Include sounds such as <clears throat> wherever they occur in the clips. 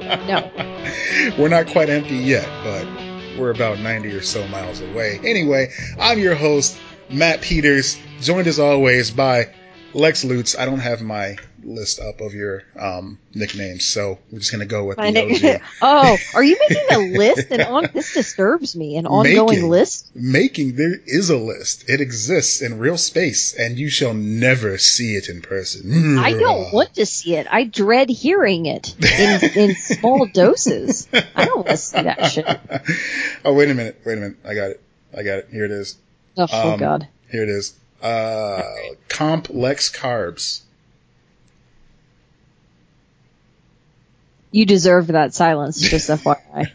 No. <laughs> we're not quite empty yet, but we're about 90 or so miles away. Anyway, I'm your host, Matt Peters, joined as always by Lex Lutz. I don't have my list up of your um, nicknames, so we're just gonna go with My the OG. <laughs> oh, are you making a list? And on this disturbs me. An ongoing Making. list. Making there is a list. It exists in real space, and you shall never see it in person. I don't want to see it. I dread hearing it in, in small <laughs> doses. I don't want to see that shit. <laughs> oh wait a minute, wait a minute. I got it. I got it. Here it is. Oh, oh Um, God. Here it is. Uh, complex carbs. You deserve that silence, just <laughs> FYI.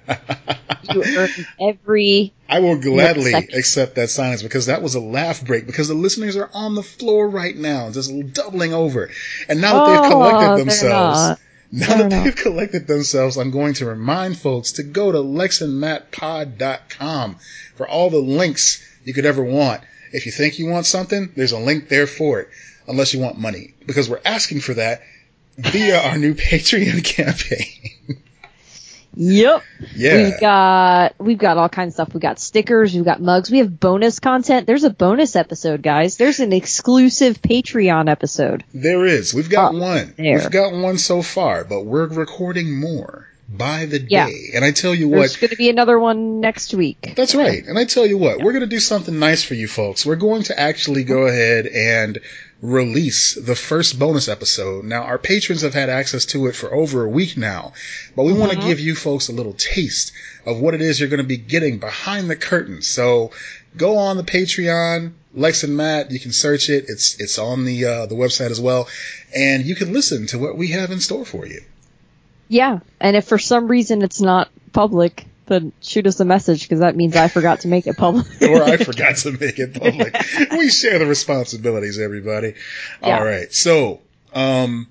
You earned every. I will gladly accept that silence because that was a laugh break because the listeners are on the floor right now, just doubling over. And now that Oh, they've collected themselves, now that they've collected themselves, I'm going to remind folks to go to lexandmattpod.com for all the links you could ever want. If you think you want something, there's a link there for it, unless you want money, because we're asking for that via our new <laughs> Patreon campaign. Yep. yeah. We've got we've got all kinds of stuff. We've got stickers. We've got mugs. We have bonus content. There's a bonus episode, guys. There's an exclusive Patreon episode. There is. We've got Oh, one. there. We've got one so far, but we're recording more by the Yeah. day. And I tell you There's what, There's going to be another one next week. that's right. And I tell you what, we're going to do something nice for you folks. We're going to actually go ahead and release the first bonus episode. Now, our patrons have had access to it for over a week now, but we want to give you folks a little taste of what it is you're going to be getting behind the curtain. So go on the Patreon, Lex and Matt. You can search it. It's it's on the uh, the website as well, and you can listen to what we have in store for you. Yeah, and if for some reason it's not public, then shoot us a message because that means I forgot to make it public. <laughs> or I forgot <laughs> to make it public. we share the responsibilities, everybody. Yeah. All right. So, um,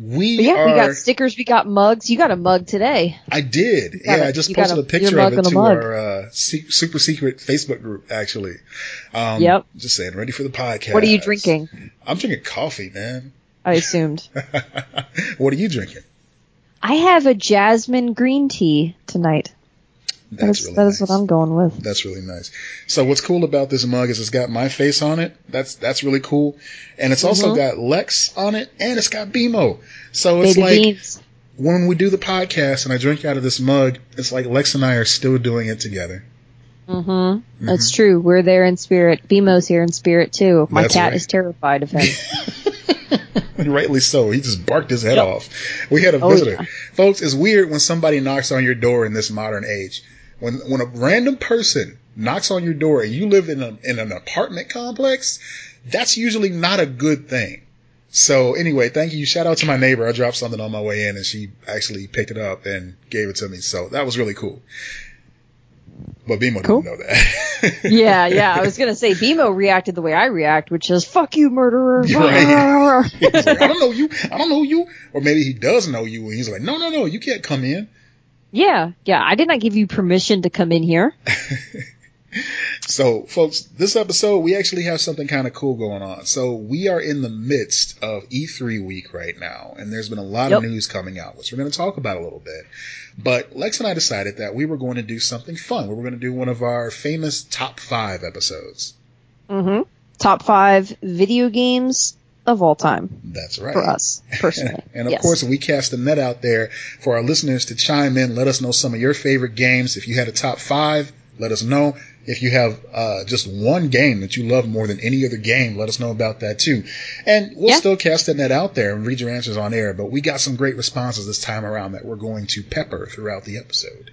we But yeah, are. we got stickers, we got mugs. You got a mug today. I did. yeah, a- I just posted a- a, picture of it to our uh, se- super secret Facebook group. Actually. Um, Yep. Just saying, ready for the podcast. What are you drinking? I'm drinking coffee, man. I assumed. <laughs> what are you drinking? I have a jasmine green tea tonight. That's That's, really that nice. is what I'm going with. That's really nice. So what's cool about this mug is it's got my face on it. That's that's really cool, and it's also Mhm. got Lex on it, and it's got BMO. So it's Baby like beans. when we do the podcast and I drink out of this mug, it's like Lex and I are still doing it together. Mm-hmm. That's true. We're there in spirit. BMO's here in spirit too. My That's cat right. is terrified of him. <laughs> <laughs> Rightly so. He just barked his head Yep. off. We had a Oh, visitor. yeah. Folks, it's weird when somebody knocks on your door in this modern age. When when a random person knocks on your door and you live in a in an apartment complex, that's usually not a good thing. So anyway, thank you. Shout out to my neighbor. I dropped something on my way in and she actually picked it up and gave it to me. So that was really cool. But BMO Cool. didn't know that. <laughs> yeah, yeah. I was gonna say BMO reacted the way I react, which is "fuck you, murderer." <laughs> Right. <laughs> Like, I don't know you. I don't know you. Or maybe he does know you and he's like, no, no, no, you can't come in. yeah, yeah. I did not give you permission to come in here. So, folks, this episode, we actually have something kind of cool going on. So, we are in the midst of E3 week right now, and there's been a lot of news coming out, which we're going to talk about a little bit. But Lex and I decided that we were going to do something fun. We were going to do one of our famous top five episodes. Mm-hmm. Top five video games of all time That's right. for us personally. <laughs> And of Yes. course, we cast a net out there for our listeners to chime in. Let us know some of your favorite games. If you had a top five, let us know. If you have uh, just one game that you love more than any other game, let us know about that too. And we'll Yeah. still cast that net out there and read your answers on air. But we got some great responses this time around that we're going to pepper throughout the episode.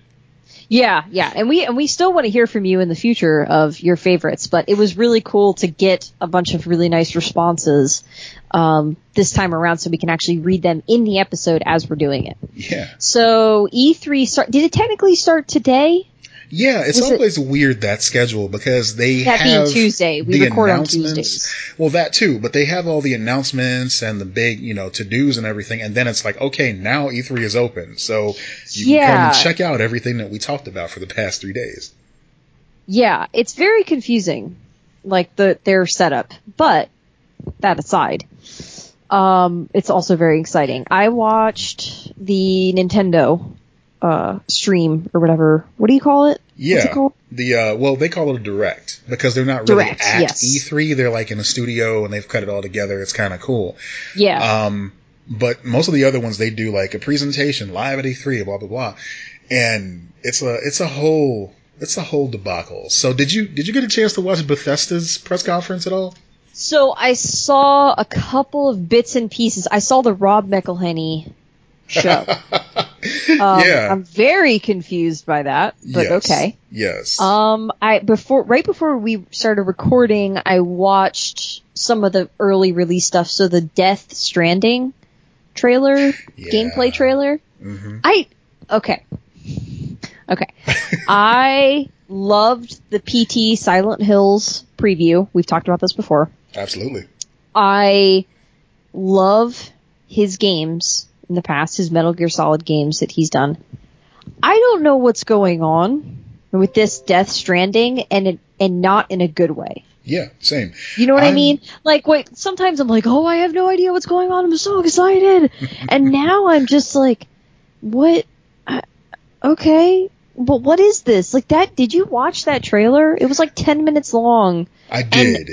Yeah, yeah, and we and we still want to hear from you in the future of your favorites. But it was really cool to get a bunch of really nice responses um, this time around, so we can actually read them in the episode as we're doing it. Yeah. So E3 start. Did it technically start today? Yeah, it's Was it- always weird that schedule because they That being have Tuesday. We the record on announcements. Tuesdays. Well, that too, but they have all the announcements and the big, you know, to dos and everything, and then it's like, okay, now E3 is open, so you can come and check out everything that we talked about for the past three days. Yeah, it's very confusing, like the their setup. But that aside, Um, it's also very exciting. I watched the Nintendo uh, stream or whatever. What do you call it? Yeah. it called? The uh, well, they call it a direct because they're not really Direct, at yes. E3. They're like in a studio and they've cut it all together. It's kind of cool. Yeah. Um, but most of the other ones they do like a presentation live at E3, blah blah blah, and it's a it's a whole it's a whole debacle. So did you did you get a chance to watch Bethesda's press conference at all? so I saw a couple of bits and pieces. I saw the Rob McElhenney show. <laughs> Um, yeah. I'm very confused by that, but Yes. okay. Yes. Um, I before right before we started recording, I watched some of the early release stuff. So the Death Stranding trailer, Yeah. gameplay trailer. hmm I okay, okay. <laughs> I loved the PT Silent Hills preview. We've talked about this before. Absolutely. I love his games in the past, his Metal Gear Solid games that he's done. I don't know what's going on with this Death Stranding and it, and not in a good way. Yeah. Same. You know what i I'm- mean? Like, wait, sometimes I'm like, oh, I have no idea what's going on. I'm so excited. <laughs> and now I'm just like, what? Uh, okay. But what is this? Like that, did you watch that trailer? It was like 10 minutes long I did.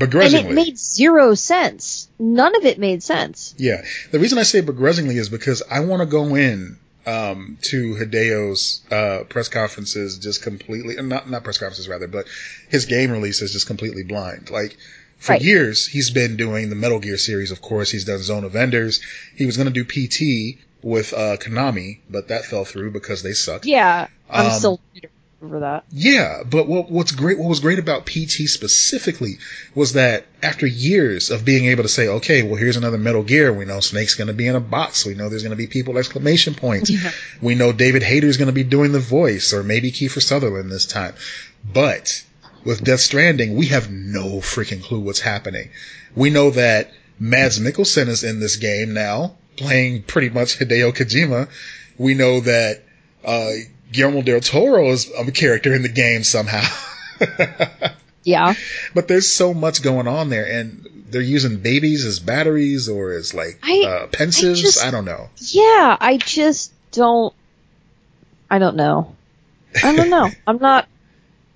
And it made zero sense. None of it made sense. Yeah. The reason I say begrudgingly is because I want to go in um, to Hideo's uh, press conferences just completely, not not press conferences rather, but his game releases just completely blind. Like for Right. years, he's been doing the Metal Gear series. Of course, he's done Zone of Enders. He was going to do PT with uh, Konami, but that fell through because they sucked. Yeah, I'm Um, still over that. Yeah, but what what's great what was great about PT specifically was that after years of being able to say, okay, well here's another Metal Gear, we know Snake's gonna be in a box, we know there's gonna be people exclamation points. We know David Hayter's gonna be doing the voice, or maybe Kiefer Sutherland this time. But with Death Stranding, we have no freaking clue what's happening. We know that Mads Mikkelsen is in this game now, playing pretty much Hideo Kojima. We know that uh, Guillermo del Toro is a character in the game somehow. <laughs> Yeah, but there's so much going on there, and they're using babies as batteries or as like I- uh, pensives. I, I don't know. yeah. I just don't. I don't know. I don't know. <laughs> I'm not.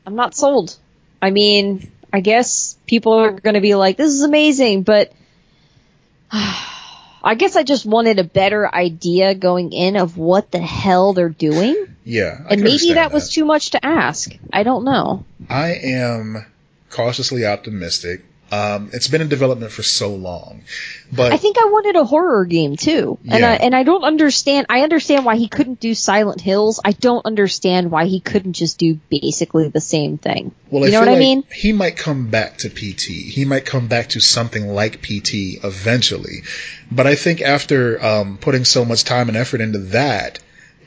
I'm not sold. I mean, I guess people are going to be like, "This is amazing," but <sighs> I guess I just wanted a better idea going in of what the hell they're doing, Yeah, I and maybe understand that was too much to ask. I don't know. I am cautiously optimistic. Um, it's been in development for so long, but I think I wanted a horror game too, and Yeah. I and I don't understand. I understand why he couldn't do Silent Hills. I don't understand why he couldn't just do basically the same thing. Well, you know feel what I mean? He might come back to PT. He might come back to something like PT eventually. But I think after um, putting so much time and effort into that,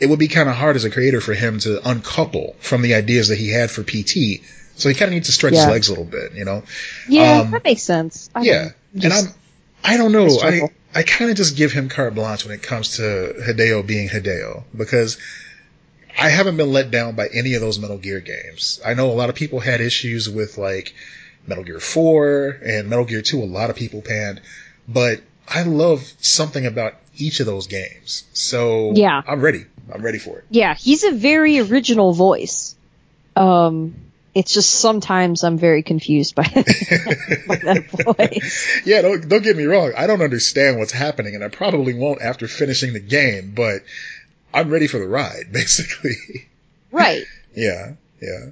it would be kind of hard as a creator for him to uncouple from the ideas that he had for PT. So he kind of needs to stretch Yeah. his legs a little bit, you know? Yeah, Um, that makes sense. I yeah. And I'm, I don't know. I. I kind of just give him carte blanche when it comes to Hideo being Hideo because I haven't been let down by any of those Metal Gear games. I know a lot of people had issues with like Metal Gear 4 and Metal Gear 2. A lot of people panned, but I love something about each of those games. So Yeah. I'm ready. I'm ready for it. yeah, he's a very original voice. Um, it's just sometimes I'm very confused by, <laughs> by that voice. <laughs> Yeah, don't, don't get me wrong. I don't understand what's happening, and I probably won't after finishing the game, but I'm ready for the ride, <laughs> basically. Right. yeah, yeah.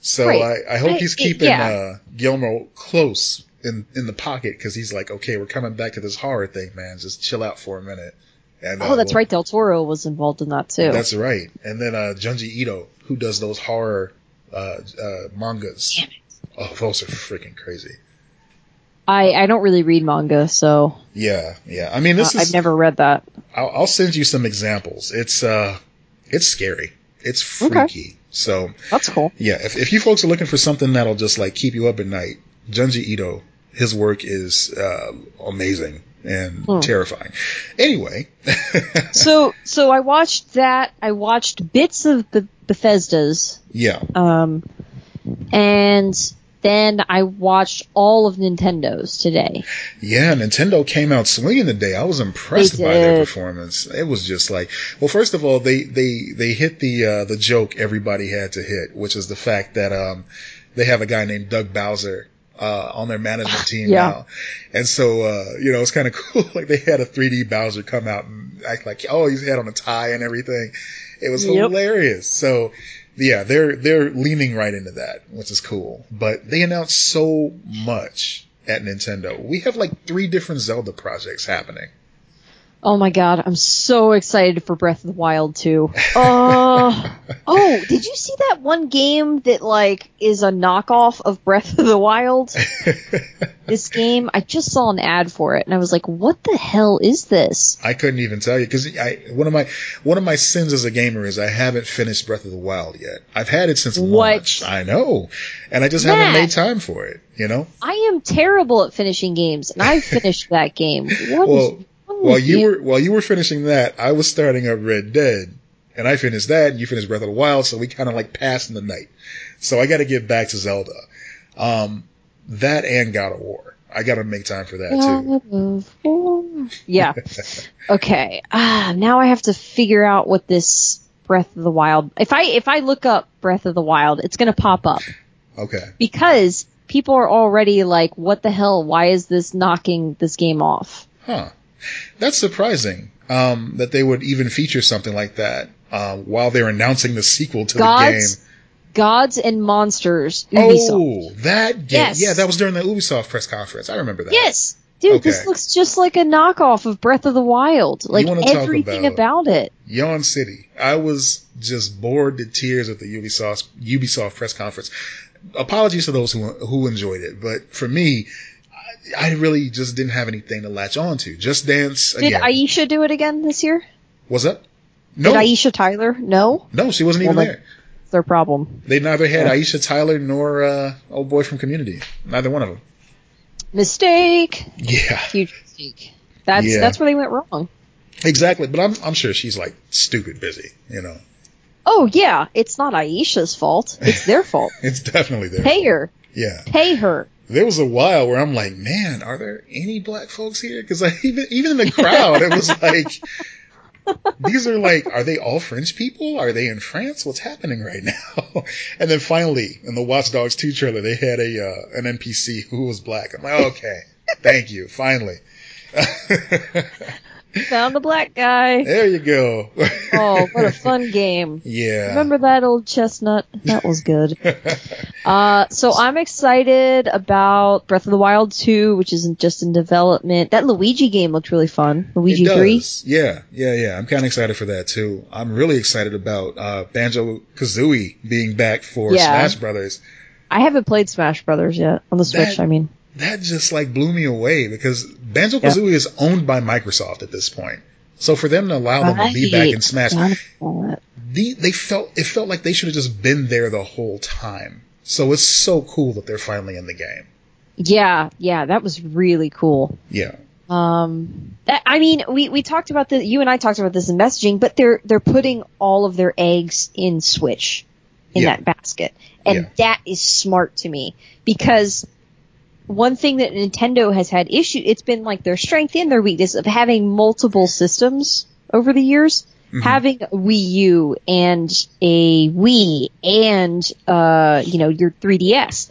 So Right. I, I hope I- he's it- keeping yeah. uh, Guillermo close in, in the pocket because he's like, okay, we're coming back to this horror thing, man. Just chill out for a minute. And, uh, Oh, that's we'll- right. Del Toro was involved in that too. That's right. And then uh, Junji Ito, who does those horror uh, uh, mangas. Oh, those are freaking crazy. I I don't really read manga, so Yeah, yeah. I mean, this uh, is. I've never read that. I'll, I'll send you some examples. It's uh, it's scary. It's freaky. Okay. So That's cool. yeah, if if you folks are looking for something that'll just like keep you up at night, Junji Ito, his work is uh, amazing and Hmm. terrifying. Anyway, <laughs> So so I watched that. I watched bits of the Bethesda's, yeah, um, and then I watched all of Nintendo's today. Yeah, Nintendo came out swinging today. I was impressed by their performance. It was just like, well, first of all, they they they hit the uh, the joke everybody had to hit, which is the fact that um they have a guy named Doug Bowser uh, on their management team Yeah. now, and so uh, you know it's kind of <laughs> cool. Like they had a 3D Bowser come out and act like, oh, he's had on a tie and everything. It was Yep. hilarious. So yeah, they're they're leaning right into that, which is cool. But they announced so much at Nintendo. We have like three different Zelda projects happening. Oh my god, I'm so excited for Breath of the Wild 2. <laughs> Uh, oh, did you see that one game that like is a knockoff of Breath of the Wild? <laughs> This game, I just saw an ad for it and I was like, what the hell is this? I couldn't even tell you because I one of my one of my sins as a gamer is I haven't finished Breath of the Wild yet. I've had it since What? launch. I know, and I just haven't made time for it. You know. I am terrible at finishing games and I finished that game. What Well, while you were while you were finishing that, I was starting up Red Dead, and I finished that. and You finished Breath of the Wild, so we kind of like passed in the night. So I got to get back to Zelda. Um, that and God of War. I got to make time for that too. God of War. Yeah. <laughs> Okay. Ah, now I have to figure out what this Breath of the Wild. If I if I look up Breath of the Wild, it's gonna pop up Okay. because people are already like, "What the hell? Why is this knocking this game off?" Huh. That's surprising. Um, that they would even feature something like that um, while they're announcing the sequel to the game. Gods, Gods and Monsters. Ubisoft. Oh, that game. Yes. Yeah, that was during the Ubisoft press conference. I remember that. Yes, dude, this looks just like a knockoff of Breath of the Wild. Like everything about- about it. Yawn City. I was just bored to tears at the Ubisoft Ubisoft press conference. Apologies to those who who enjoyed it, but for me, I, really just didn't have anything to latch on to. Just Dance again. Did. Aisha do it again this year? was that? No, Did Aisha Tyler? No, no, she wasn't even Well, there. it's their problem. They neither had Yeah. Aisha Tyler nor uh, old boy from Community. Neither one of them. Mistake. Yeah, Huge mistake. That's Yeah. that's where they went wrong. exactly. But I'm I'm sure she's like stupid busy. You know, Oh yeah, it's not Aisha's fault. It's their fault. <laughs> it's definitely their. Pay her. Yeah. Pay her. There was a while where I'm like, man, are there any black folks here? Because like, <laughs> even even in the crowd, it was like, <laughs> these are like, are they all French people? Are they in France? What's happening right now? <laughs> And then finally, in the Watch Dogs 2 trailer, they had a uh, an NPC who was black. I'm like, okay, thank you, finally. Found the black guy. there you go. <laughs> Oh, what a fun game. yeah. Remember that old chestnut? That was good. <laughs> Uh, so I'm excited about Breath of the Wild 2, which isn't just in development. That Luigi game looked really fun. Luigi it 3. Yeah, yeah, yeah. I'm kind of excited for that too. I'm really excited about uh, Banjo Kazooie being back for Yeah. Smash Brothers. I haven't played Smash Brothers yet on the Switch. That- I mean, that just like blew me away because Banjo Kazooie is owned by Microsoft at this point. So for them to allow them to be back in Smash, Right. Forgot that. the, they felt it felt like they should have just been there the whole time. So it's so cool that they're finally in the game. Yeah, yeah, that was really cool. Yeah, Um, I mean, we, we talked about this. You and I talked about this in messaging, but they're they're putting all of their eggs in Switch in Yeah. that basket, and Yeah. that is smart to me because one thing that Nintendo has had issue. It's been like their strength and their weakness of having multiple systems over the years. Mhm. Having a Wii U and a Wii and uh, you know your 3DS,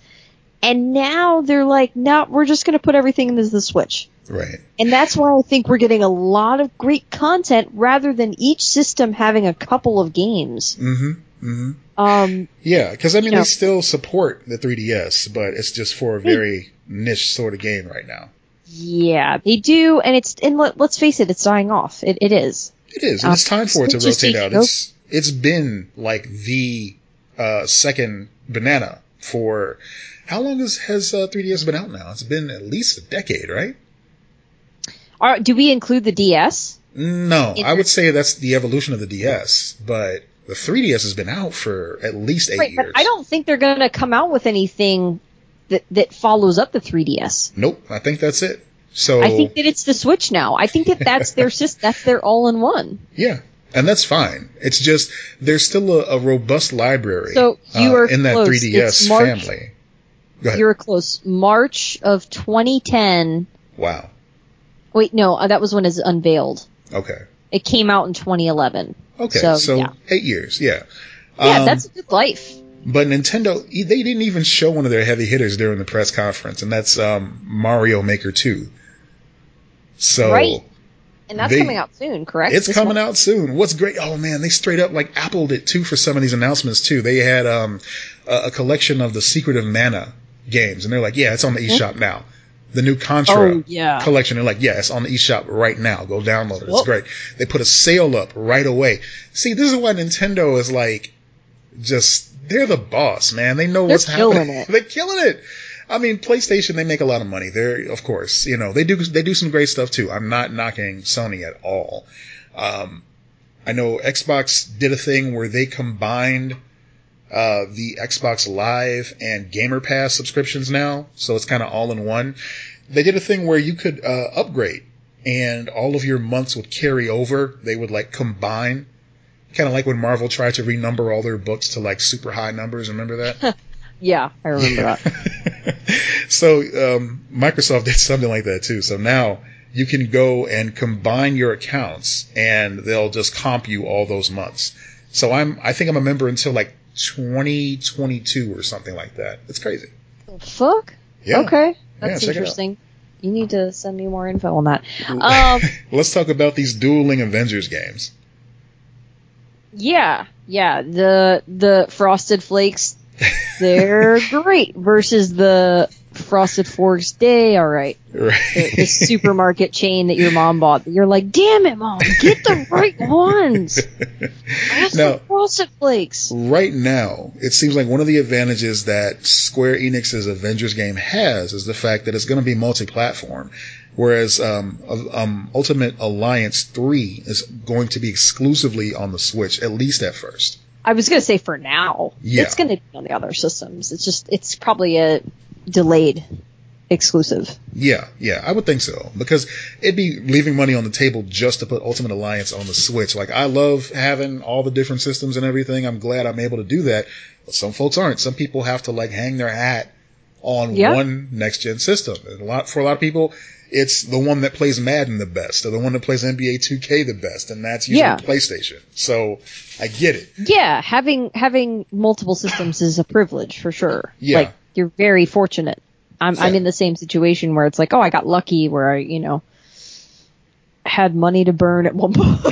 and now they're like, no, we're just going to put everything into the Switch. right. And that's why I think we're getting a lot of great content rather than each system having a couple of games. Mm-hmm. Mm-hmm. Um, Yeah, because I mean You know- they still support the 3DS, but it's just for a very niche sort of game right now. yeah, they do, and it's and let, let's face it, it's dying off. It, it is. It is. and it's time for it to rotate out. It's it's been like the uh, second banana for how long has has uh, 3DS been out now? It's been at least a decade, right? Are, do we include the DS? No, I would say that's the evolution of the DS, but the 3DS has been out for at least eight Right, years. but I don't think they're going to come out with anything that that follows up the 3DS. Nope, I think that's it. So I think that it's the Switch now. I think that that's their <laughs> system. That's their all-in-one. yeah, and that's fine. It's just there's still a, a robust library So you uh, are in that close. 3DS It's March- family. Go ahead. You're close. March of 2010. wow. Wait, no, uh, that was when it's unveiled. Okay. It came out in 2011. Okay. So, So, yeah. eight years. Yeah. Yeah, Um, that's a good life. But Nintendo, e, they didn't even show one of their heavy hitters during the press conference, and that's um, Mario Maker 2. So Right. And that's they- coming out soon, correct? it's This coming month? out soon. What's great? Oh man, they straight up like appled it too for some of these announcements too. They had um, a, a collection of the Secret of Mana games, and they're like, yeah, it's on the eShop now. The new Contra Oh, yeah. collection, they're like, yeah, it's on the eShop right now. Go download it. It's Whoa. great. They put a sale up right away. See, this is why Nintendo is like, just they're the boss, man. They know They're what's happening. it. they're killing it. I mean, PlayStation, they make a lot of money. They're, of course, you know, they do, they do some great stuff too. I'm not knocking Sony at all. Um, I know Xbox did a thing where they combined, uh, the Xbox Live and Gamer Pass subscriptions now. So it's kind of all in one. They did a thing where you could, uh, upgrade and all of your months would carry over. They would like combine. Kind of like when Marvel tried to renumber all their books to like super high numbers. Remember that? <laughs> Yeah, I remember that. <laughs> so um, Microsoft <laughs> did something like that too. So now you can go and combine your accounts, and they'll just comp you all those months. So I'm, I think I'm a member until like 2022 or something like that. It's crazy. Fuck? Yeah. Okay. Yeah, That's out. interesting. You need to send me more info on that. Um, Let's talk about these dueling Avengers games. Yeah, yeah. The the Frosted Flakes, they're <laughs> great versus the Frosted Forks Day. All right, Right. the, the supermarket chain that your mom bought. You're like, damn it, mom, get the right <laughs> ones. <laughs> Now- the Frosted Flakes. right now, it seems like one of the advantages that Square Enix's Avengers game has is the fact that it's going to be multi-platform, whereas um, um, Ultimate Alliance 3 is going to be exclusively on the Switch, at least at first. I was gonna say for now, Yeah. it's gonna be on the other systems. It's just it's probably a delayed exclusive. Yeah, yeah, I would think so because it'd be leaving money on the table just to put Ultimate Alliance on the Switch. Like I love having all the different systems and everything. I'm glad I'm able to do that. But some folks aren't. Some people have to like hang their hat on Yeah. one next gen system. And a lot for a lot of people, it's the one that plays Madden the best or the one that plays NBA 2K the best, and that's usually Yeah. PlayStation. So I get it. Yeah, having having multiple systems is a privilege for sure. Yeah. Like you're very fortunate. I'm I'm in the same situation where it's like, oh, I got lucky where I, you know, had money to burn at one point. <laughs>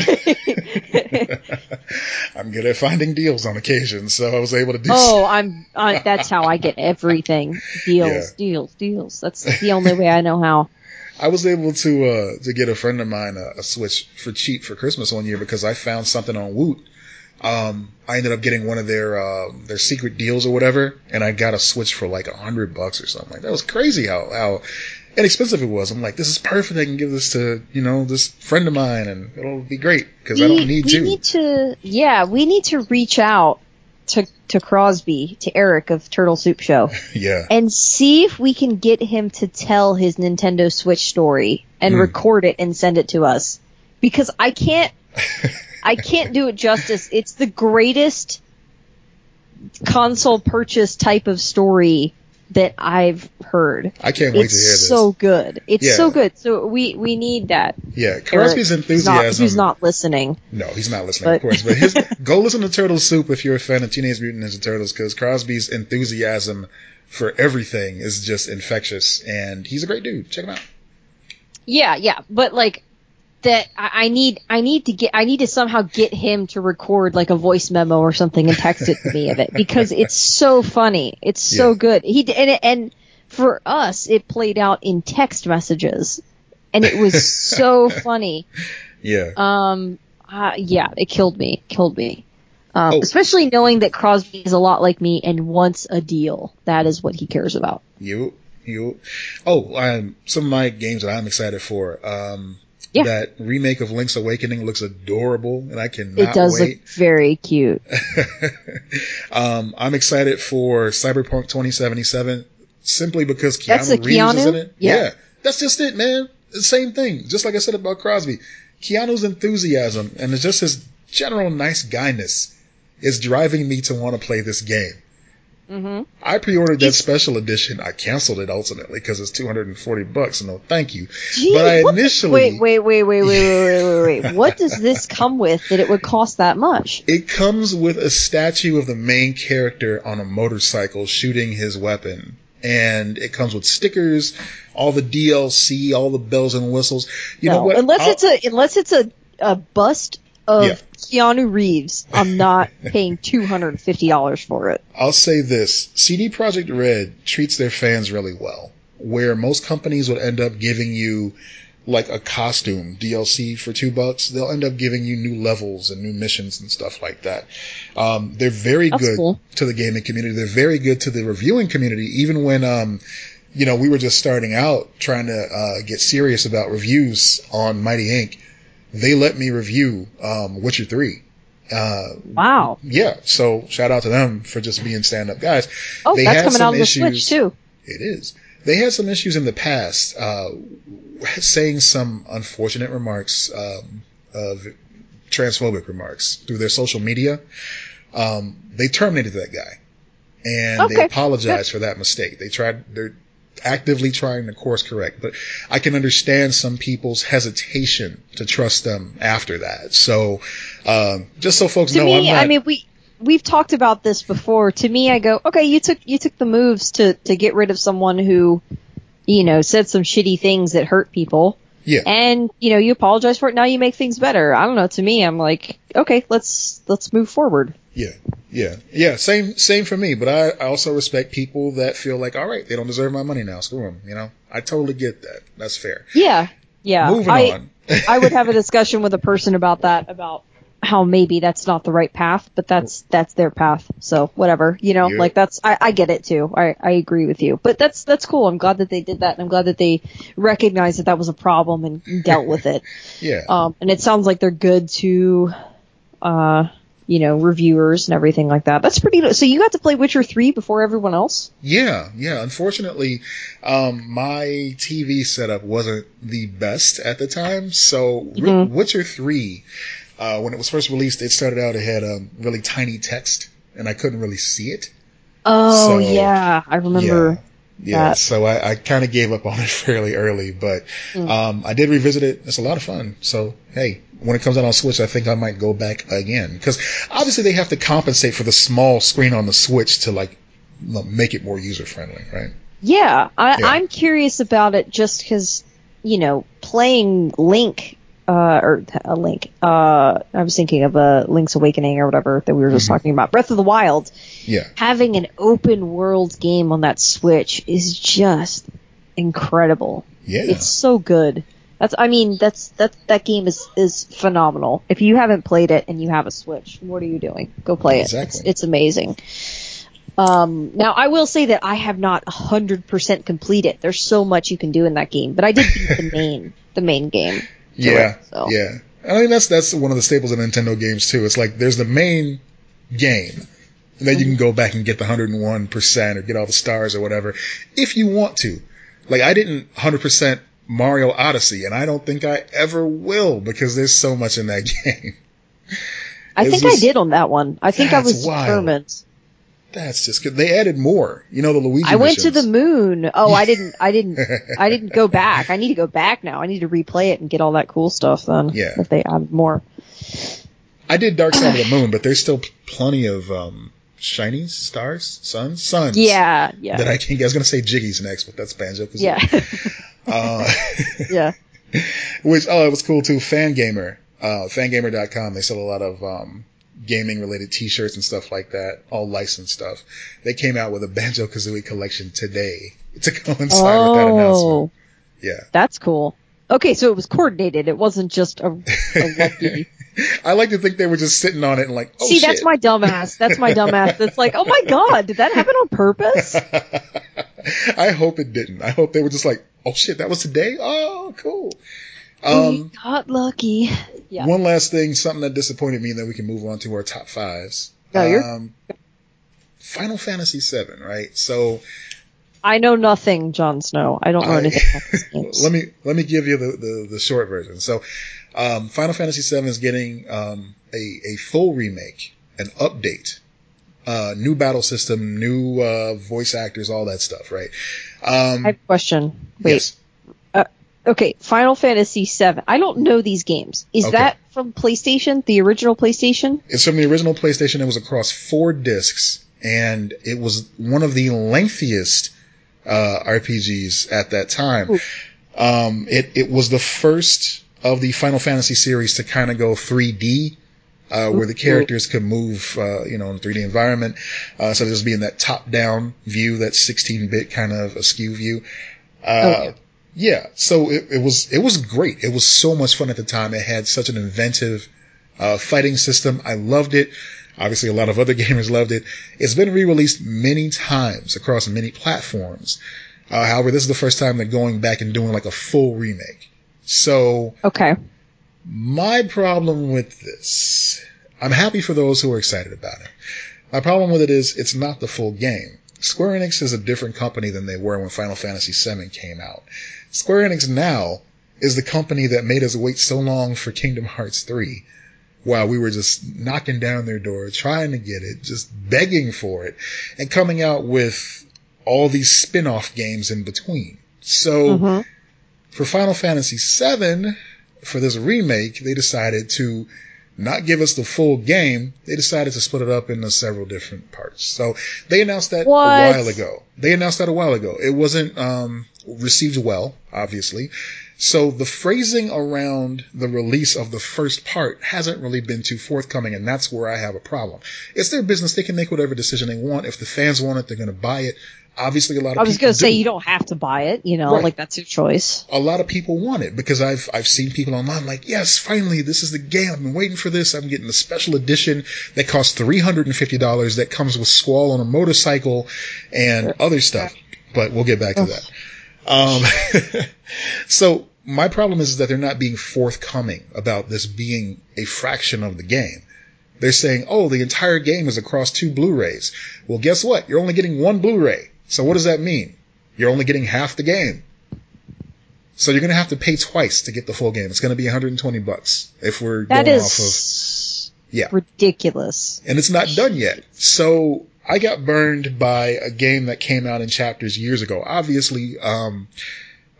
I'm good at finding deals on occasion, so I was able to do. oh, I'm I, that's how I get everything. Deals, Yeah. deals, deals. That's the only way I know how. <laughs> I was able to uh, to get a friend of mine a, a Switch for cheap for Christmas one year because I found something on Woot. Um, I ended up getting one of their uh, their secret deals or whatever, and I got a Switch for like a hundred bucks or something. Like that was crazy how how inexpensive it was. I'm like, this is perfect. I can give this to you know this friend of mine, and it'll be great because I don't need we two. need to yeah, we need to reach out to to Crosby, to Eric of Turtle Soup Show. <laughs> yeah, and see if we can get him to tell his Nintendo Switch story and Hmm. record it and send it to us. Because I can't <laughs> I can't do it justice. It's the greatest console purchase type of story that I've heard. I can't wait it's to hear this. so good. It's Yeah. so good. So we we need that. yeah, Crosby's Eric, who's not- enthusiasm. Who's not listening? No, he's not listening, of course. But his, <laughs> go listen to Turtle Soup if you're a fan of Teenage Mutant Ninja Turtles, because Crosby's enthusiasm for everything is just infectious, and he's a great dude. Check him out. Yeah, yeah, but like that, I, need, I need to get, I need to somehow get him to record like a voice memo or something and text it to me of it because it's so funny. It's so Yeah. good. He and and for us, it played out in text messages, and it was <laughs> so funny. Yeah, Um, uh, yeah, it killed me, killed me. Um, Oh. Especially knowing that Crosby is a lot like me and wants a deal. That is what he cares about. you, you. Oh, um, some of my games that I'm excited for. Um, Yeah. that remake of Link's Awakening looks adorable, and I cannot It does wait. look very cute. <laughs> um, I'm excited for Cyberpunk 2077 simply because Keanu That's Reeves is in it. Yeah. that's just it, man. The same thing. Just like I said about Crosby, Keanu's enthusiasm and it's just his general nice guyness is driving me to want to play this game. Mm-hmm. I pre-ordered that special edition. I canceled it ultimately because it's 240 bucks. No, thank you. Gee, but I the- initially wait, wait, wait, wait, wait, wait, wait, wait, wait. What does this <laughs> come with that it would cost that much? It comes with a statue of the main character on a motorcycle shooting his weapon. And it comes with stickers, all the DLC, all the bells and whistles. You know what? Unless I'll- it's a unless it's a, a bust of Yeah. Keanu Reeves, I'm not paying two hundred and fifty dollars for it. I'll say this: CD Projekt Red treats their fans really well. Where most companies would end up giving you like a costume DLC for two bucks, they'll end up giving you new levels and new missions and stuff like that. Um, they're very That's good cool. to the gaming community. They're very good to the reviewing community. Even when, um, you know, we were just starting out trying to uh, get serious about reviews on Mighty Inc. They let me review um, Witcher Three. Uh, Wow. yeah, so shout out to them for just being stand up guys. Oh, They that's coming some out on the issues- Switch too. It is. They had some issues in the past, uh, saying some unfortunate remarks, um, of transphobic remarks through their social media. Um, they terminated that guy, and they Okay, apologized for that mistake. They tried. Actively trying to course correct, but I can understand some people's hesitation to trust them after that. So, um, just so folks To know, me, I'm not. I mean, we we've talked about this before. To me, I go, okay, you took you took the moves to to get rid of someone who, you know, said some shitty things that hurt people. yeah. and you know you apologize for it now you make things better i don't know to me i'm like okay let's let's move forward Yeah, yeah, yeah. Same, same for me. But I, I also respect people that feel like, all right, they don't deserve my money now. Screw them. You know, I totally get that. That's fair. yeah yeah Moving I, on. I would have a discussion with a person about that about how maybe that's not the right path but that's that's their path so whatever you know Yeah. like that's I, I get it too I, I agree with you but that's that's cool i'm glad that they did that and i'm glad that they recognized that that was a problem and dealt with it <laughs> yeah, um and it sounds like they're good to uh you know reviewers and everything like that that's pretty so you got to play witcher 3 before everyone else yeah, yeah. Unfortunately, um, my TV setup wasn't the best at the time. So, Mhm. Witcher Three, uh, when it was first released, it started out it had um, really tiny text, and I couldn't really see it. Oh So, yeah, I remember. Yeah, yeah. that. So I, I kind of gave up on it <laughs> fairly early, but Mm. um, I did revisit it. It's a lot of fun. So hey, when it comes out on Switch, I think I might go back again because obviously they have to compensate for the small screen on the Switch to like make it more user friendly, right? Yeah, I, Yeah. I'm curious about it just because you know playing Link. Uh, or a Link. Uh, I was thinking of a Link's Awakening or whatever that we were just Mhm. talking about. Breath of the Wild. Yeah, Having an open world game on that Switch is just incredible. yeah, It's so good. That's I mean that's that that game is is phenomenal. If you haven't played it and you have a Switch, what are you doing? Go play it. It's Exactly. it's amazing. Um, now I will say that I have not 100% completed. There's so much you can do in that game, but I did beat the <laughs> main the main game. Yeah, it, so. yeah. I mean that's that's one of the staples of Nintendo games too. It's like there's the main game. And then you can mm-hmm. go back and get the 101% or get all the stars or whatever if you want to. Like I didn't 100% Mario Odyssey and I don't think I ever will because there's so much in that <laughs> game. I It's think just- I did on that one. I think I was wild. determined. That's just good. They added more. You know the Luigi I went to the moon. Oh, I didn't. I didn't. <laughs> I didn't go back. I need to go back now. I need to replay it and get all that cool stuff. Then, Yeah. if they add more. I did Dark Side of the Moon, but there's still plenty of um shiny stars, suns, suns. Yeah, yeah, That I can. I was gonna say Jiggy's next, but that's Banjo. Yeah, <laughs> Uh, <laughs> yeah. which oh, it was cool too. Fangamer, uh, fangamer.com. They sell a lot of um, gaming related T-shirts and stuff like that, all licensed stuff. They came out with a Banjo Kazooie collection today <laughs> to coincide with that oh. announcement. Oh, Yeah, that's cool. Okay, so it was coordinated. It wasn't just a, a lucky. <laughs> I like to think they were just sitting on it and like, oh See, shit. that's my dumbass. That's my dumbass. That's like, oh my god, did that happen on purpose? <laughs> I hope it didn't. I hope they were just like, oh shit, that was today. Oh, cool. We Um, got lucky. Yeah. one last thing, something that disappointed me, and then we can move on to our top fives. No, you're- um, Final Fantasy VII, right? So I know nothing, Jon Snow. I don't know I- anything <laughs> about games. let me let me give you the, the, the short version. So, um, Final Fantasy VII is getting um, a a full remake, an update uh, new battle system, new uh, voice actors, all that stuff, right? Um, I have a question. Wait. yes. Okay, Final Fantasy VII. I don't know these games. Is Okay. that from PlayStation, the original PlayStation? It's from the original PlayStation. It was across four discs, and it was one of the lengthiest uh, RPGs at that time. Um, it it was the first of the Final Fantasy series to kind of go 3D. Uh, where the characters could move, uh, you know, in a 3D environment. Uh, so there's being that top-down view, that 16-bit kind of askew view. Uh, Oh, yeah. Yeah. So it, it was, it was great. It was so much fun at the time. It had such an inventive, uh, fighting system. I loved it. Obviously, a lot of other <laughs> gamers loved it. It's been re-released many times across many platforms. Uh, however, this is the first time they're going back and doing like a full remake. So Okay. my problem with this, I'm happy for those who are excited about it. My problem with it is it's not the full game. Square Enix is a different company than they were when Final Fantasy VII came out. Square Enix now is the company that made us wait so long for Kingdom Hearts 3 while we were just knocking down their door, trying to get it, just begging for it, and coming out with all these spin-off games in between. So, Mhm. for Final Fantasy VII, for this remake, they decided to not give us the full game. They decided to split it up into several different parts. So they announced that What? a while ago. They announced that a while ago. It wasn't um, received well, obviously. So the phrasing around the release of the first part hasn't really been too forthcoming, and that's where I have a problem. It's their business; they can make whatever decision they want. If the fans want it, they're going to buy it. Obviously, a lot of I was going to say do you don't have to buy it, you know, Right. like that's your choice. a lot of people want it because I've I've seen people online like, yes, finally, this is the game. I've been waiting for this. I'm getting the special edition that costs three hundred and fifty dollars. That comes with Squall on a motorcycle and other stuff. But we'll get back to that. Um, <laughs> so my problem is that they're not being forthcoming about this being a fraction of the game. They're saying, oh, the entire game is across two Blu-rays. Well, guess what? You're only getting one Blu-ray. So what does that mean? You're only getting half the game. So you're going to have to pay twice to get the full game. It's going to be 120 bucks if we're That going off of, Yeah. ridiculous. and it's not done yet. So I got burned by a game that came out in chapters years ago. Obviously, um,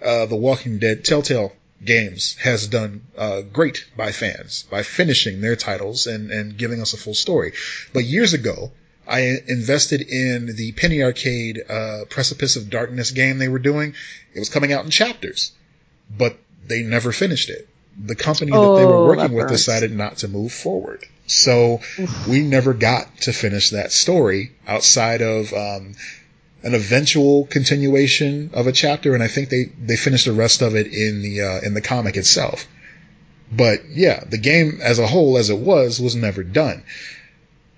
uh, The Walking Dead Telltale Games has done uh, great by fans by finishing their titles and, and giving us a full story. But years ago, I invested in the Penny Arcade uh, Precipice of Darkness game they were doing. It was coming out in chapters, but they never finished it. The company that they were Oh, working with burns. decided not to move forward. So we never got to finish that story outside of um, an eventual continuation of a chapter, and I think they they finished the rest of it in the uh, in the comic itself. But yeah, the game as a whole, as it was, was never done.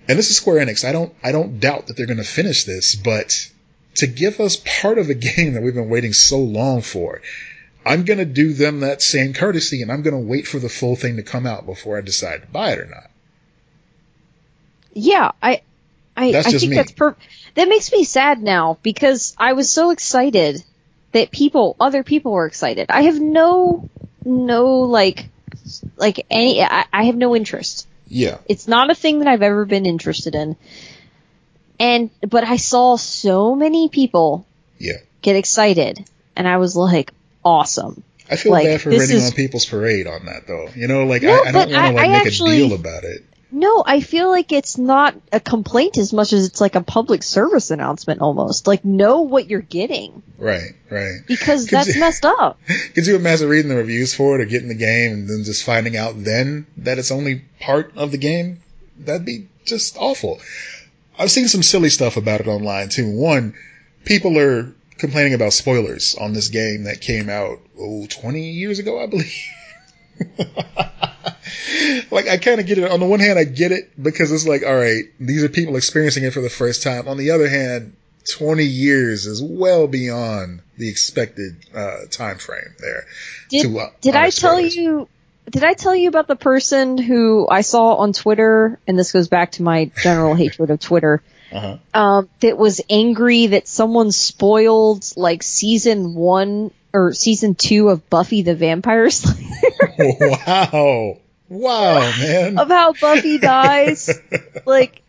And this is Square Enix. I don't I don't doubt that they're going to finish this, but to give us part of a <laughs> game that we've been waiting so long for, I'm going to do them that same courtesy, and I'm going to wait for the full thing to come out before I decide to buy it or not. Yeah, I, I, I think me. that's per. That makes me sad now because I was so excited that people, other people were excited. I have no, no like, like any. I, I have no interest. Yeah, It's not a thing that I've ever been interested in. And but I saw so many people yeah. get excited, and I was like, awesome. I feel Like, bad for raining is- on people's parade on that, though. You know, like No, I, I don't want to like I make actually- a deal about it. No, I feel like it's not a complaint as much as it's like a public service announcement almost. Like know what you're getting Right, right. because Could that's you- messed up. <laughs> Could you imagine reading the reviews for it or getting the game and then just finding out then that it's only part of the game? That'd be just awful. I've seen some silly stuff about it online too. One, people are complaining about spoilers on this game that came out, oh, 20 years ago, I believe. <laughs> like, I kind of get it. On the one hand, I get it because it's like, all right, these are people experiencing it for the first time. On the other hand, 20 years is well beyond the expected uh, time frame there. Did to, uh, did I tell spoilers. you? Did I tell you about the person who I saw on Twitter? And this goes back to my general hatred of Twitter. <laughs> Uh-huh. Um, that was angry that someone spoiled like season one or season two of Buffy the Vampire <laughs> Slayer wow. Wow, man. of how Buffy dies. <laughs> like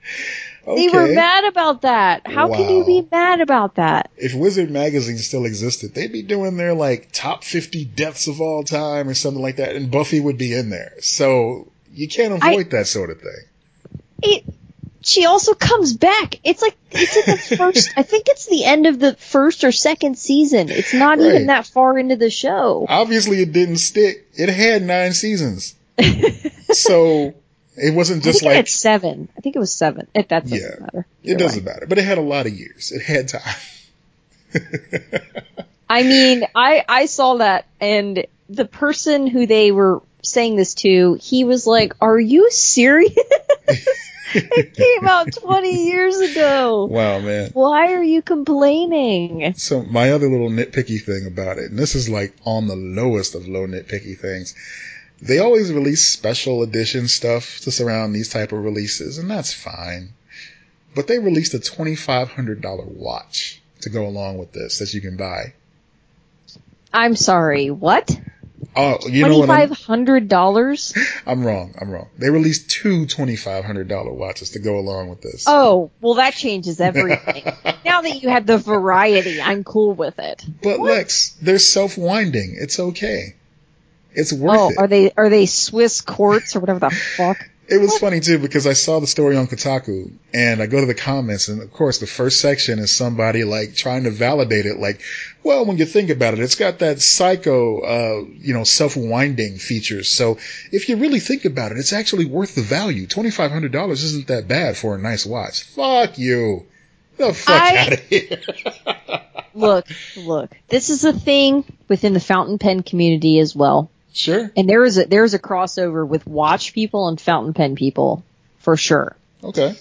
They were mad about that. How can you be mad about that? If Wizard Magazine still existed, they'd be doing their like top 50 deaths of all time or something like that, and Buffy would be in there. So you can't I- avoid that sort of thing. It. She also comes back. It's like it's in the <laughs> first. I think it's the end of the first or second season. It's not Right. even that far into the show. Obviously, it didn't stick. It had nine seasons, <laughs> so it wasn't just like had seven. I think it was seven. It, that doesn't Yeah. matter. it doesn't way. matter. But it had a lot of years. It had time. <laughs> I mean, I I saw that, and the person who they were saying this to, he was like, "Are you serious? <laughs> it came out 20 years ago. wow, man. Why are you complaining?" So my other little nitpicky thing about it, and this is like on the lowest of low nitpicky things, they always release special edition stuff to surround these type of releases, and that's fine. But they released a twenty five hundred dollar watch to go along with this that you can buy. I'm sorry. What? Oh, you know what? I'm, five hundred dollars? I'm wrong. I'm wrong. They released two twenty five hundred dollar watches to go along with this. Oh, well, that changes everything. <laughs> now that you have the variety, I'm cool with it. But Lex, they're self winding. It's okay. It's worth Oh, it. are they are they Swiss quartz or whatever the fuck? It was funny too because I saw the story on Kotaku and I go to the comments and of course the first section is somebody like trying to validate it like, well, when you think about it, it's got that Seiko, uh, you know, self-winding features. So if you really think about it, it's actually worth the value. $2,500 isn't that bad for a nice watch. Fuck you. The fuck I- out of here. <laughs> Look, look. This is a thing within the fountain pen community as well. Sure. And there is a there is a crossover with watch people and fountain pen people for sure. Okay.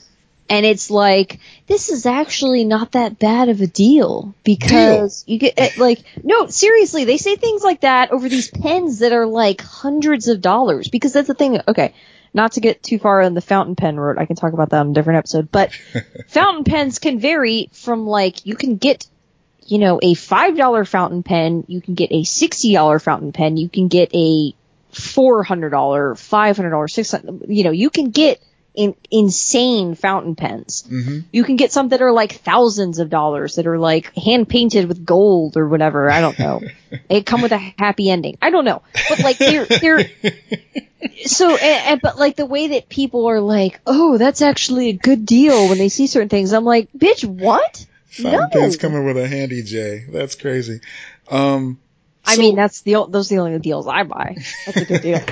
And it's like this is actually not that bad of a deal because you get eh, like no seriously they say things like that over these pens that are like hundreds of dollars because that's the thing okay not to get too far on the fountain pen road I can talk about that on a different episode but <laughs> fountain pens can vary from like you can get you know a five dollar fountain pen you can get a sixty dollar fountain pen you can get a four hundred dollar five hundred dollar six hundred you know you can get in, insane fountain pens hmm you can get some that are like thousands of dollars that are like hand painted with gold or whatever. I don't know. <laughs> they come with a happy ending. I don't know. But like they're they're <laughs> so and, and, but like the way that people are like, "Oh, that's actually a good deal" when they see certain things. I'm like, "Bitch, what?" Fountain No. coming with a handy J. That's crazy. Um, I so- mean, that's the those are the only deals I buy. That's a good deal. <laughs>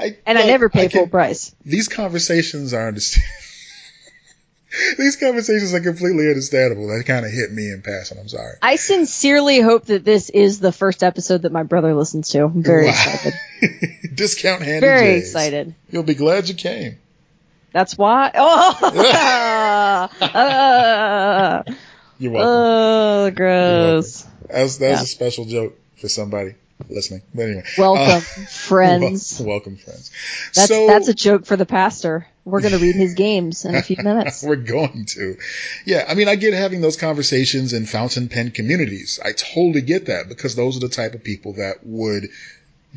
I, And I never pay can- full price. These conversations are understand. <laughs> these conversations are completely understandable. That kind of hit me in passing. I'm sorry. I sincerely hope that this is the first episode that my brother listens to. I'm very Wow. excited. <laughs> Discount handy Very Js. excited. You'll be glad you came. That's why. Oh, <laughs> uh, <laughs> You're welcome. oh, gross. That's that's yeah. a special joke for somebody listening. But anyway, Welcome, <laughs> Uh, friends. wel- welcome, friends. That's so, that's a joke for the pastor. We're gonna read his games in a few minutes. We're going to. Yeah, I mean, I get having those conversations in fountain pen communities. I totally get that because those are the type of people that would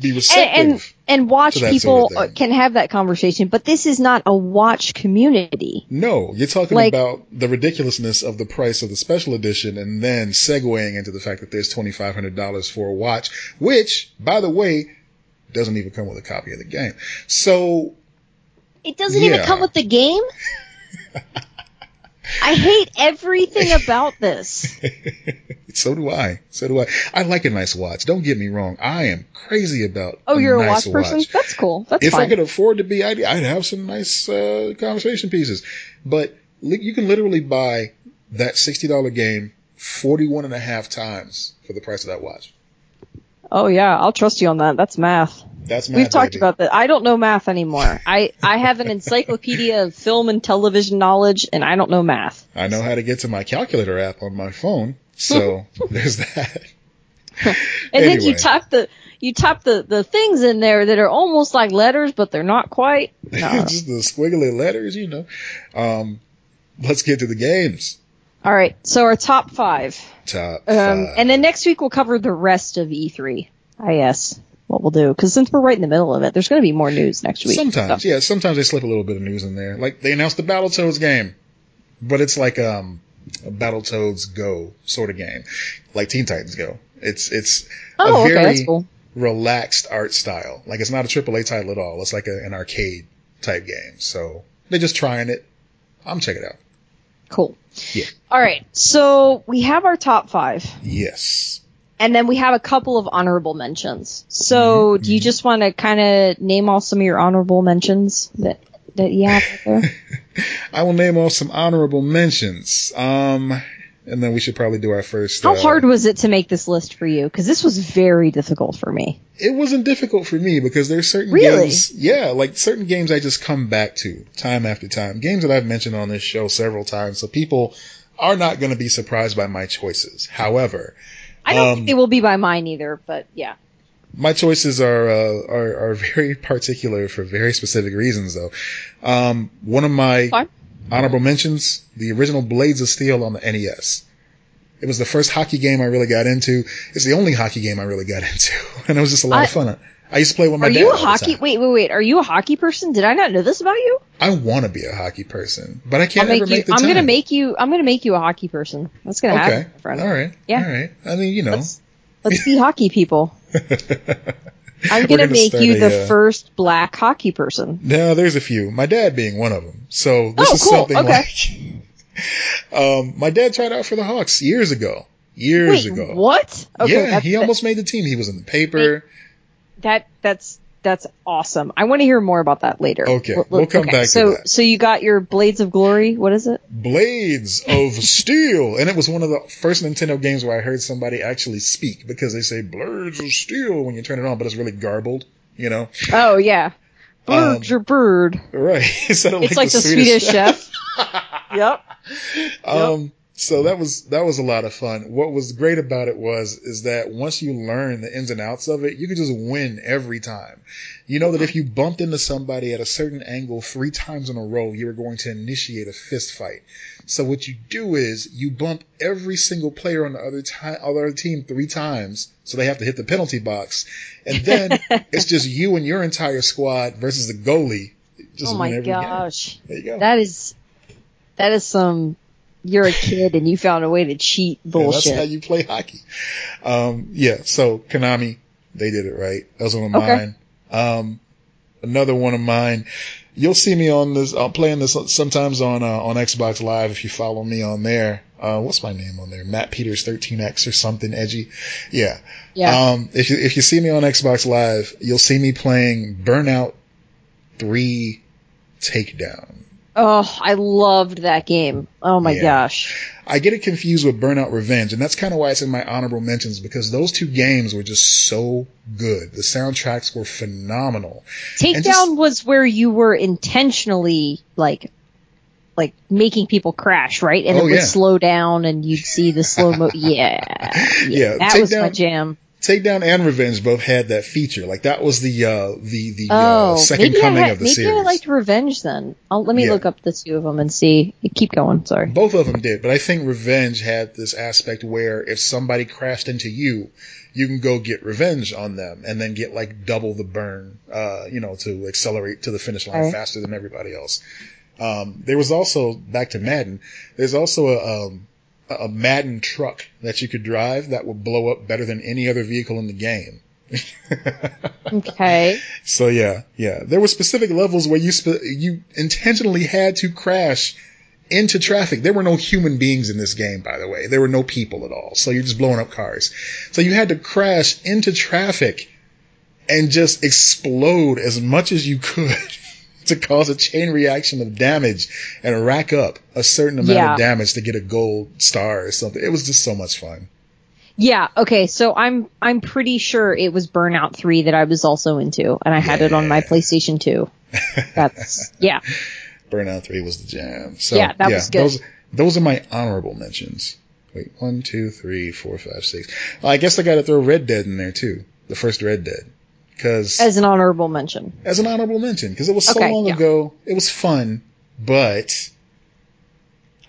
be And, receptive. and and watch to that people sort of uh, thing. can have that conversation, but this is not a watch community. no, you're talking Like- about the ridiculousness of the price of the special edition and then segueing into the fact that there's $2,500 for a watch, which, by the way, doesn't even come with a copy of the game. So, It doesn't even come with the game. <laughs> I hate everything about this. <laughs> so do I. So do I. I like a nice watch. Don't get me wrong. I am crazy about Oh, a you're a nice watch person? That's cool. That's cool. if fine. I could afford to be, I'd, I'd have some nice uh, conversation pieces. But li- you can literally buy that $60 game 41 and a half times for the price of that watch. oh yeah, I'll trust you on that. That's math. That's We've math, talked baby. about that. I don't know math anymore. I, I have an <laughs> encyclopedia of film and television knowledge, and I don't know math. I know how to get to my calculator app on my phone. So <laughs> there's that. And then you Anyway. type the you type the, the things in there that are almost like letters, but they're not quite. <laughs> No. Just the squiggly letters, you know. Um, let's get to the games. All right, so our top five, Top um, five. and then next week we'll cover the rest of E3. I yes, what we'll do because since we're right in the middle of it, there's going to be more news next week. Sometimes, so. yeah. Sometimes they slip a little bit of news in there. Like they announced the Battletoads game, but it's like um, a Battletoads Go sort of game, like Teen Titans Go. It's it's Oh, a very cool. relaxed art style. Like it's not a AAA title at all. It's like a, an arcade type game. So they're just trying it. I'm checking it out. Cool. Yeah. All right. So we have our top five, Yes. And then we have a couple of honorable mentions. So Mm-hmm, do you just want to kind of name off some of your honorable mentions that that you have there? <laughs> I will name off some honorable mentions. Um, and then we should probably do our first. How uh, hard was it to make this list for you? Because this was very difficult for me. it wasn't difficult for me because there's certain Really? games, yeah, like certain games I just come back to time after time. Games that I've mentioned on this show several times, so people are not going to be surprised by my choices. However, I don't Um, think they will be by mine either, but yeah. my choices are, uh, are are very particular for very specific reasons, though. Um, one of my Fine. honorable mentions: the original Blades of Steel on the NES. It was the first hockey game I really got into. It's the only hockey game I really got <laughs> into, and it was just a lot I- of fun. I used to play with my Are dad. you a hockey? Wait, wait, wait. Are you a hockey person? Did I not know this about you? I want to be a hockey person, but I I'll can't make ever you. make the I'm time. gonna make you. I'm gonna make you a hockey person. That's gonna Okay. happen, friend. All right. Yeah. All right. I mean, you know. Let's let's <laughs> be hockey people. <laughs> I'm gonna, gonna make you a, the uh, first black hockey person. No, there's a few. My dad being one of them. So this Oh, is cool. something Okay. like. <laughs> um, my dad tried out for the Hawks years ago. Years Wait, ago. what? Okay, yeah, he almost made the team. He was in the paper. That that's that's awesome. I want to hear more about that later. Okay, L- we'll come back to so, that. So you got your Blades of Glory. What is it? Blades of <laughs> Steel, and it was one of the first Nintendo games where I heard somebody actually speak because they say Blades of Steel when you turn it on, but it's really garbled. You know, Oh yeah, bird Um, your bird. right? <laughs> it It's like, the, Swedish, chef. <laughs> yep. Um, so that was that was a lot of fun. What was great about it was is that once you learn the ins and outs of it, you could just win every time. You know that if you bumped into somebody at a certain angle three times in a row, you were going to initiate a fist fight. So what you do is you bump every single player on the other ti- other team three times, so they have to hit the penalty box, and then <laughs> it's just you and your entire squad versus the goalie. Just oh my game. gosh, There you go. that is that is some. You're a kid and you found a way to cheat Yeah, bullshit. that's how you play hockey. Um, yeah, so Konami, they did it right. That was one of Okay. mine. Um, another one of mine. You'll see me on this. I'm playing this sometimes on uh, on Xbox Live if you follow me on there. Uh, what's my name on there? Matt Peters 13X or something edgy. Yeah. yeah. Um, if you if you see me on Xbox Live, you'll see me playing Burnout Three Takedown. Oh, I loved that game. Oh my Yeah. gosh. I get it confused with Burnout Revenge, and that's kind of why it's in my honorable mentions because those two games were just so good. The soundtracks were phenomenal. Takedown just- was where you were intentionally like like making people crash, right? And Oh, it would yeah. slow down and you'd see the slow mo <laughs> yeah. Yeah, That was my jam. Takedown and Revenge both had that feature. Like that was the uh, the the Oh, uh, second maybe coming had, of the maybe series. I liked Revenge then. I'll, let me Yeah. look up the two of them and see. Keep going. Sorry. Both of them did, but I think Revenge had this aspect where if somebody crashed into you, you can go get revenge on them and then get like double the burn, uh, you know, to accelerate to the finish line Right. faster than everybody else. Um, there was also back to Madden. There's also a, um, a Madden truck that you could drive that would blow up better than any other vehicle in the game. <laughs> Okay. So yeah, yeah, there were specific levels where you spe- you intentionally had to crash into traffic. There were no human beings in this game, by the way. There were no people at all. So you're just blowing up cars. So you had to crash into traffic and just explode as much as you could <laughs> <laughs> to cause a chain reaction of damage and rack up a certain amount Yeah. of damage to get a gold star or something. It was just so much fun. Yeah. Okay. So I'm I'm pretty sure it was Burnout Three that I was also into, and I had it on my PlayStation Two. <laughs> That's yeah. Burnout 3 was the jam. So Yeah, that was good. Those, those are my honorable mentions. Wait, one, two, three, four, five, six. I guess I got to throw Red Dead in there too. The first Red Dead. Because as, an honorable mention. As an honorable mention, because it was so Okay, long yeah. ago, it was fun, but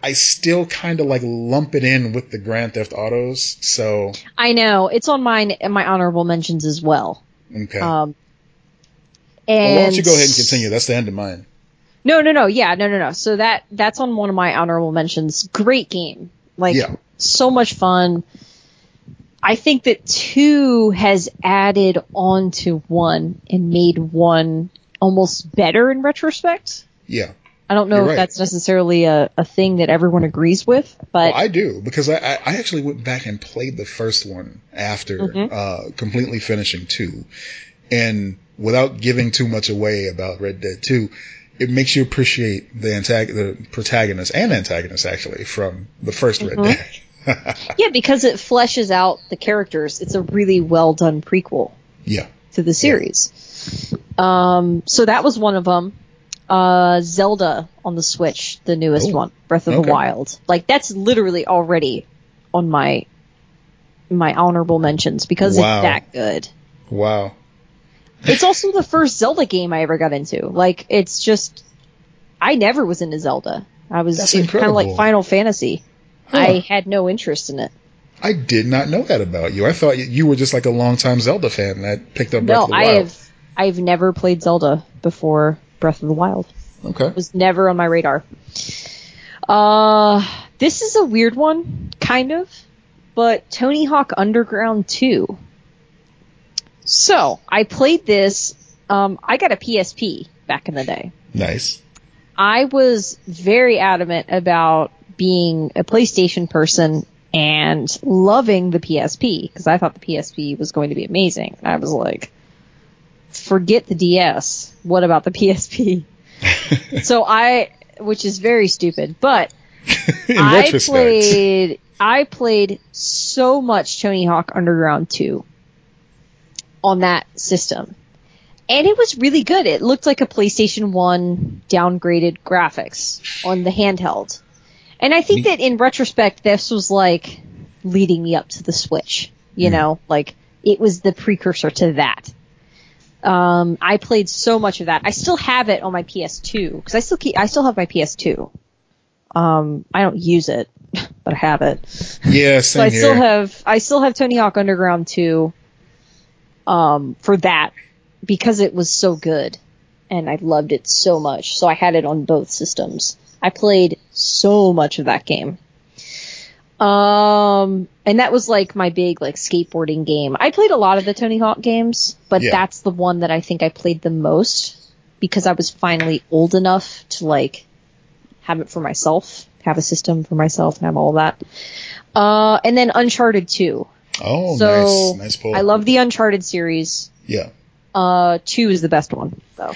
I still kind of like lump it in with the Grand Theft Autos. So I know it's on mine and my honorable mentions as well. Okay. Um, and well, why don't you go ahead and continue? That's the end of mine. No, no, no. Yeah, no, no, no. So that that's on one of my honorable mentions. Great game. Like Yeah. so much fun. I think that two has added on to one and made one almost better in retrospect. Yeah. I don't know You're if right. that's necessarily a, a thing that everyone agrees with, but Well, I do because I, I actually went back and played the first one after Mhm. uh, completely finishing two, and without giving too much away about Red Dead Two, it makes you appreciate the antag- the protagonist and antagonist actually from the 1st Mhm. Red Dead. <laughs> yeah, because it fleshes out the characters. It's a really well done prequel. yeah. to the series. Um, so that was one of them. Uh, Zelda on the Switch, the newest Oh, one, Breath of okay. the Wild. Like that's literally already on my my honorable mentions because Wow. it's that good. Wow. It's also the first Zelda game I ever got into. Like it's just I never was into Zelda. I was kind of like. Final Fantasy. Huh. I had no interest in it. I did not know that about you. I thought you- were just like a longtime Zelda fan that picked up Breath No, of the I have. I've never played Zelda before Breath of the Wild. Okay. It was never on my radar. Uh, this is a weird one, kind of, but Tony Hawk Underground 2. So, I played this, um, I got a PSP back in the day. Nice. I was very adamant about being a PlayStation person and loving the PSP because I thought the PSP was going to be amazing. I was like, forget the DS. What about the PSP? <laughs> so I, which is very stupid, but <laughs> I played, I played so much Tony Hawk Underground 2 on that system. And it was really good. It looked like a PlayStation 1 downgraded graphics on the handheld. And I think that in retrospect, this was like leading me up to the Switch. You Hmm. know, like it was the precursor to that. Um, I played so much of that. I still have it on my PS2 because I still keep, I still have my PS2. Um, I don't use it, <laughs> but I have it. Yeah, <laughs> So I here. still have I still have Tony Hawk Underground 2 um for that because it was so good and I loved it so much. So I had it on both systems. I played so much of that game. Um and that was like my big like skateboarding game. I played a lot of the Tony Hawk games, but Yeah. that's the one that I think I played the most because I was finally old enough to like have it for myself, have a system for myself and have all that. Uh, and then Uncharted 2. oh, so nice. Nice pull. I love the Uncharted series. Yeah. Uh, 2 is the best one, though.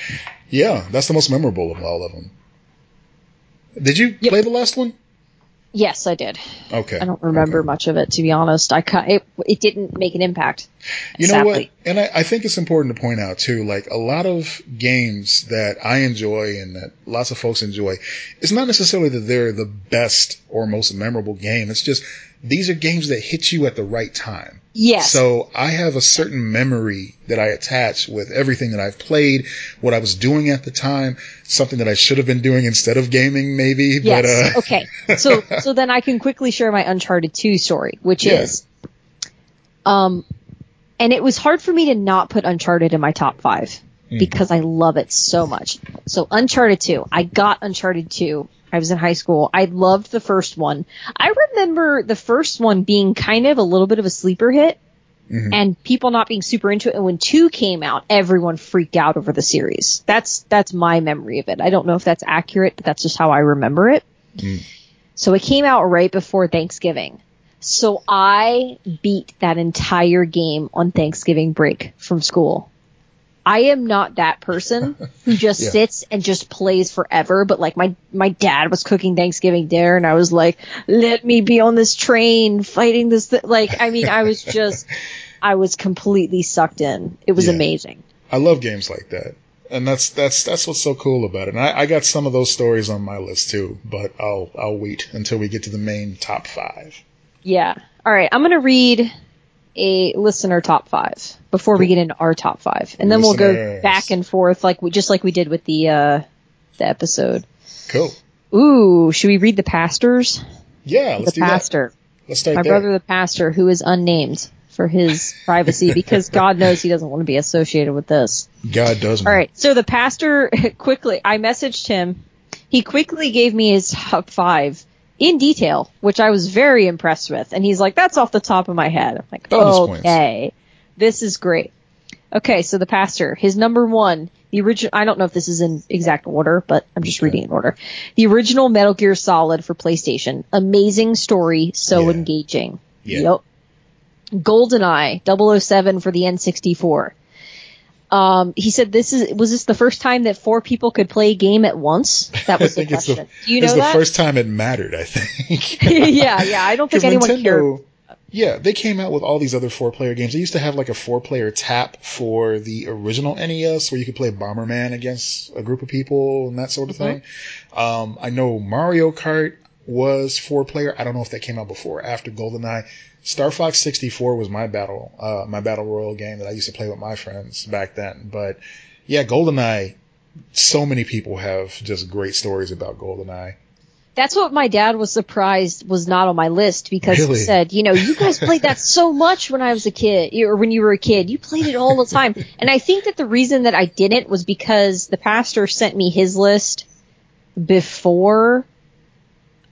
Yeah, that's the most memorable of all of them. Did you Yep. play the last one? Yes, I did. Okay. I don't remember much of it, to be honest. I it, it didn't make an impact. You know sadly. what? And I, I think it's important to point out too, like a lot of games that I enjoy and that lots of folks enjoy, it's not necessarily that they're the best or most memorable game. It's just these are games that hit you at the right time. Yes. So I have a certain memory that I attach with everything that I've played, what I was doing at the time, something that I should have been doing instead of gaming, maybe. yes. But uh, <laughs> okay. So, so then I can quickly share my Uncharted 2 story, which Yeah. is, um, and it was hard for me to not put Uncharted in my top five Hmm. because I love it so much. So Uncharted 2, I got Uncharted 2. I was in high school. I loved the first one. I remember the first one being kind of a little bit of a sleeper hit Mhm. and people not being super into it. And when two came out, everyone freaked out over the series. That's, that's my memory of it. I don't know if that's accurate, but that's just how I remember it. Mm. So it came out right before Thanksgiving. So I beat that entire game on Thanksgiving break from school. I am not that person who <laughs> just Yeah. sits and just plays forever, but like my, my dad was cooking Thanksgiving dinner and I was like, let me be on this train fighting this, th-. like, I mean, I was just, I was completely sucked in. It was Yeah. amazing. I love games like that. And that's that's that's what's so cool about it. And I, I got some of those stories on my list too, but I'll I'll wait until we get to the main top five. Yeah. All right. I'm going to read a listener top five before we get into our top five, and then we'll go back and forth like we just like we did with the uh the episode. Cool. Ooh, should we read the pastors? Yeah, let's the do pastor, that. Let's start my there. brother, the pastor, who is unnamed for his privacy <laughs> because God knows he doesn't want to be associated with this. God doesn't. All right. So the pastor <laughs> quickly, I messaged him. He quickly gave me his top five in detail, which I was very impressed with. And he's like, that's off the top of my head. I'm like, Bonus okay, this is great. Okay. So the pastor, his number one, the original, I don't know if this is in exact order, but I'm just reading in order. The original Metal Gear Solid for PlayStation. Amazing story. So Yeah. engaging. Yeah. Yep. GoldenEye 007 for the N64. Um, he said this is was this the first time that four people could play a game at once? That was <laughs> the think it's the, question. Do you it's know the first time it mattered. I think. <laughs> yeah, yeah. I don't think anyone Nintendo, cared. Yeah, they came out with all these other four player games. They used to have like a four player tap for the original NES where you could play Bomberman against a group of people and that sort of Mm-hmm. thing. Um, I know Mario Kart was four player. I don't know if that came out before or after GoldenEye. Star Fox 64 was my battle, uh, my battle royal game that I used to play with my friends back then. But yeah, GoldenEye, so many people have just great stories about GoldenEye. That's what my dad was surprised was not on my list because Really? he said, you know, you guys played that so much when I was a kid, or when you were a kid. You played it all the time. And I think that the reason that I didn't was because the pastor sent me his list before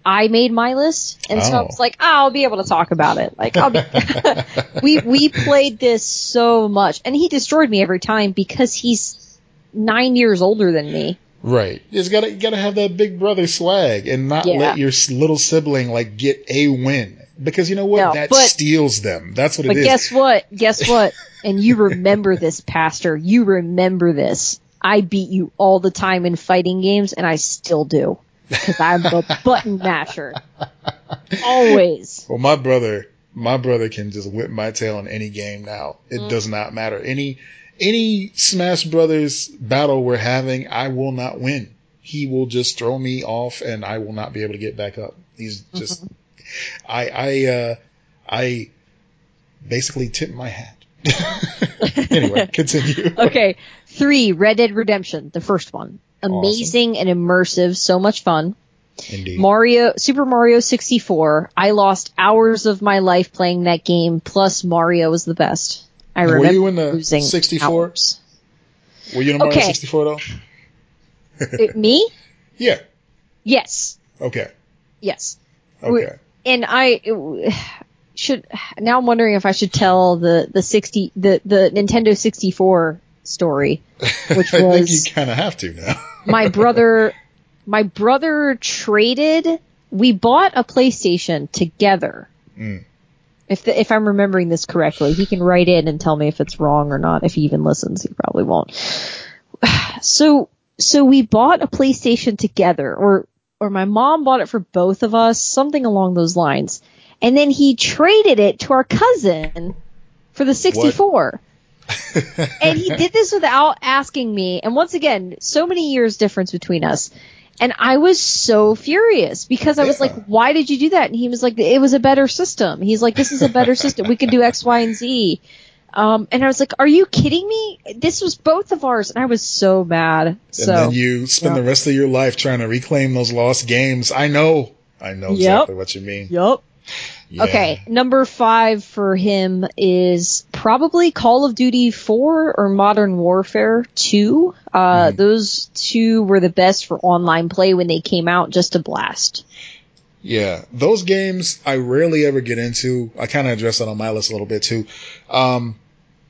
I made my list. And so I Oh. was like, oh, I'll be able to talk about it. Like, I'll be, <laughs> we, we played this so much and he destroyed me every time because he's nine years older than me. Right. It's gotta you gotta have that big brother swag and not Yeah. let your little sibling like get a win because you know what No, that but- steals them. That's what But it is. guess what? Guess what? And you remember this, Pastor. You remember this. I beat you all the time in fighting games, and I still do. Because I'm the button masher. <laughs> Always. well, my brother, my brother can just whip my tail in any game now. It Mm. does not matter. Any any Smash Brothers battle we're having, I will not win. He will just throw me off, and I will not be able to get back up. He's just, Mm-hmm. I I uh I basically tip my hat. <laughs> anyway, <laughs> continue. Okay. Three, Red Dead Redemption, the first one. Amazing and immersive, so much fun. Indeed. Mario, Super Mario 64. I lost hours of my life playing that game, plus Mario was the best. I Were remember you in the losing 64? hours. Were you in Mario Okay. 64 though? Uh, <laughs> it- me? Yeah. Yes. Okay. Yes. Okay. and I <sighs> should now I'm wondering if I should tell the the 60 the the Nintendo 64 story <laughs> which I think you was kind of have to now. <laughs> my brother <laughs> my brother traded we bought a PlayStation together. Mm. If the, if I'm remembering this correctly, he can write in and tell me if it's wrong or not. If he even listens, he probably won't. <sighs> So so we bought a PlayStation together, or or my mom bought it for both of us, something along those lines. And then he traded it to our cousin for the 64. <laughs> and he did this without asking me. And once again, so many years difference between us. And I was so furious because I was Yeah. like, why did you do that? And he was like, it was a better system. He's like, this is a better system. We can do X, Y, and Z. Um, and I was like, are you kidding me? This was both of ours. And I was so mad. and So, then you spend yeah. the rest of your life trying to reclaim those lost games. I know. I know Yep. exactly what you mean. yep. Yeah. Okay, number five for him is probably Call of Duty 4 or Modern Warfare 2. Uh, Mm-hmm. Those two were the best for online play when they came out, just a blast. Yeah, those games I rarely ever get into. I kind of address that on my list a little bit too. Um,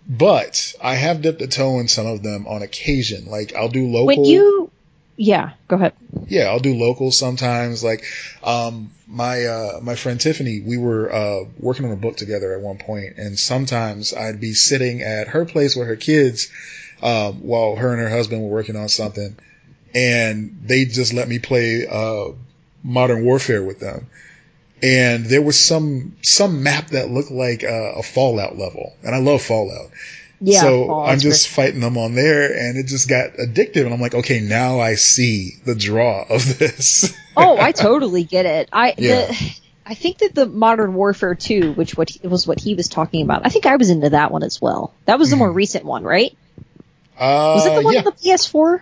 but I have dipped a toe in some of them on occasion. Like I'll do local. When you, yeah, go ahead. Yeah, I'll do local sometimes. Like, um, my, uh, my friend Tiffany, we were, uh, working on a book together at one point, and sometimes I'd be sitting at her place with her kids, um, while her and her husband were working on something, and they just let me play, uh, Modern Warfare with them. And there was some, some map that looked like a, a Fallout level, and I love Fallout. Yeah. So oh, I'm just fighting them on there, and it just got addictive. And I'm like, okay, now I see the draw of <laughs> this. oh, I totally get it. I, Yeah. the, I think that the Modern Warfare 2, which what he, was what he was talking about, I think I was into that one as well. That was the more recent one, right? Uh, Was it the one yeah, on the PS4?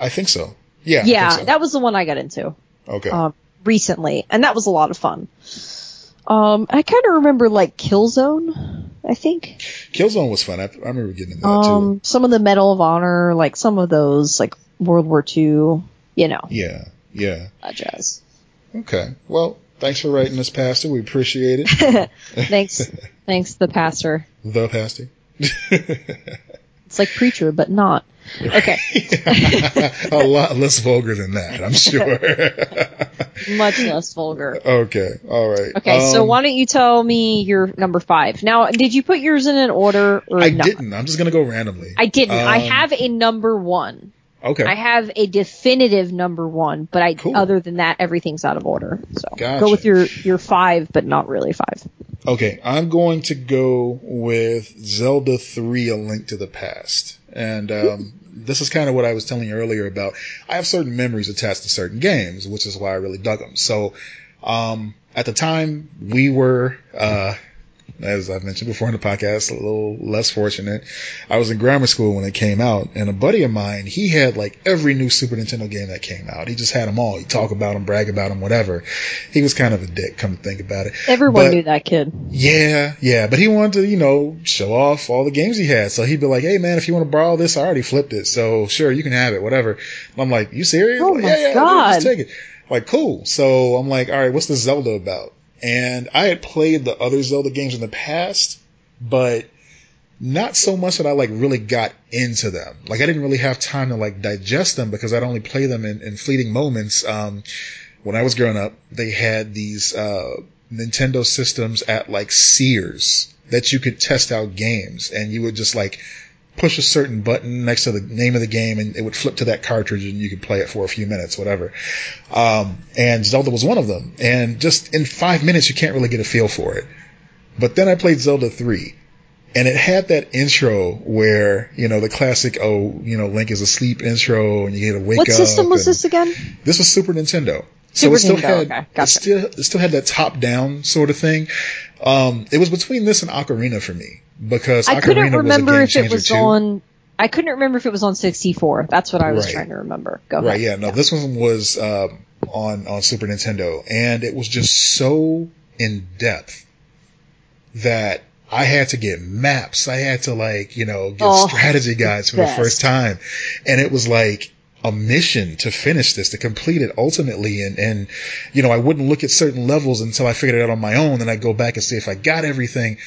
I think so. Yeah. Yeah, so. that was the one I got into. okay. um, recently, and that was a lot of fun. Um, I kind of remember like Killzone I think. Killzone was fun. I, I remember getting into that Um, some of the Medal of Honor, like some of those, like World War II, you know. Yeah, yeah. that jazz. Okay. Well, thanks for writing this, Pastor. We appreciate it. <laughs> Thanks, thanks, the pastor. the Pastor. <laughs> It's like preacher, but not. Okay, <laughs> a lot less vulgar than that, I'm <laughs> sure. much less vulgar. okay. All right. Okay, so Um, why don't you tell me your number five? Now, did you put yours in an order or I not? didn't. I'm just gonna go randomly. I didn't. I Um, have a number one. Okay. I have a definitive number one, but I Cool. other than that, everything's out of order. So Gotcha. go with your your five, but not really five. Okay, I'm going to go with Zelda 3 A Link to the Past. And um, this is kind of what I was telling you earlier about. I have certain memories attached to certain games, which is why I really dug them. So um, at the time, we were, uh, as I've mentioned before in the podcast, a little less fortunate. I was in grammar school when it came out, and a buddy of mine, he had like every new Super Nintendo game that came out. He just had them all. He'd talk about them, brag about them, whatever. He was kind of a dick, come to think about it. Everyone But- knew that kid. Yeah, yeah, but he wanted to, you know, show off all the games he had. So he'd be like, "Hey, man, if you want to borrow this, I already flipped it, so sure, you can have it, whatever." And I'm like, "You serious?" Oh Like, my yeah, yeah, dude, God. just take it. Like, cool. So I'm like, "All right, what's the Zelda about?" And I had played the other Zelda games in the past, but not so much that I like really got into them. Like, I didn't really have time to like digest them because I'd only play them in, in fleeting moments. Um, when I was growing up, they had these uh, Nintendo systems at like Sears that you could test out games, and you would just like push a certain button next to the name of the game, and it would flip to that cartridge, and you could play it for a few minutes, whatever. Um, and Zelda was one of them, and just in five minutes, you can't really get a feel for it. But then I played Zelda 3, and it had that intro where, you know, the classic, oh, you know, Link is asleep intro, and you get to wake What up. system was this again? this was Super Nintendo. Super so it still Nintendo, had okay, it still it still had that top down sort of thing. Um, it was between this and Ocarina for me because I Ocarina couldn't remember was a game if it was too. on. I couldn't remember if it was on 64. That's what I was Right. trying to remember. Go Right, ahead. yeah, no, this one was um, on on Super Nintendo, and it was just so in depth that I had to get maps. I had to like you know get Oh, strategy guides for the first time, and it was like a mission to finish this, to complete it ultimately, and and you know I wouldn't look at certain levels until I figured it out on my own, and I'd go back and see if I got everything.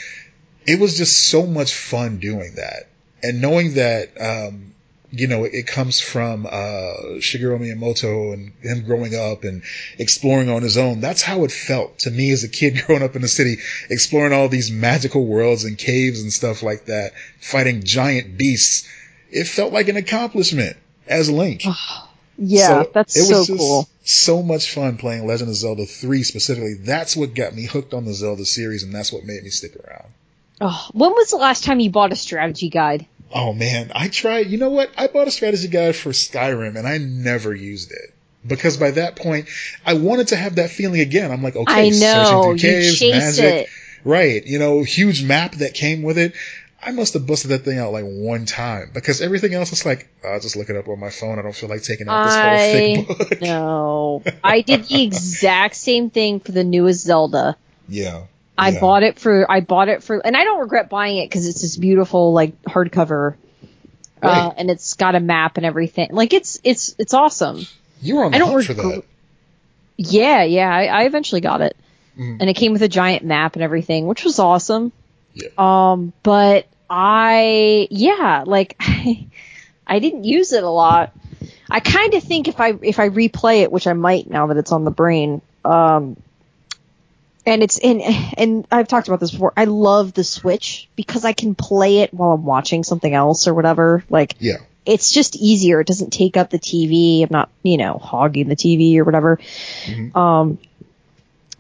It was just so much fun doing that, and knowing that. Um, you know, it comes from uh, Shigeru Miyamoto and him growing up and exploring on his own. That's how it felt to me as a kid <laughs> growing up in the city, exploring all these magical worlds and caves and stuff like that, fighting giant beasts. It felt like an accomplishment as Link. Yeah, So that's it so cool. So much fun playing Legend of Zelda 3 specifically. That's what got me hooked on the Zelda series, and that's what made me stick around. Oh, when was the last time you bought a strategy guide? Oh man, I tried. You know what? I bought a strategy guide for Skyrim and I never used it because by that point I wanted to have that feeling again. I'm like, okay, I searching through caves, magic, it. right? You know, huge map that came with it. I must have busted that thing out like one time because everything else is like, I'll just look it up on my phone. I don't feel like taking out this whole I thick <laughs> book. no, I did the exact same thing for the newest Zelda. Yeah. I yeah. bought it for I bought it for and I don't regret buying it because it's this beautiful like hardcover, uh, and it's got a map and everything. Like it's it's it's awesome. You were on the I don't hunt for that. Yeah, yeah, I, I eventually got it, Mhm. and it came with a giant map and everything, which was awesome. Yeah. Um, but I yeah, like I <laughs> I didn't use it a lot. I kind of think if I if I replay it, which I might now that it's on the brain, um, and it's in and I've talked about this before. I love the Switch because I can play it while I'm watching something else or whatever. Like Yeah. it's just easier. It doesn't take up the TV. I'm not, you know, hogging the TV or whatever. Mhm. Um,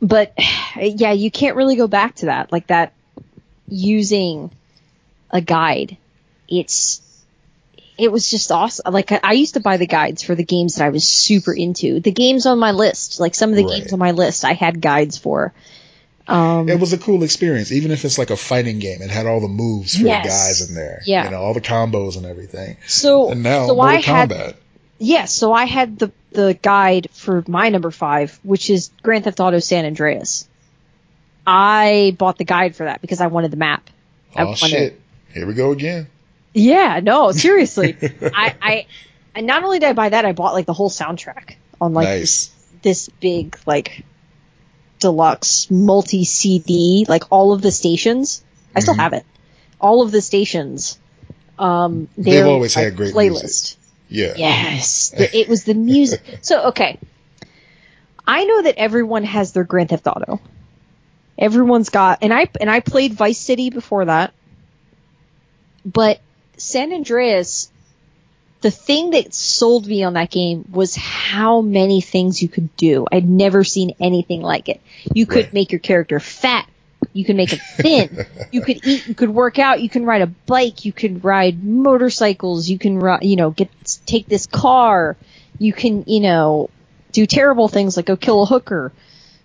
but <sighs> yeah, you can't really go back to that. Like that using a guide. It's, it was just awesome. Like I, used to buy the guides for the games that I was super into. The games on my list, like some of the Right. games on my list, I had guides for. Um, It was a cool experience, even if it's like a fighting game. It had all the moves for Yes. the guys in there. Yeah. You know, all the combos and everything. so, And now so Mortal I had, Kombat. Yes, so I had the the guide for my number five, which is Grand Theft Auto San Andreas. I bought the guide for that because I wanted the map. Oh shit! Here we go again. Yeah, no, <laughs> seriously. I, I, and not only did I buy that, I bought like the whole soundtrack on like Nice. this, this big like deluxe multi CD, like all of the stations. I still Mhm. have it. All of the stations. Um, They've always like, had great playlist. music. Yeah. Yes, <laughs> the, it was the music. So okay, I know that everyone has their Grand Theft Auto. Everyone's got, and I and I played Vice City before that, but San Andreas. The thing that sold me on that game was how many things you could do. I'd never seen anything like it. You could Right. make your character fat. You can make it thin. <laughs> you could eat. You could work out. You can ride a bike. You can ride motorcycles. You can, you know, get take this car. You can, you know, do terrible things like go kill a hooker.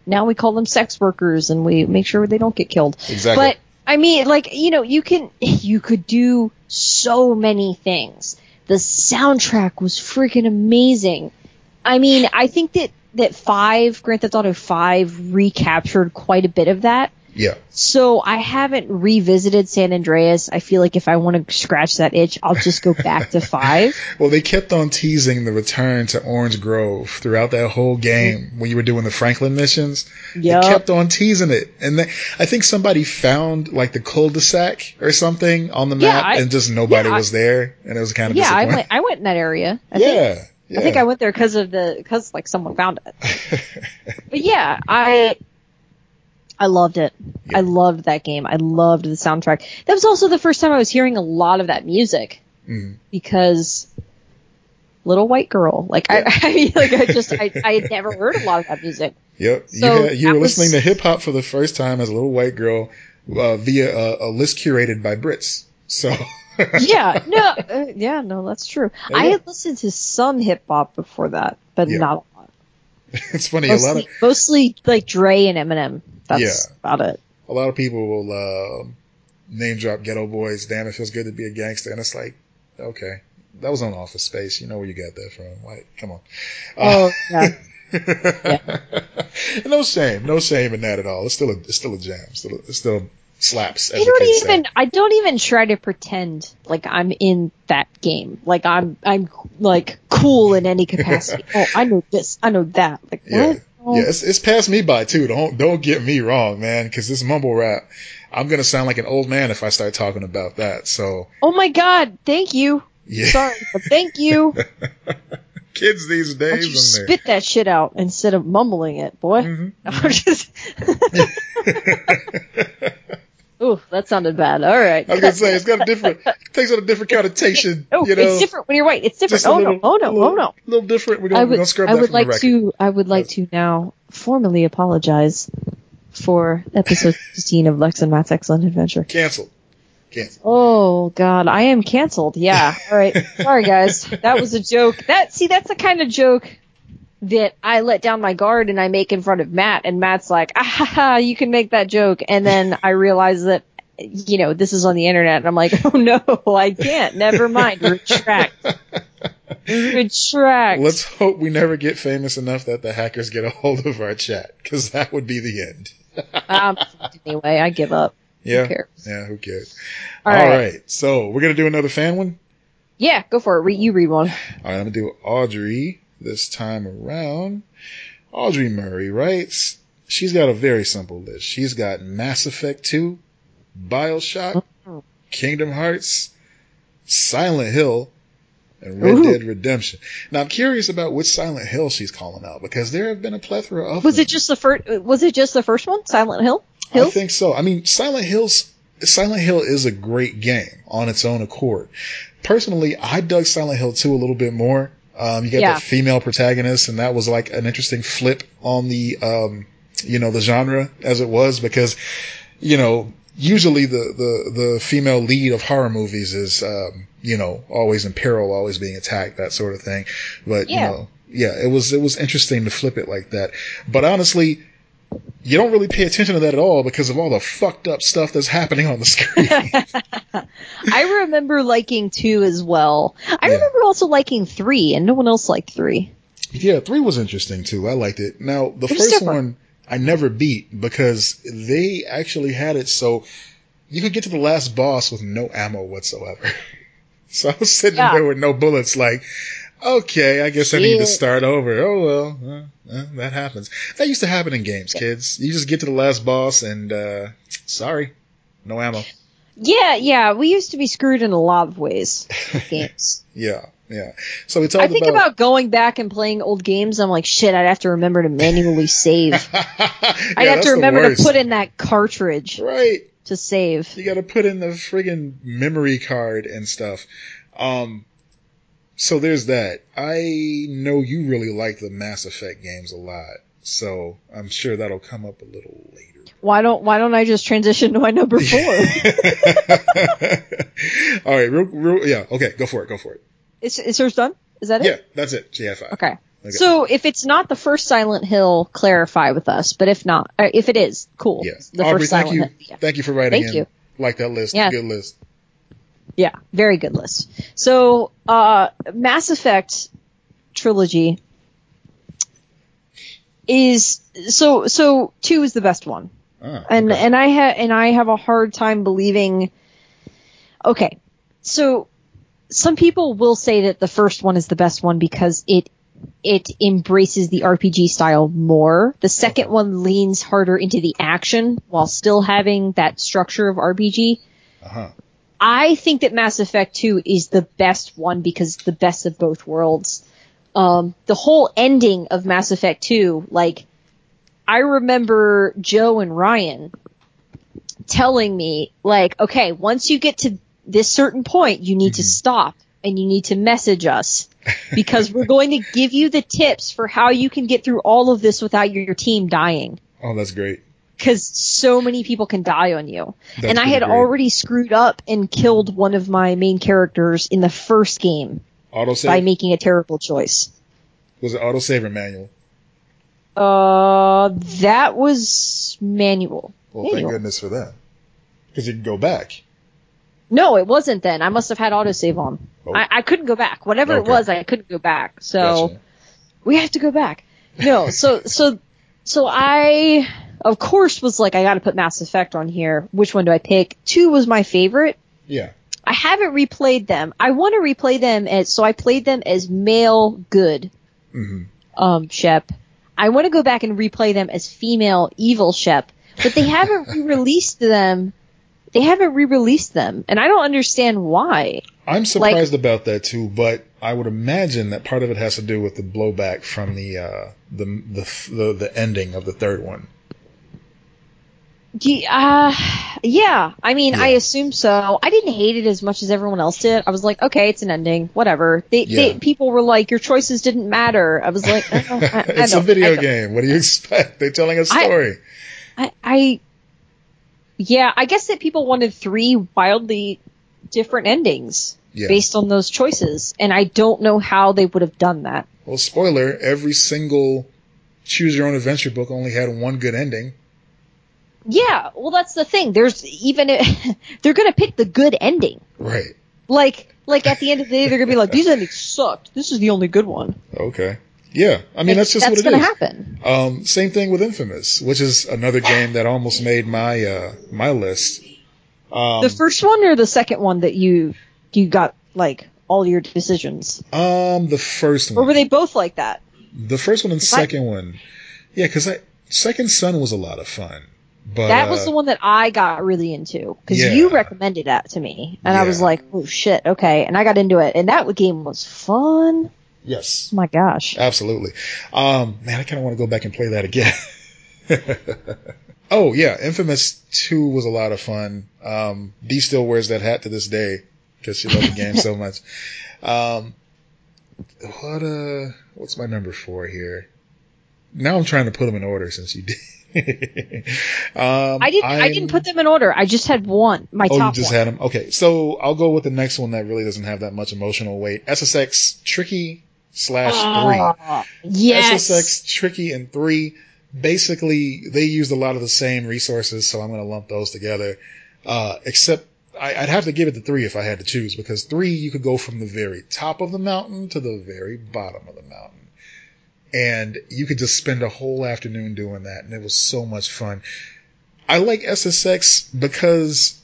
Now we call them sex workers, and we make sure they don't get killed. Exactly. But I mean, like you know, you can <laughs> you could do so many things. The soundtrack was freaking amazing. I mean, I think that that five Grand Theft Auto Five recaptured quite a bit of that. Yeah. So I haven't revisited San Andreas. I feel like if I want to scratch that itch, I'll just go back to five. <laughs> Well, they kept on teasing the return to Orange Grove throughout that whole game when you were doing the Franklin missions. Yep. They kept on teasing it, and then I think somebody found like the cul-de-sac or something on the Yeah, map, I- and just nobody yeah, was there, and it was kind of Yeah, I went. I went in that area. I think, yeah, yeah. I think I went there because of the because like someone found it. <laughs> But yeah, I I loved it. Yeah. I loved that game. I loved the soundtrack. That was also the first time I was hearing a lot of that music Mhm. because Little White Girl. Like I, <laughs> I mean, like I just I, I had never heard a lot of that music. Yep. So you had, you were was- listening to hip hop for the first time as a little white girl uh, via a, a list curated by Brits. So <laughs> Yeah, no, uh, yeah, no, that's true. Yeah. I had listened to some hip hop before that, but Yeah. not a lot. <laughs> it's funny. A lot of mostly like Dre and Eminem. That's Yeah. about it. a lot of people will uh, name drop Geto Boys. Damn, it feels good to be a gangster, and it's like, okay, that was on Office Space. You know where you got that from? Like, come on. Oh yeah. <laughs> no shame, no shame in that at all. It's still a, it's still a jam. It's Still, it still slaps. As I don't even say. I don't even try to pretend like I'm in that game. Like I'm I'm like cool in any capacity. <laughs> oh, I know this, I know that. Like what? Oh, Yeah, it's, it's passed me by too. Don't don't get me wrong, man. Because this mumble rap, I'm gonna sound like an old man if I start talking about that. So oh my god, thank you. yeah, Sorry, but thank you. <laughs> kids these Why don't you days, spit that shit out instead of mumbling it, boy? Mhm. <laughs> I'm just <laughs> Ooh, that sounded bad. All right. I was gonna say it's got a different, it takes on a different connotation. <laughs> Oh, you know, it's different when you're white. It's different. Oh little, no! Oh no! little, Oh no! Oh, a little different. We're I gonna, we're would, gonna scrub I that would from like to, I would like to now formally apologize for episode <laughs> 15 of Lex and Matt's Excellent Adventure. Cancel. Cancel. Oh God, I am canceled. Yeah. All right. <laughs> Sorry guys. That was a joke. That see, that's the kind of joke that I let down my guard and I make in front of Matt, and Matt's like, ah, ha, ha, you can make that joke, and then I realize that. You know, this is on the internet, and I'm like, <laughs> oh no, I can't. Never mind. Retract. Retract. Let's hope we never get famous enough that the hackers get a hold of our chat, because that would be the end. um, anyway, I give up. Yeah. cares? Yeah. Who cares? All All right. right. So we're gonna do another fan one. Yeah, go for it. Re- you read one. All right, I'm gonna do Audrey this time around. Audrey Murray writes, she's got a very simple list. She's got Mass Effect 2, Bioshock, mm-hmm. Kingdom Hearts, Silent Hill, and Red Ooh. Dead Redemption. Now I'm curious about which Silent Hill she's calling out because there have been a plethora of Was them. it just the first? Was it just the first one, Silent Hill? I think so. I mean, Silent Hills, Silent Hill is a great game on its own accord. Personally, I dug Silent Hill 2 a little bit more. Um, you got Yeah. that female protagonist, and that was like an interesting flip on the, um, you know, the genre as it was because, you know, usually the, the, the female lead of horror movies is, um, you know, always in peril, always being attacked, that sort of thing. But, Yeah. you know, yeah, it was, it was interesting to flip it like that. But honestly, you don't really pay attention to that at all because of all the fucked up stuff that's happening on the screen. <laughs> <laughs> I remember liking two as well. I Yeah. remember also liking three, and no one else liked three. yeah, three was interesting too. I liked it. Now the first different. one I never beat because they actually had it so you could get to the last boss with no ammo whatsoever. <laughs> so I was sitting Yeah. there with no bullets, like, okay, I guess I need to start over. Oh well, uh, uh, that happens. That used to happen in games, kids. You just get to the last boss and, uh, sorry, no ammo. Yeah, yeah. We used to be screwed in a lot of ways. <laughs> Games. Yeah, yeah. So we talked I think about, going back and playing old games. I'm like, shit. I'd have to remember to manually save. <laughs> I'd have to remember to put in that cartridge right. to save. You got to put in the friggin' memory card and stuff. Um, so there's that. I know you really like the Mass Effect games a lot, so I'm sure that'll come up a little later. Why don't Why don't I just transition to my number four? <laughs> All right, real, real, yeah, okay, go for it, go for it. is, is yours done? Is that it? Yeah, that's it. GFI. Okay. Okay. So if it's not the first Silent Hill, clarify with us. But if not, uh, if it is, cool. Yeah, The Aubrey, first thank Silent you, Hill. Yeah. thank you for writing Thank in. you. Like that list, Yeah. good list. Yeah, very good list. So, uh, Mass Effect trilogy is so so two is the best one, Ah, and okay. and I ha- and I have a hard time believing. Okay, so some people will say that the first one is the best one because it it embraces the RPG style more. The second one leans harder into the action while still having that structure of RPG. uh-huh. I think that Mass Effect 2 is the best one because the best of both worlds. Um, the whole ending of Mass Effect 2, like, I remember Joe and Ryan telling me, like, okay, once you get to this certain point, you need to Mhm. stop and you need to message us <laughs> because we're going to give you the tips for how you can get through all of this without your, your team dying Oh, that's great. Because so many people can die on you. That's and I had great. already screwed up and killed one of my main characters in the first game Autosave? by making a terrible choice. Was it autosave or manual? Uh, that was manual. Well, thank goodness for that. Because you can go back. No, it wasn't then. I must have had autosave on. Oh. I, I couldn't go back. Whatever Okay. it was, I couldn't go back. So Gotcha. we have to go back. No, so so so I of course was like I got to put Mass Effect on here. Which one do I pick? Two was my favorite. Yeah. I haven't replayed them. I want to replay them as so I played them as male good hmm um Shep. I want to go back and replay them as female evil Shep, but they haven't <laughs> re-released them. They haven't re-released them, and I don't understand why. I'm surprised about that too, but I would imagine that part of it has to do with the blowback from the uh, the, the the the ending of the third one. You- uh, yeah. I mean, I assume so. I didn't hate it as much as everyone else did. I was like, okay, it's an ending, whatever. They, they people were like, your choices didn't matter. I was like, oh, I, I <laughs> it's a I video game. What do you expect? They're telling a story. I, I, yeah, I guess that people wanted three wildly different endings yeah. based on those choices, and I don't know how they would have done that. well, spoiler: every single choose your own adventure book only had one good ending. Yeah, well, that's the thing. There's even <laughs> they're gonna pick the good ending. Right. Like, like at the end of the day, they're gonna be like, these endings sucked. This is the only good one. Okay. Yeah. I mean, that's just that's what it gonna happen. Um, same thing with Infamous, which is another game that almost made my uh, my list. Um, the first one or the second one that you you got like all your decisions, um, the first one. or were they both like that? The first one and I- second one. Yeah, because Second Son was a lot of fun. But that was uh, the one that I got really into because Yeah. you recommended that to me, and I was like, "Oh shit, okay," and I got into it, and that game was fun. Yes, Oh my gosh, absolutely. Um, man, I kind of want to go back and play that again. <laughs> oh yeah, Infamous Two was a lot of fun. Um, Dee still wears that hat to this day because she loved the game so <laughs> much. Um, what uh, what's my number four here? Now I'm trying to put them in order since you did. <laughs> um, I didn't. I I'm- didn't put them in order. I just had one. My Oh, you just one. had them. Okay, so I'll go with the next one that really doesn't have that much emotional weight. SSX Tricky slash three. Ah, yes. SSX Tricky and three. Basically, they used a lot of the same resources, so I'm going to lump those together. Uh, except I, I'd have to give it to three if I had to choose, because three you could go from the very top of the mountain to the very bottom of the mountain. And you could just spend a whole afternoon doing that, and it was so much fun. I like SSX because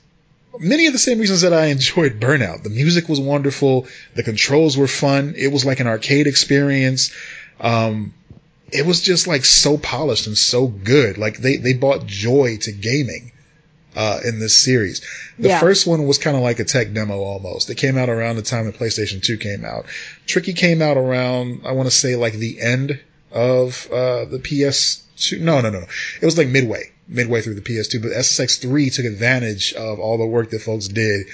many of the same reasons that I enjoyed Burnout. The music was wonderful. The controls were fun. It was like an arcade experience. Um, it was just like so polished and so good. Like they, they brought joy to gaming, uh, in this series. The Yeah. first one was kind of like a tech demo almost. It came out around the time the PlayStation 2 came out. Tricky came out around, I want to say like the end of, uh, the PS2. No, no, no, no. It was like midway, midway through the PS2, but SSX3 took advantage of all the work that folks did,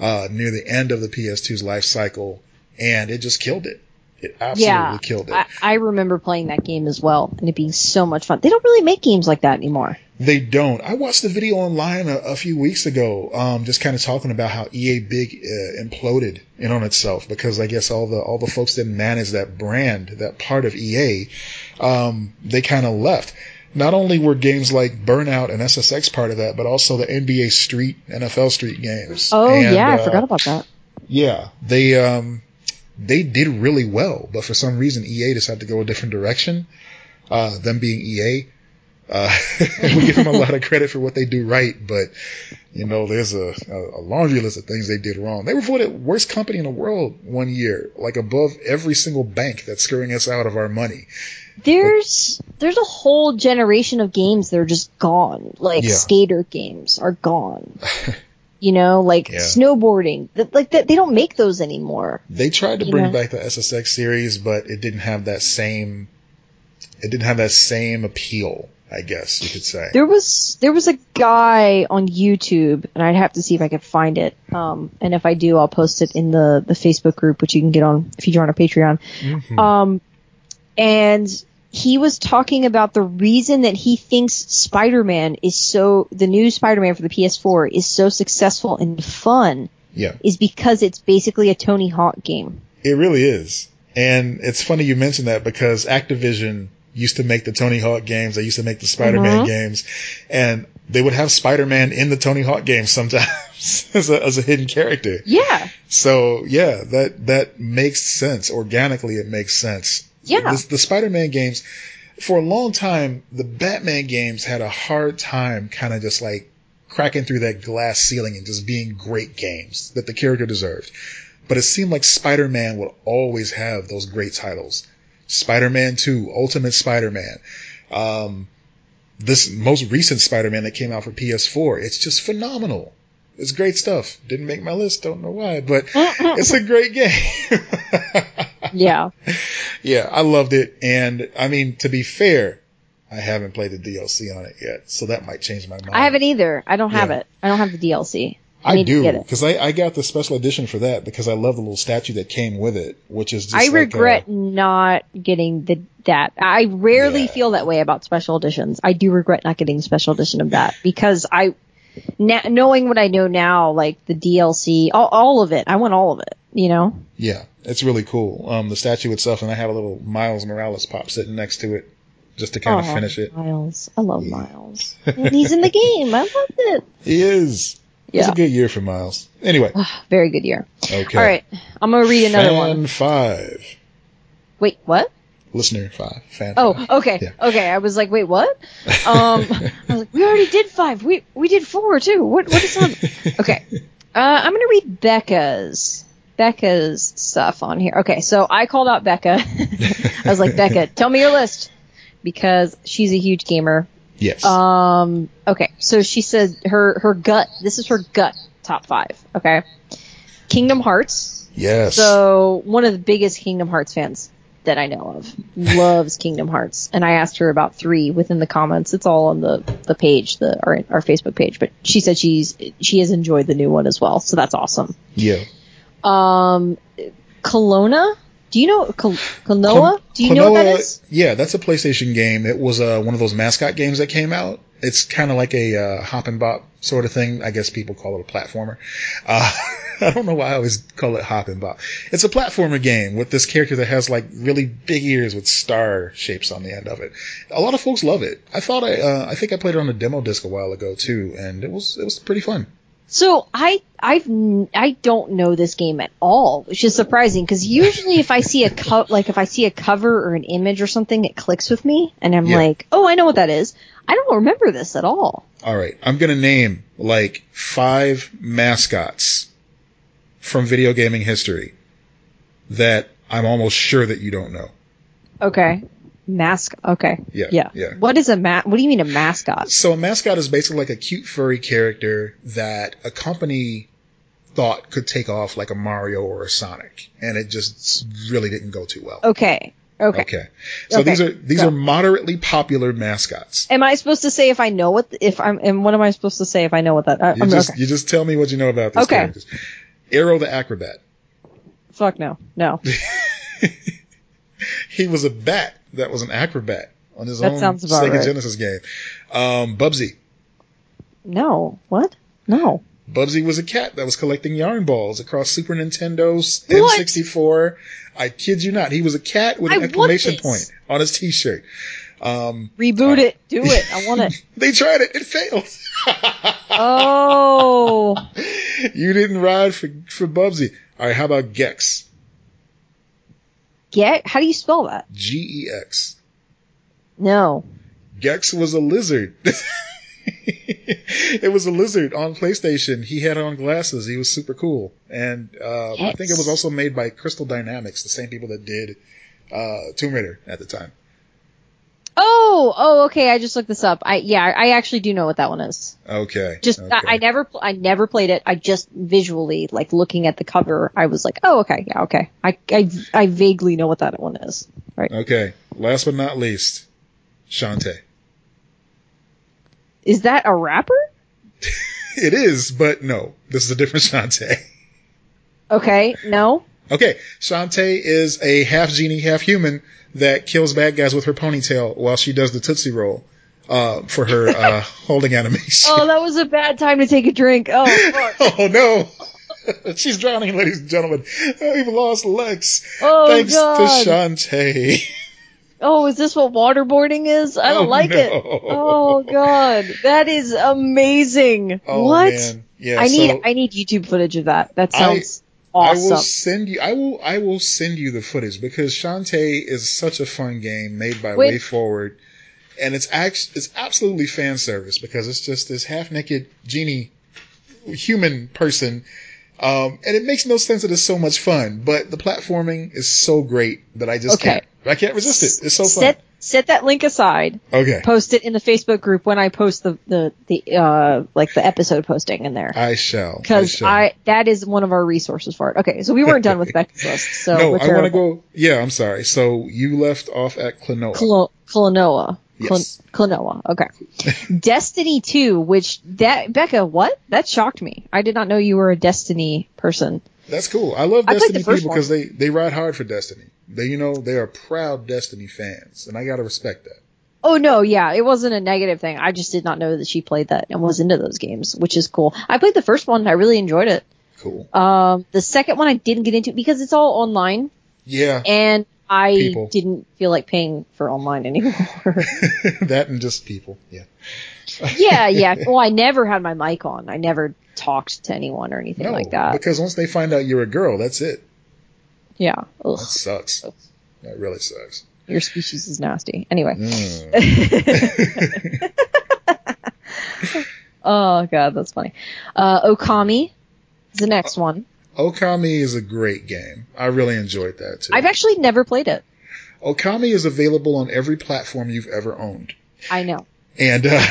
uh, near the end of the PS2's life cycle and it just killed it. It absolutely yeah, killed it. I, I remember playing that game as well, and it being so much fun. They don't really make games like that anymore. They don't. I watched a video online a, a few weeks ago, um, just kind of talking about how EA Big uh, imploded in on itself because I guess all the all the folks that manage that brand, that part of EA, um, they kind of left. Not only were games like Burnout and SSX part of that, but also the NBA Street, NFL Street games. Oh And, yeah, I uh, forgot about that. Yeah, they um they did really well, but for some reason EA decided to go a different direction. Uh, them being EA, uh, <laughs> we give them a lot of credit for what they do right, but you know, there's a, a laundry list of things they did wrong. They were voted worst company in the world one year, like above every single bank that's screwing us out of our money. There's there's a whole generation of games that are just gone. Like Yeah. skater games are gone. <laughs> you know, like Yeah. snowboarding. Th- Like that, they don't make those anymore. They tried to bring know? back the SSX series, but it didn't have that same, it didn't have that same appeal, I guess you could say. There was there was a guy on YouTube, and I'd have to see if I could find it. Um, and if I do, I'll post it in the the Facebook group, which you can get on if you join our Patreon. Mhm. Um, and he was talking about the reason that he thinks Spider-Man is so the new Spider-Man for the PS4 is so successful and fun yeah. is because it's basically a Tony Hawk game. It really is. And it's funny you mentioned that because Activision used to make the Tony Hawk games. They used to make the Spider-Man Mhm. games and they would have Spider-Man in the Tony Hawk games sometimes <laughs> as a, as a hidden character. Yeah, So yeah, that, that makes sense. Organically, it makes sense. Yeah. The, the Spider-Man games, for a long time, the Batman games had a hard time kind of just like cracking through that glass ceiling and just being great games that the character deserved. But it seemed like Spider-Man would always have those great titles. Spider-Man 2, Ultimate Spider-Man. Um, this most recent Spider-Man that came out for PS4, it's just phenomenal. It's great stuff. Didn't make my list, don't know why, but it's a great game. <laughs> yeah. yeah, I loved it. And I mean, to be fair, I haven't played the DLC on it yet, so that might change my mind. I haven't either. I don't have Yeah. it. I don't have the DLC. I, I need to do get it. because I, I got the special edition for that because I love the little statue that came with it, which is just I like, regret uh, not getting the that. I rarely Yeah. feel that way about special editions. I do regret not getting special edition of that because I, na- knowing what I know now, like the DLC, all, all of it, I want all of it. You know? yeah, it's really cool. Um, the statue itself, and I have a little Miles Morales pop sitting next to it just to kind of finish it. Miles, I love Miles. And he's in the game. I love it. <laughs> He is. Yeah. a good year for Miles. Anyway, Very good year. okay. All right, I'm gonna read another Fan one. five. Wait, what? Listener five. Fan Oh, five. okay, Yeah. okay. I was like, wait, what? <laughs> Um, I was like, we already did five. We we did four too. What what is on? Okay, <laughs> uh, I'm gonna read Becca's Becca's stuff on here. Okay, so I called out Becca. <laughs> I was like, Becca, tell me your list because she's a huge gamer. Yes. Um, okay, so she said her her gut. This is her gut top five. Okay, Kingdom Hearts. yes. So one of the biggest Kingdom Hearts fans that I know of loves Kingdom Hearts, and I asked her about three within the comments. It's all on the the page, the our our Facebook page. But she said she's she has enjoyed the new one as well, so that's awesome. yeah. Um, Kelowna. Do you know Klonoa? Do you know what that Klonoa- is? Yeah, that's a PlayStation game. It was uh, one of those mascot games that came out. It's kind of like a uh, hop and bop sort of thing. I guess people call it a platformer. Uh, <laughs> I don't know why I always call it hop and bop. It's a platformer game with this character that has like really big ears with star shapes on the end of it. A lot of folks love it. I thought I, uh, I think I played it on a demo disc a while ago too, and it was it was pretty fun. So I I've I don't know this game at all, which is surprising because usually if I see a co- <laughs> like if I see a cover or an image or something, it clicks with me, and I'm Yeah. like, oh, I know what that is. I don't remember this at all. All right, I'm gonna name like five mascots from video gaming history that I'm almost sure that you don't know. Okay, mask. Okay, Yeah, yeah, yeah. What is a ma- What do you mean a mascot? So a mascot is basically like a cute furry character that a company thought could take off like a Mario or a Sonic, and it just really didn't go too well. Okay, okay. Okay. So Okay, these are these go. are moderately popular mascots. Am I supposed to say if I know what if I'm and what am I supposed to say if I know what that? Uh, You I'm- just okay. you just tell me what you know about these Okay. characters. Aero the acrobat. Fuck no, no. <laughs> He was a bat that was an acrobat on his That own Sega right. Genesis game. Um, Bubsy. No. What? No. Bubsy was a cat that was collecting yarn balls across Super Nintendo, What? N64. I kid you not. He was a cat with an want exclamation point on his t-shirt. Um, Reboot it. Do it. I want it. <laughs> they tried it. It failed. Oh. <laughs> you didn't ride for, for Bubsy. All right. How about Gex? Get? How do you spell that? G-E-X. No. Gex was a lizard. <laughs> it was a lizard on PlayStation. He had on glasses. He was super cool. And uh, I think it was also made by Crystal Dynamics, the same people that did uh, Tomb Raider at the time. Oh. Oh. Okay. I just looked this up. I yeah. I actually do know what that one is. Okay. Just okay. I, I never pl- I never played it. I just visually like looking at the cover. I was like, oh okay, yeah, okay. I I, I vaguely know what that one is. Right? Okay. Last but not least, Shantae. Is that a rapper? <laughs> It is, but no. This is a different Shantae. Okay. No. Okay. Shantae is a half genie, half human that kills bad guys with her ponytail while she does the Tootsie Roll uh, for her uh, <laughs> holding animation. Oh, that was a bad time to take a drink. Oh fuck. <laughs> Oh no! <laughs> She's drowning, ladies and gentlemen. Oh, We've lost Lex. Oh Thanks god. to Shantae. Oh, is this what waterboarding is? I don't Oh, like it. Oh god, that is amazing. Oh what? man. Yeah, I need so I need YouTube footage of that. That I- sounds I will send you I will I will send you the footage because Shantae is such a fun game made by Wait. WayForward. And it's act it's absolutely fan service because it's just this half naked genie human person. Um, and it makes no sense that it's so much fun, but the platforming is so great that I just Okay. can't I can't resist it. It's so fun. Set set that link aside. okay. Post it in the Facebook group when I post the the the uh like the episode posting in there. I shall. Because shall. I, that is one of our resources for it. Okay, so we weren't done with <laughs> Becca's list. So no, I want to go. Yeah, I'm sorry. So you left off at Klonoa. Clo- Klonoa. Cl- Yes. Klonoa. Okay. <laughs> Destiny 2, which that Becca, what? That shocked me. I did not know you were a Destiny person. That's cool. I love I Destiny people because they they ride hard for Destiny. They you know they are proud Destiny fans, and I gotta respect that. Oh no, yeah, it wasn't a negative thing. I just did not know that she played that and was into those games, which is cool. I played the first one. I really enjoyed it. Cool. Um, the second one I didn't get into because it's all online Yeah, and I People. didn't feel like paying for online anymore. <laughs> that and just people. Yeah. <laughs> yeah, yeah. Well, I never had my mic on. I never talked to anyone or anything No, like that. because once they find out you're a girl, that's it. Yeah. Ugh, That sucks. That really sucks. your species is nasty. Anyway. Mm. <laughs> Oh god, that's funny. Uh, Okami is the next one. Okami is a great game. I really enjoyed that too. I've actually never played it. Okami is available on every platform you've ever owned. I know. And uh, <laughs>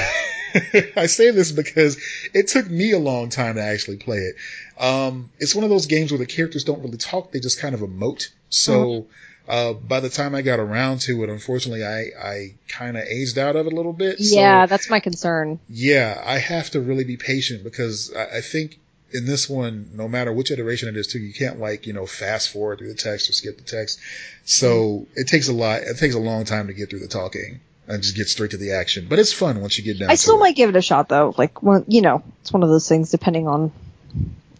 <laughs> I say this because it took me a long time to actually play it. Um, it's one of those games where the characters don't really talk; they just kind of emote. So uh, by the time I got around to it, unfortunately, I I kind of aged out of it a little bit. So, yeah, that's my concern. yeah, I have to really be patient because I, I think in this one, no matter which iteration it is, too, you can't like you know fast forward through the text or skip the text. So it takes a lot. It takes a long time to get through the talking and just get straight to the action. But it's fun once you get down. I still it. might give it a shot though. Like, you know, it's one of those things depending on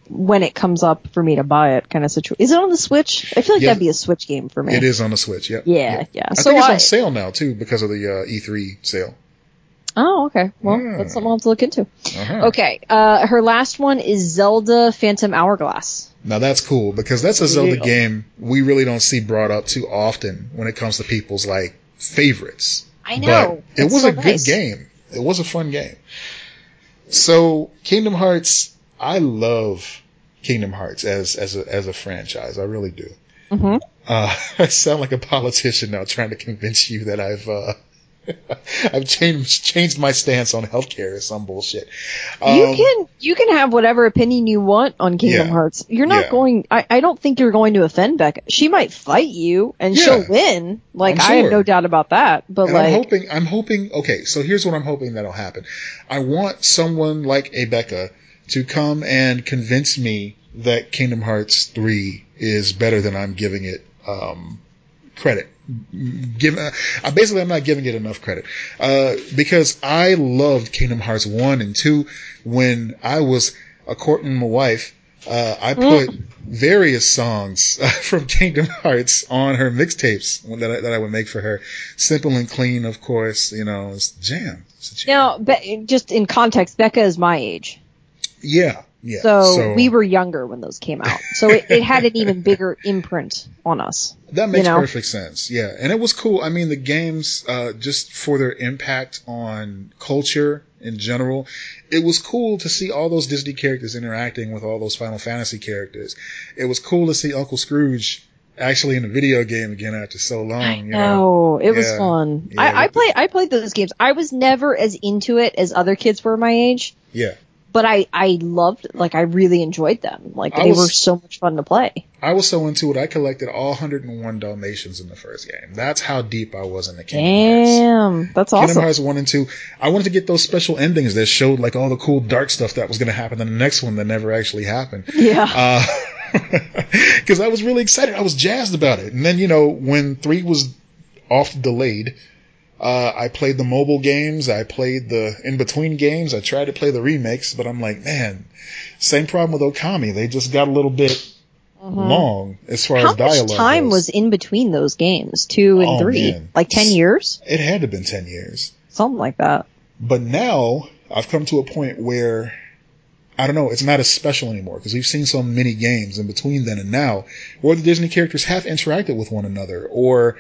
when it comes up for me to buy it kind of situation. Is it on the Switch? I feel like Yeah. that'd be a Switch game for me. It is on the Switch. Yep. Yeah, yeah. I So think it's I- on sale now too because of the uh, E3 sale. Oh, okay. Well, that's something I'll have to look into. Uh-huh. Okay. Uh, her last one is Zelda Phantom Hourglass. Now that's cool because that's a Zelda Yeah. game we really don't see brought up too often when it comes to people's like favorites. I know. But it was so a good game. It was a fun game. So Kingdom Hearts, I love Kingdom Hearts as as a as a franchise. I really do. Mhm. Uh, <laughs> I sound like a politician now, trying to convince you that I've uh, <laughs> I've changed changed my stance on healthcare or some bullshit. you Um, can you can have whatever opinion you want on Kingdom Yeah. Hearts. You're not Yeah. going. I, I don't think you're going to offend Becca. She might fight you and Yeah. she'll win. Like I'm I have no doubt about that. But And like, I'm hoping, I'm hoping, okay, so here's what I'm hoping that'll happen. I want someone like a Becca to come and convince me that Kingdom Hearts 3 is better than I'm giving it, um, credit. Give, uh, I- basically, I'm not giving it enough credit, uh, because I loved Kingdom Hearts 1 and 2 when I was a courting my wife. Uh, I put various songs <laughs> uh, from Kingdom Hearts on her mixtapes that I, that I would make for her. Simple and clean, of course. You know, it's jam. It's jam. now, Be- just in context, Becca is my age. yeah, yeah. So, we were younger when those came out. So it, it had an even <laughs> bigger imprint on us. That makes you know? perfect sense. Yeah, and it was cool. I mean, the games, uh, just for their impact on culture in general, it was cool to see all those Disney characters interacting with all those Final Fantasy characters. It was cool to see Uncle Scrooge actually in a video game again after so long. You know? No, it was fun. Yeah, I, I with play I played those games. I was never as into it as other kids were my age, Yeah. But I I loved like I really enjoyed them. Like they were so much fun to play. I was so into it, I collected all 101 Dalmatians in the first game. That's how deep I was in the Kingdom Hearts. Damn, that's Kingdom. Hearts 1 and 2. I wanted to get those special endings that showed like all the cool dark stuff that was going to happen in the next one that never actually happened. Yeah. Uh, <laughs> because I was really excited. I was jazzed about it. And then, you know, when 3 was off delayed, uh, I played the mobile games. I played the in between games. I tried to play the remakes, but I'm like, man, same problem with Okami. They just got a little bit long as far Mm-hmm. How as dialogue. much time goes. was in between those games? Two and Oh, three? man. Like ten years? It had to have been 10 years. Something like that. But now I've come to a point where I don't know, it's not as special anymore because we've seen so many games in between then and now where the Disney characters have interacted with one another or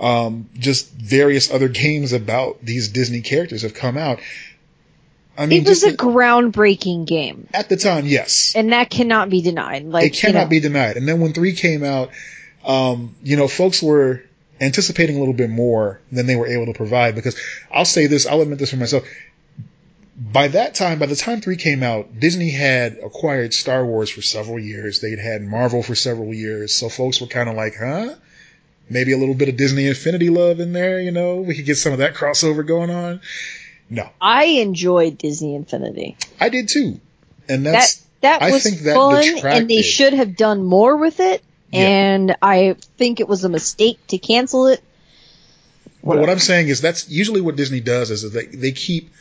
um, just various other games about these Disney characters have come out. I mean, It was a groundbreaking game, at the time, yes. and that cannot be denied. Like it cannot you know, be denied. And then when three came out, um, you know, folks were anticipating a little bit more than they were able to provide because I'll say this, I'll admit this for myself. By that time, by the time three came out, Disney had acquired Star Wars for several years. They'd had Marvel for several years. So folks were kind of like, huh? Maybe a little bit of Disney Infinity love in there, you know? We could get some of that crossover going on. No, I enjoyed Disney Infinity. I did too. And That that's, that I was think that fun, and they should have done more with it. Yeah. And I think it was a mistake to cancel it. But what I'm saying is that's usually what Disney does is that they, they keep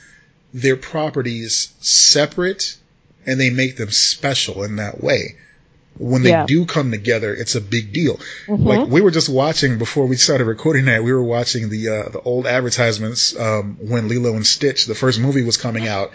their properties separate and they make them special in that way. When they Yeah. do come together, it's a big deal. Mhm. Like we were just watching before we started recording that, we were watching the uh, the old advertisements um, when Lilo and Stitch, the first movie, was coming out,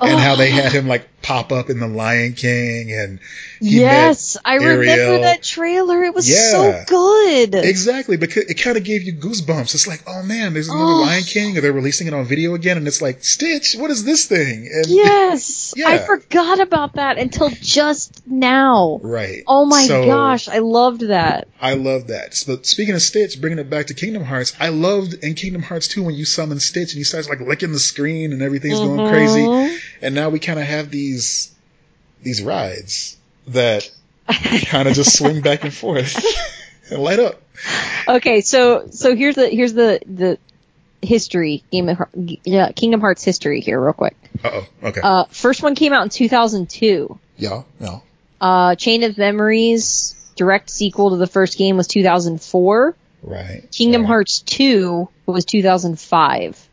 and how they had him like pop up in the Lion King, and yes, I remember that trailer. It was Yeah. so good. Exactly, because it kind of gave you goosebumps. It's like, oh man, there's another Oh. Lion King, or they're releasing it on video again, and it's like, Stitch, what is this thing? And <laughs> Yes, Yeah. I forgot about that until just now. right. Oh my So, gosh, I loved that. I love that. But speaking of Stitch, bringing it back to Kingdom Hearts, I loved in Kingdom Hearts 2 when you summon Stitch and he starts like licking the screen and everything's going Mhm. crazy. And now we kind of have these these these rides that kind of just swing back and forth and light up. Okay, so so here's the here's the the history game of Heart- yeah, Kingdom Hearts history here real quick. Uh oh. Okay. Uh, first one came out in 2002. yeah. Yeah. Uh, Chain of Memories direct sequel to the first game was 2004. Right. Kingdom right. Hearts 2 was 2005.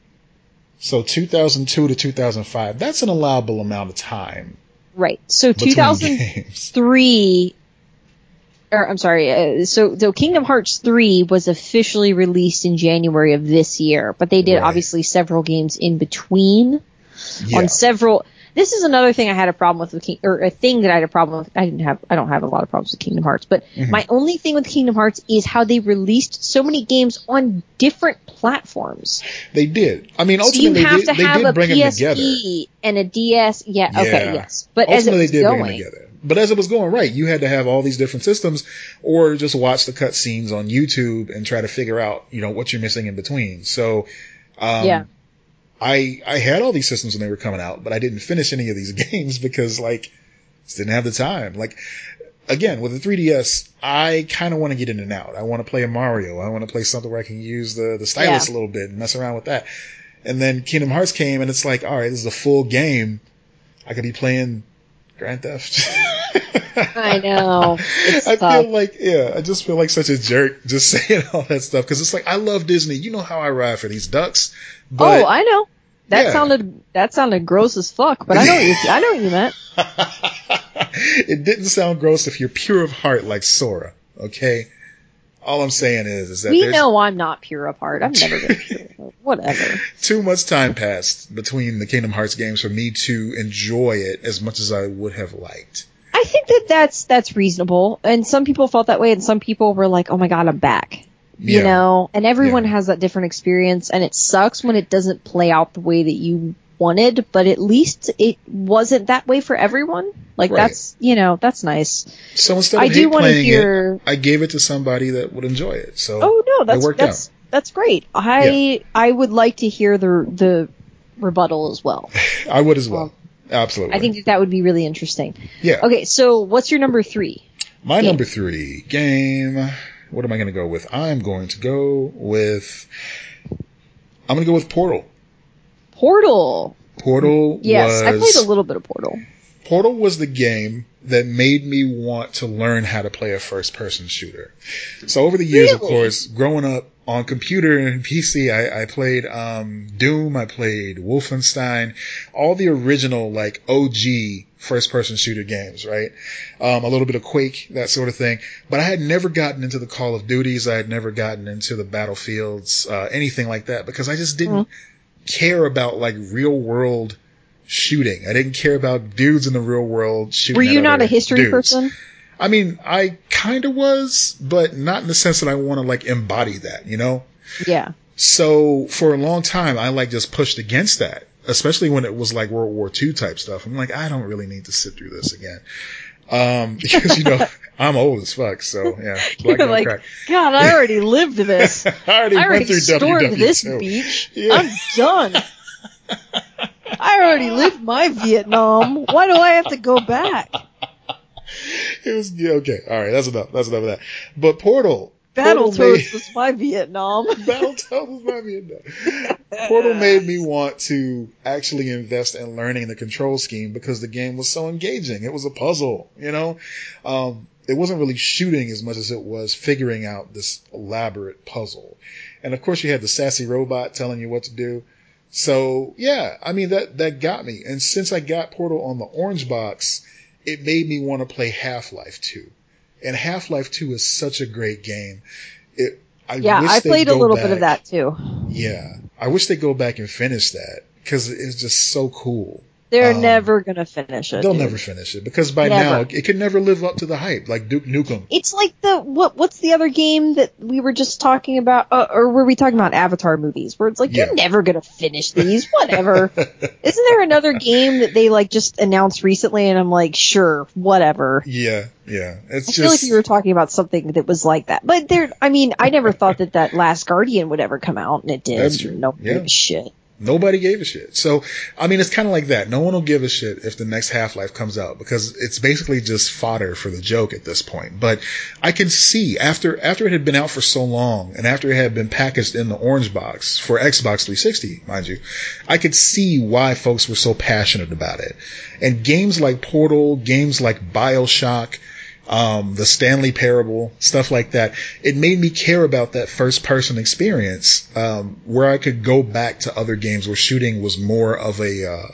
So 2002 to 2005. That's an allowable amount of time Right. So 2003 games. or I'm sorry, uh, so so Kingdom Hearts 3 was officially released in January of this year, but they did Right. obviously several games in between Yeah. on several. This is another thing I had a problem with, with King, or a thing that I had a problem with. I didn't have, I don't have a lot of problems with Kingdom Hearts, but Mm-hmm. my only thing with Kingdom Hearts is how they released so many games on different platforms. They did. I mean, So you have they, to they have did a bring them together. PSP and a DS. Yeah, okay, yes, but as it Ultimately, was they did going, bring them together. But as it was going, right, you had to have all these different systems, or just watch the cutscenes on YouTube and try to figure out, you know, what you're missing in between. So, um, Yeah. I I had all these systems when they were coming out, but I didn't finish any of these <laughs> games because like just didn't have the time. Like again, with the 3DS, I kind of want to get in and out. I want to play a Mario. I want to play something where I can use the the stylus a little bit and mess around with that. And then Kingdom Hearts came, and it's like, all right, this is a full game. I could be playing Grand Theft. I know. It's <laughs> I tough. feel like, yeah, I just feel like such a jerk just <laughs> saying all that stuff because it's like I love Disney. You know how I ride for these ducks. But oh, I know. That Yeah. sounded that sounded gross as fuck, but I know what you, I know what you meant. <laughs> it didn't sound gross if you're pure of heart like Sora. Okay. All I'm saying is, is that We know I'm not pure of heart. I've never been pure of heart. Whatever. <laughs> too much time passed between the Kingdom Hearts games for me to enjoy it as much as I would have liked. I think that that's that's reasonable, and some people felt that way, and some people were like, "Oh my god, I'm back." You Yeah. know, and everyone Yeah. has that different experience, and it sucks when it doesn't play out the way that you wanted, but at least it wasn't that way for everyone. Like Right. that's you know that's nice. So instead of I do want to hear. it, I gave it to somebody that would enjoy it. So Oh no, that's worked that's that's great. I I would like to hear the the rebuttal as well. <laughs> I would as well. Um, Absolutely. I think that, that would be really interesting. yeah. Okay, so what's your number three? My Game. number three game. What am I going to go with? I'm going to go with. I'm going to go with Portal. Portal. Portal Yes, I played a little bit of Portal. Portal was the game that made me want to learn how to play a first person shooter. So over the years, of course, growing up on computer and PC, I, I played um, Doom, I played Wolfenstein, all the original like OG first person shooter games, right? Um, a little bit of Quake, that sort of thing. But I had never gotten into the Call of Duties. I had never gotten into the Battlefields, uh, anything like that because I just didn't care about like real world shooting. I didn't care about dudes in the real world shooting. Were you not a history dudes. person? I mean, I kind of was, but not in the sense that I want to like embody that, you know? Yeah. So for a long time, I like just pushed against that, especially when it was like World War II type stuff. I'm like, I don't really need to sit through this again. Um, <laughs> because you know, I'm old as fuck. So yeah, <laughs> black You're like, crack. God, I already lived this. <laughs> I already, I went already through stormed WW2. this beach. Yeah. I'm done. I already lived my Vietnam. Why do I have to go back? <laughs> It was yeah, okay. All right, that's enough. That's enough of that. But Portal, Portal Battletoads made- was my Vietnam. Battletoads was my Vietnam. Portal made me want to actually invest in learning the control scheme because the game was so engaging. It was a puzzle, you know. Um, it wasn't really shooting as much as it was figuring out this elaborate puzzle. And of course, you had the sassy robot telling you what to do. So yeah, I mean that that got me. And since I got Portal on the orange box, it made me want to play Half Life 2. And Half Life 2 is such a great game. It I Yeah, I played a little bit of that too. Yeah, I wish they go back and finish that because it's just so cool. They're Um, never gonna finish it. They'll dude. never finish it because by Never. now it could never live up to the hype, like Duke Nukem. It's like the what? What's the other game that we were just talking about, uh, or were we talking about Avatar movies? Where it's like Yeah. you're never gonna finish these. <laughs> Whatever. Isn't there another game that they like just announced recently? And I'm like, sure, whatever. Yeah, yeah. It's I feel like just we were talking about something that was like that. But there, I mean, I never thought that that <laughs> Last Guardian would ever come out, and it did. That's true. No Yeah. shit. Nobody gave a shit. So I mean, it's kind of like that. No one will give a shit if the next Half Life comes out because it's basically just fodder for the joke at this point. But I can see after after it had been out for so long and after it had been packaged in the orange box for Xbox 360, mind you, I could see why folks were so passionate about it. And games like Portal, games like BioShock, um, the Stanley Parable, stuff like that. It made me care about that first person experience, um, where I could go back to other games where shooting was more of a, uh,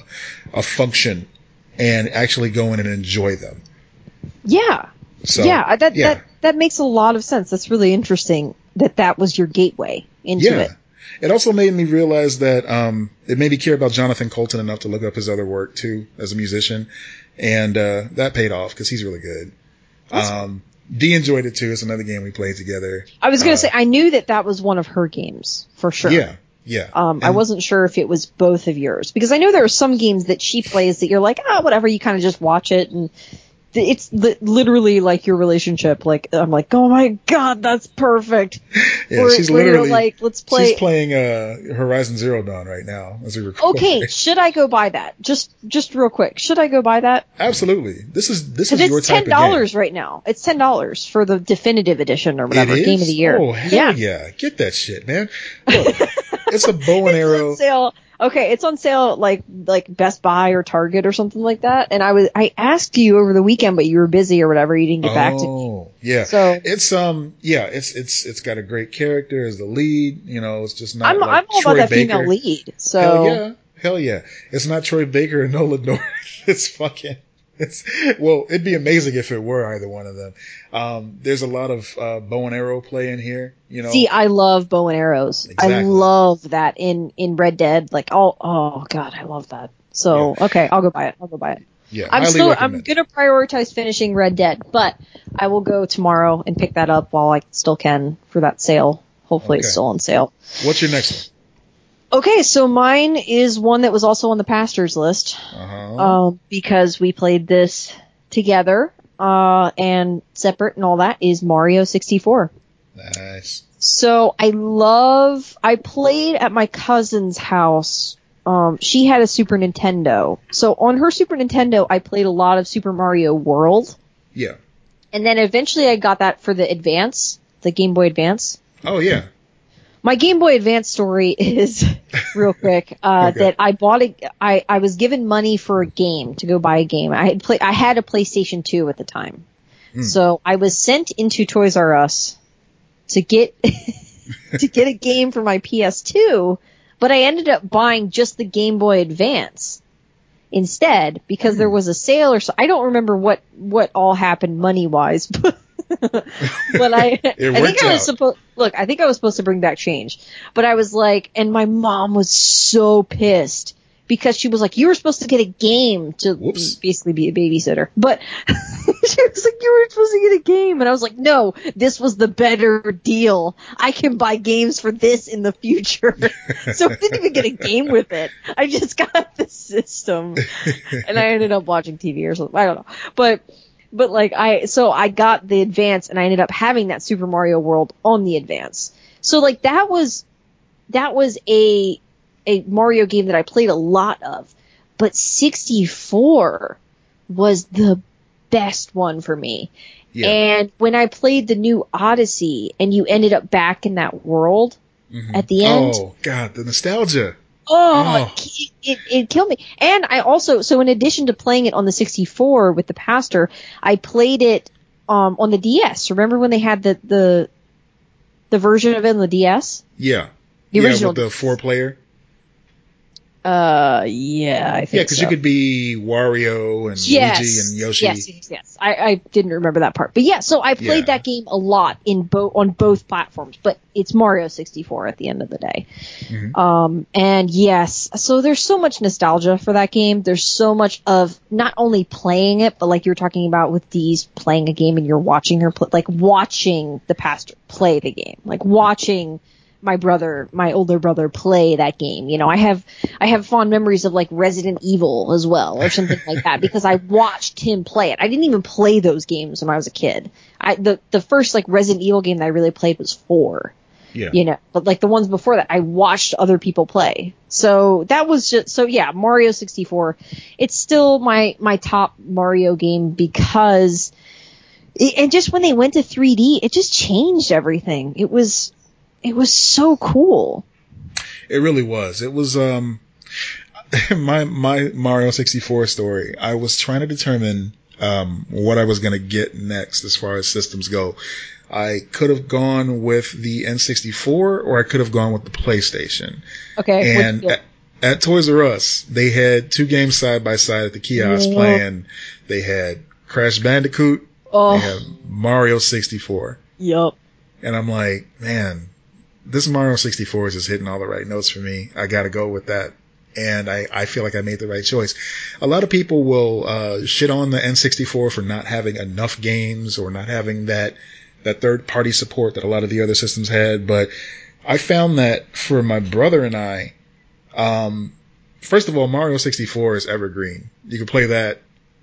a function and actually go in and enjoy them. Yeah. So yeah, that yeah. that that makes a lot of sense. That's really interesting that that was your gateway into yeah. it. It also made me realize that um, it made me care about Jonathan Coulton enough to look up his other work too as a musician, and uh, that paid off because he's really good. Um, D enjoyed it too. It's another game we played together. I was gonna Uh, say I knew that that was one of her games for sure. Yeah, yeah. Um, I wasn't sure if it was both of yours because I know there are some games that she plays that you're like, ah, whatever. You kind of just watch it, and it's li- literally like your relationship. Like I'm like, oh my god, that's perfect. <laughs> Yeah, Or- she's literally like, let's play. She's playing uh, Horizon Zero Dawn right now as we record. Okay, should I go buy that? Just just real quick, should I go buy that? absolutely. This is this is your it's ten dollars right now. It's ten dollars for the definitive edition or whatever game of the year. Oh hell yeah. yeah. Get that shit, man. Look, it's a bow and <laughs> It's arrow. sale. Okay, it's on sale like like Best Buy or Target or something like that. And I was I asked you over the weekend, but you were busy or whatever. You didn't get back to me. Oh, yeah. So- it's um yeah, it's it's it's got a great character as the lead. You know, it's just not I'm like I'm all Troy about that Baker. female lead. So Hell yeah, hell yeah. It's not Troy Baker and <laughs> Nolan North. It's fucking. It's well, it'd be amazing if it were either one of them. Um, there's a lot of uh, bow and arrow play in here. You know, see, I love bow and arrows. I love that in in Red Dead. Like oh oh god, I love that. So okay, I'll go buy it. I'll go buy it. yeah, I'm still recommend. I'm gonna prioritize finishing Red Dead, but I will go tomorrow and pick that up while I still can for that sale. Hopefully it's still on sale. What's your next Okay, so mine is one that was also on the pastors list. Uh huh. um, because we played this together uh, and separate and all that is Mario 64. nice. So I love. I played at my cousin's house. Um, she had a Super Nintendo, so on her Super Nintendo, I played a lot of Super Mario World, Yeah. and then eventually I got that for the Advance, the Game Boy Advance. Oh yeah. My Game Boy Advance story <laughs> is real quick. Uh, Okay. That I bought a, I, I was given money for a game to go buy a game. I had play, I had a PlayStation 2 at the time, Hmm. so I was sent into Toys R Us to get <laughs> to get a game for my PS2, but I ended up buying just the Game Boy Advance instead because Hmm. there was a sale or so. I don't remember what what all happened money wise, <laughs> but <laughs> but I <laughs> I think I was supposed look. I think I was supposed to bring back change, but I was like, and my mom was so pissed because she was like, you were supposed to get a game to Whoops. basically be a babysitter, but <laughs> she was like, you were supposed to get a game, and I was like, no, this was the better deal. I can buy games for this in the future, so I didn't even get a game with it. I just got the system, and I ended up watching TV or something. I don't know, but but like I so I got the advance and I ended up having that Super Mario World on the advance. So like that was that was a a Mario game that I played a lot of. But 64 was the best one for me. Yeah. And when I played the new Odyssey and you ended up back in that world Mhm. at the end, Oh god, the nostalgia. Oh, Oh. It, it, it killed me. And I also, so in addition to playing it on the 64 with the pastor, I played it um, on the DS. Remember when they had the the the version of it on the DS? Yeah. The yeah, original. with the four player. Uh, yeah, I think Yeah, because so. you could be Wario and yes, Luigi and Yoshi. Yes, yes, yes. I, I didn't remember that part, but yeah. So I played Yeah. that game a lot in both on both platforms, but it's Mario 64 at the end of the day. Mhm. Um, and yes, so there's so much nostalgia for that game. There's so much of not only playing it, but like you were talking about with these playing a game and you're watching her play, like watching the pastor play the game, like watching my brother, my older brother play that game. You know, I have, I have fond memories of like Resident Evil as well or something like that <laughs> because I watched him play it. I didn't even play those games when I was a kid. I, the, the first like Resident Evil game that I really played was four Yeah. you know, but like the ones before that, I watched other people play. So that was just, so yeah, Mario 64. It's still my, my top Mario game because, it, and just when they went to 3D, it just changed everything. It was, it was so cool. It really was. It was um <laughs> my my Mario 64 story. I was trying to determine um what I was going to get next as far as systems go. I could have gone with the N64 or I could have gone with the PlayStation. Okay. and at, at Toys R Us, they had two games side by side at the kiosk Yeah. playing. They had Crash Bandicoot Oh, They have Mario 64. yep. And I'm like, man, this Mario 64 is just hitting all the right notes for me. I gotta go with that. And I, I feel like I made the right choice. A lot of people will, uh, shit on the N64 for not having enough games or not having that, that third party support that a lot of the other systems had. But I found that for my brother and I, um, first of all, Mario 64 is evergreen. You can play that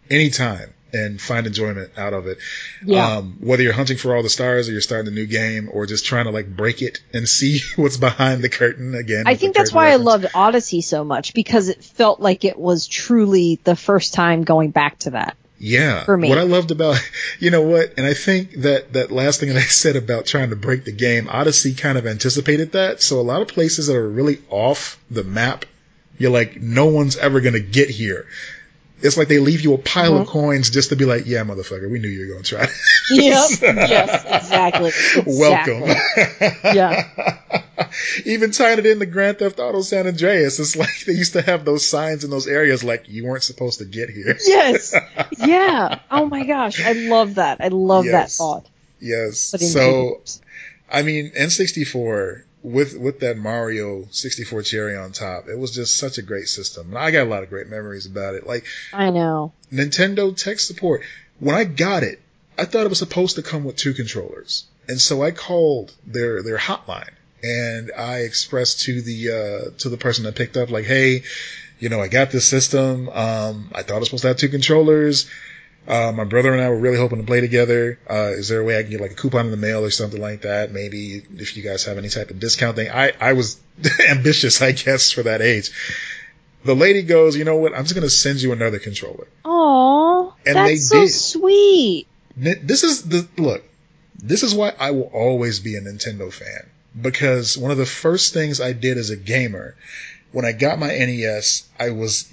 anytime and find enjoyment out of it. Yeah. Um, whether you're hunting for all the stars or you're starting a new game or just trying to like break it and see <laughs> what's behind the curtain again. I think that's why reference. I loved Odyssey so much because it felt like it was truly the first time going back to that. Yeah. for me. What I loved about, <laughs> you know what, and I think that that last thing that I said about trying to break the game, Odyssey kind of anticipated that. So a lot of places that are really off the map, you're like, no one's ever gonna get here. It's like they leave you a pile of Mhm. coins just to be like, yeah, motherfucker, we knew you were gonna try. Yep. yes, exactly. <laughs> Welcome. Yeah. <laughs> Even tying it in the Grand Theft Auto San Andreas, it's like they used to have those signs in those areas like you weren't supposed to get here. Yes. <laughs> Yeah. Oh my gosh. I love that. I love that thought. Yes. So games. I mean, N64 with with that Mario 64 cherry on top, it was just such a great system. And I got a lot of great memories about it. Like I know. Nintendo tech support. When I got it, I thought it was supposed to come with two controllers, and so I called their their hotline and I expressed to the uh, to the person that picked up like, hey, you know, I got this system. Um, I thought it was supposed to have two controllers. Uh, my brother and I were really hoping to play together. Uh, is there a way I can get like a coupon in the mail or something like that? Maybe if you guys have any type of discount thing. I, I was <laughs> ambitious, I guess, for that age. The lady goes, you know what? I'm just going to send you another controller. Oh, And that's they so did. sweet. This is the, look, this is why I will always be a Nintendo fan. Because one of the first things I did as a gamer, when I got my NES, I was, <laughs>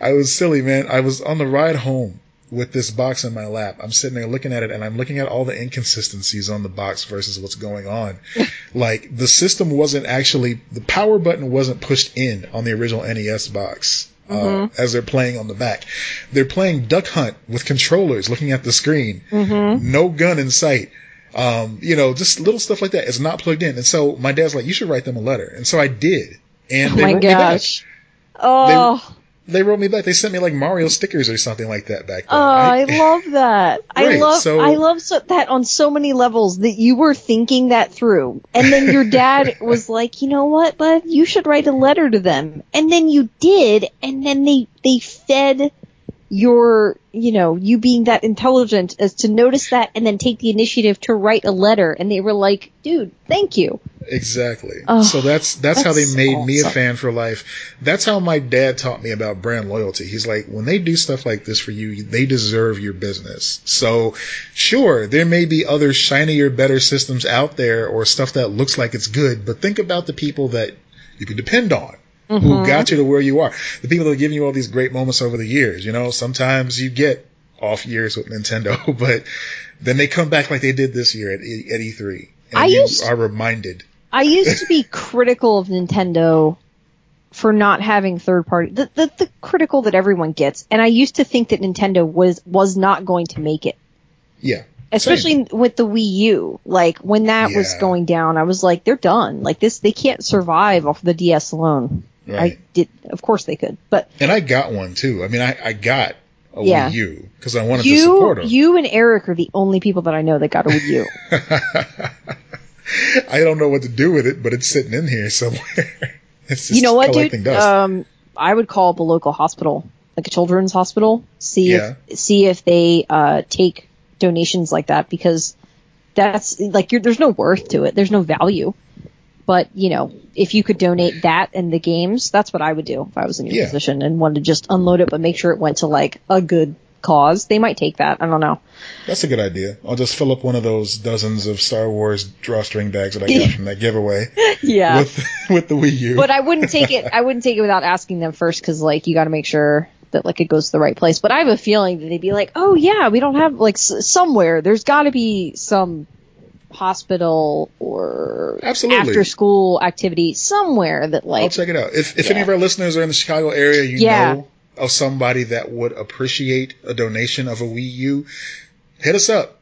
I was silly, man. I was on the ride home with this box in my lap. I'm sitting there looking at it and I'm looking at all the inconsistencies on the box versus what's going on. <laughs> like the system wasn't actually, the power button wasn't pushed in on the original NES box. Uh, Mhm. as they're playing on the back. They're playing Duck Hunt with controllers looking at the screen. Mm-hmm. No gun in sight. Um, you know, just little stuff like that. It's not plugged in. And so my dad's like, you should write them a letter. And so I did. And Oh they my wrote gosh. Oh, me back. They wrote me back. They sent me like Mario stickers or something like that back then. oh, I <laughs> love that. I love, so- I love so, that on so many levels that you were thinking that through, and then your dad <laughs> was like, you know what, bud, you should write a letter to them, and then you did, and then they they fed your, you know, you being that intelligent as to notice that and then take the initiative to write a letter, and they were like, dude, thank you. Exactly. Oh, so that's that's, how they that's made me a fan for life. That's how my dad taught me about brand loyalty. He's like, when they do stuff like this for you, they deserve your business. So, sure, there may be other shinier, better systems out there or stuff that looks like it's good, but think about the people that you can depend on. Who Mhm. got you to where you are? The people that are giving you all these great moments over the years. You know, sometimes you get off years with Nintendo, <laughs> but then they come back like they did this year at, E- at E3, and I you used- are reminded. I used to be <laughs> critical of Nintendo for not having third party the, the the critical that everyone gets and I used to think that Nintendo was was not going to make it Yeah. especially with the Wii U like when that was going down I was like they're done like this they can't survive off the DS alone Right. I did of course they could but And I got one too. I mean, I, I got a Yeah. Wii U because I wanted to support you them. you and Eric are the only people that I know that got a Wii U <laughs> <laughs> I don't know what to do with it, but it's sitting in here somewhere. <laughs> you know what dude um I would call up a local hospital like a children's hospital see Yeah. if see if they uh take donations like that because that's like you're, there's no worth to it there's no value but you know if you could donate that and the games that's what I would do if I was in your Yeah. position and wanted to just unload it but make sure it went to like a good cause they might take that I don't know That's a good idea. I'll just fill up one of those dozens of Star Wars drawstring bags that I got <laughs> from that giveaway yeah with with the Wii U. but I wouldn't take it. I wouldn't take it without asking them first because like you got to make sure that like it goes to the right place. But I have a feeling that they'd be like, oh yeah, we don't have like s- somewhere. There's got to be some hospital or Absolutely. after school activity somewhere that like I'll check it out. If if Yeah. any of our listeners are in the Chicago area, you Yeah. know of somebody that would appreciate a donation of a Wii U, hit us up.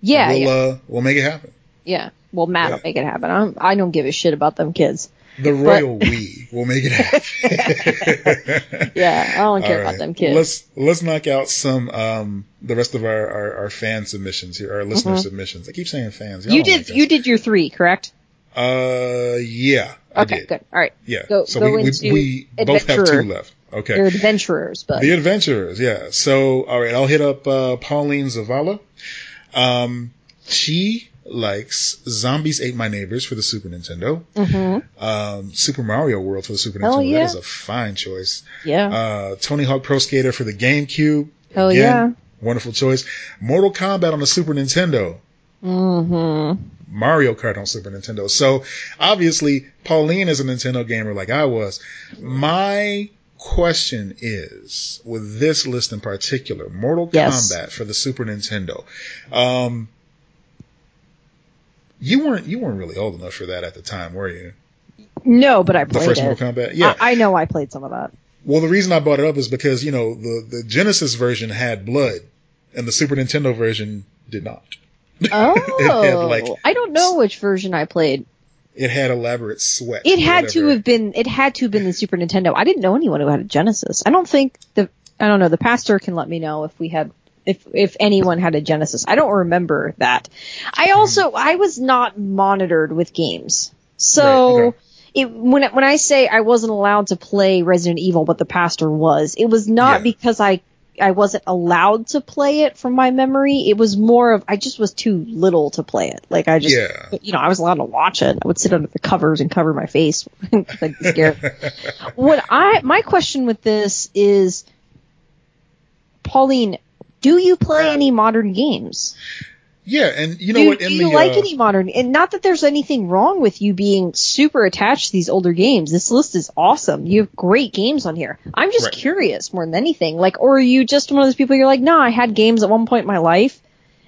Yeah, we'll yeah, uh we'll make it happen. yeah. Well, Matt will make it happen. I'm, I don't give a shit about them kids. The royal we will make it happen. <laughs> Yeah, I don't care All about them kids. Let's let's knock out some um the rest of our our, our fan submissions here, our listener Mhm. submissions. I keep saying fans. Y'all you did like you did your three, correct? Uh, yeah, I Okay, did. good. All right, Yeah. Go- so go we, into we, we both have two left. Okay. They're adventurers, but The Adventurers, yeah. So, all right, I'll hit up uh, Pauline Zavala. Um, she likes Zombies Ate My Neighbors for the Super Nintendo. Mhm. Um, Super Mario World for the Super Hell Nintendo. yeah. That is a fine choice. yeah, Uh, Tony Hawk Pro Skater for the GameCube. hell Again, yeah. Wonderful choice. Mortal Kombat on the Super Nintendo. hmm Mario Kart on Super Nintendo. So obviously, Pauline is a Nintendo gamer like I was. My question is, with this list in particular, Mortal Yes. Kombat for the Super Nintendo. Um, you weren't you weren't really old enough for that at the time, were you? No, but I played The first it. Mortal Kombat, yeah. I, I know I played some of that. well, the reason I brought it up is because you know the the Genesis version had blood, and the Super Nintendo version did not. <laughs> Oh, like, I don't know which version I played. It had elaborate sweat. It had to have been. It had to have been the Super Nintendo. I didn't know anyone who had a Genesis. I don't think the. I don't know. The pastor can let me know if we had. If if anyone had a Genesis, I don't remember that. I Hmm. also I was not monitored with games, so Right, okay. it when when I say I wasn't allowed to play Resident Evil, but the pastor was, it was not Yeah. because I I wasn't allowed to play it from my memory. It was more of I just was too little to play it. Like I just Yeah. you know, I was allowed to watch it. I would sit under the covers and cover my face. <laughs> I'd be scared. <laughs> what I my question with this is, Pauline, do you play any modern games? Yeah, and you know do, what? do you the like uh, any modern? And not that there's anything wrong with you being super attached to these older games. This list is awesome. You have great games on here. I'm just Right. curious more than anything. Like, or are you just one of those people? You're like, no, I had games at one point in my life.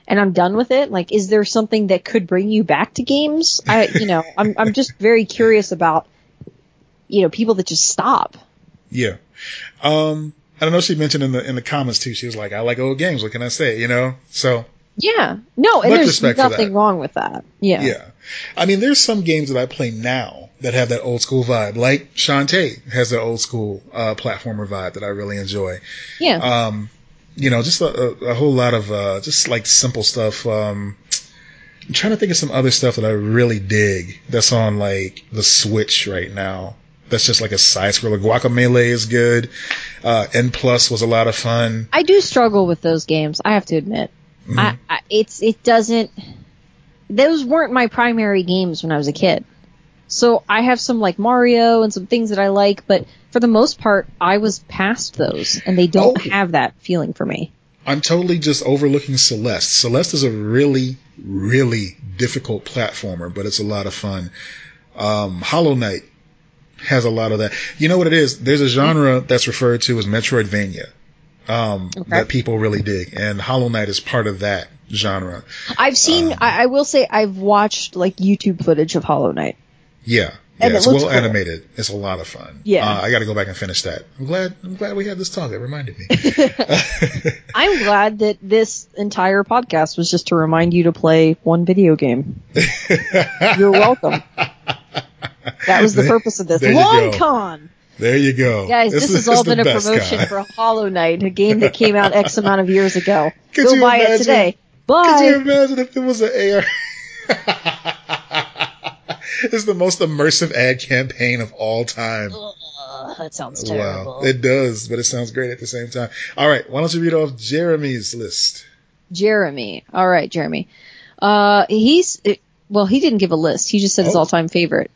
And I'm done with it. Like, is there something that could bring you back to games? I, <laughs> you know, I'm, I'm just very curious about, you know, people that just stop. Yeah. Um, I don't know. She mentioned in the in the comments too. She was like, "I like old games. What can I say?" You know. So Yeah. No, and there's nothing wrong with that. Yeah. yeah. I mean, there's some games that I play now that have that old school vibe. Like Shantae has that old school uh, platformer vibe that I really enjoy. Yeah. Um, you know, just a, a, a whole lot of uh, just like simple stuff. Um, I'm trying to think of some other stuff that I really dig that's on like the Switch right now. That's just like a side scroller. Guacamelee is good. Uh, N Plus was a lot of fun. I do struggle with those games. I have to admit, Mm-hmm. I, I, it's it doesn't. Those weren't my primary games when I was a kid. So I have some like Mario and some things that I like, but for the most part, I was past those, and they don't Oh. have that feeling for me. I'm totally just overlooking Celeste. Celeste is a really, really difficult platformer, but it's a lot of fun. Um, Hollow Knight has a lot of that. You know what it is? There's a genre that's referred to as Metroidvania. Um, Okay. that people really dig, and Hollow Knight is part of that genre. I've seen. Um, I, I will say I've watched like YouTube footage of Hollow Knight. Yeah, And yeah, it it's well cool. animated. It's a lot of fun. Yeah. uh, I got to go back and finish that. I'm glad. I'm glad we had this talk. It reminded me. <laughs> I'm glad that this entire podcast was just to remind you to play one video game. <laughs> You're welcome. That was the purpose of this. Long go. con. there you go, Guys, This this is- has all been a promotion kind. for Hollow Knight, a game that came out X amount of years ago. <laughs> Could Go you buy it imagine? today. Could you imagine if it was an AR? <laughs> it's the most immersive ad campaign of all time. Ugh, that sounds Wow, terrible. it does, but it sounds great at the same time. All right, why don't you read off Jeremy's list? Jeremy. All right, Jeremy. Uh, he's well, he didn't give a list. He just said his Oh. all-time favorite.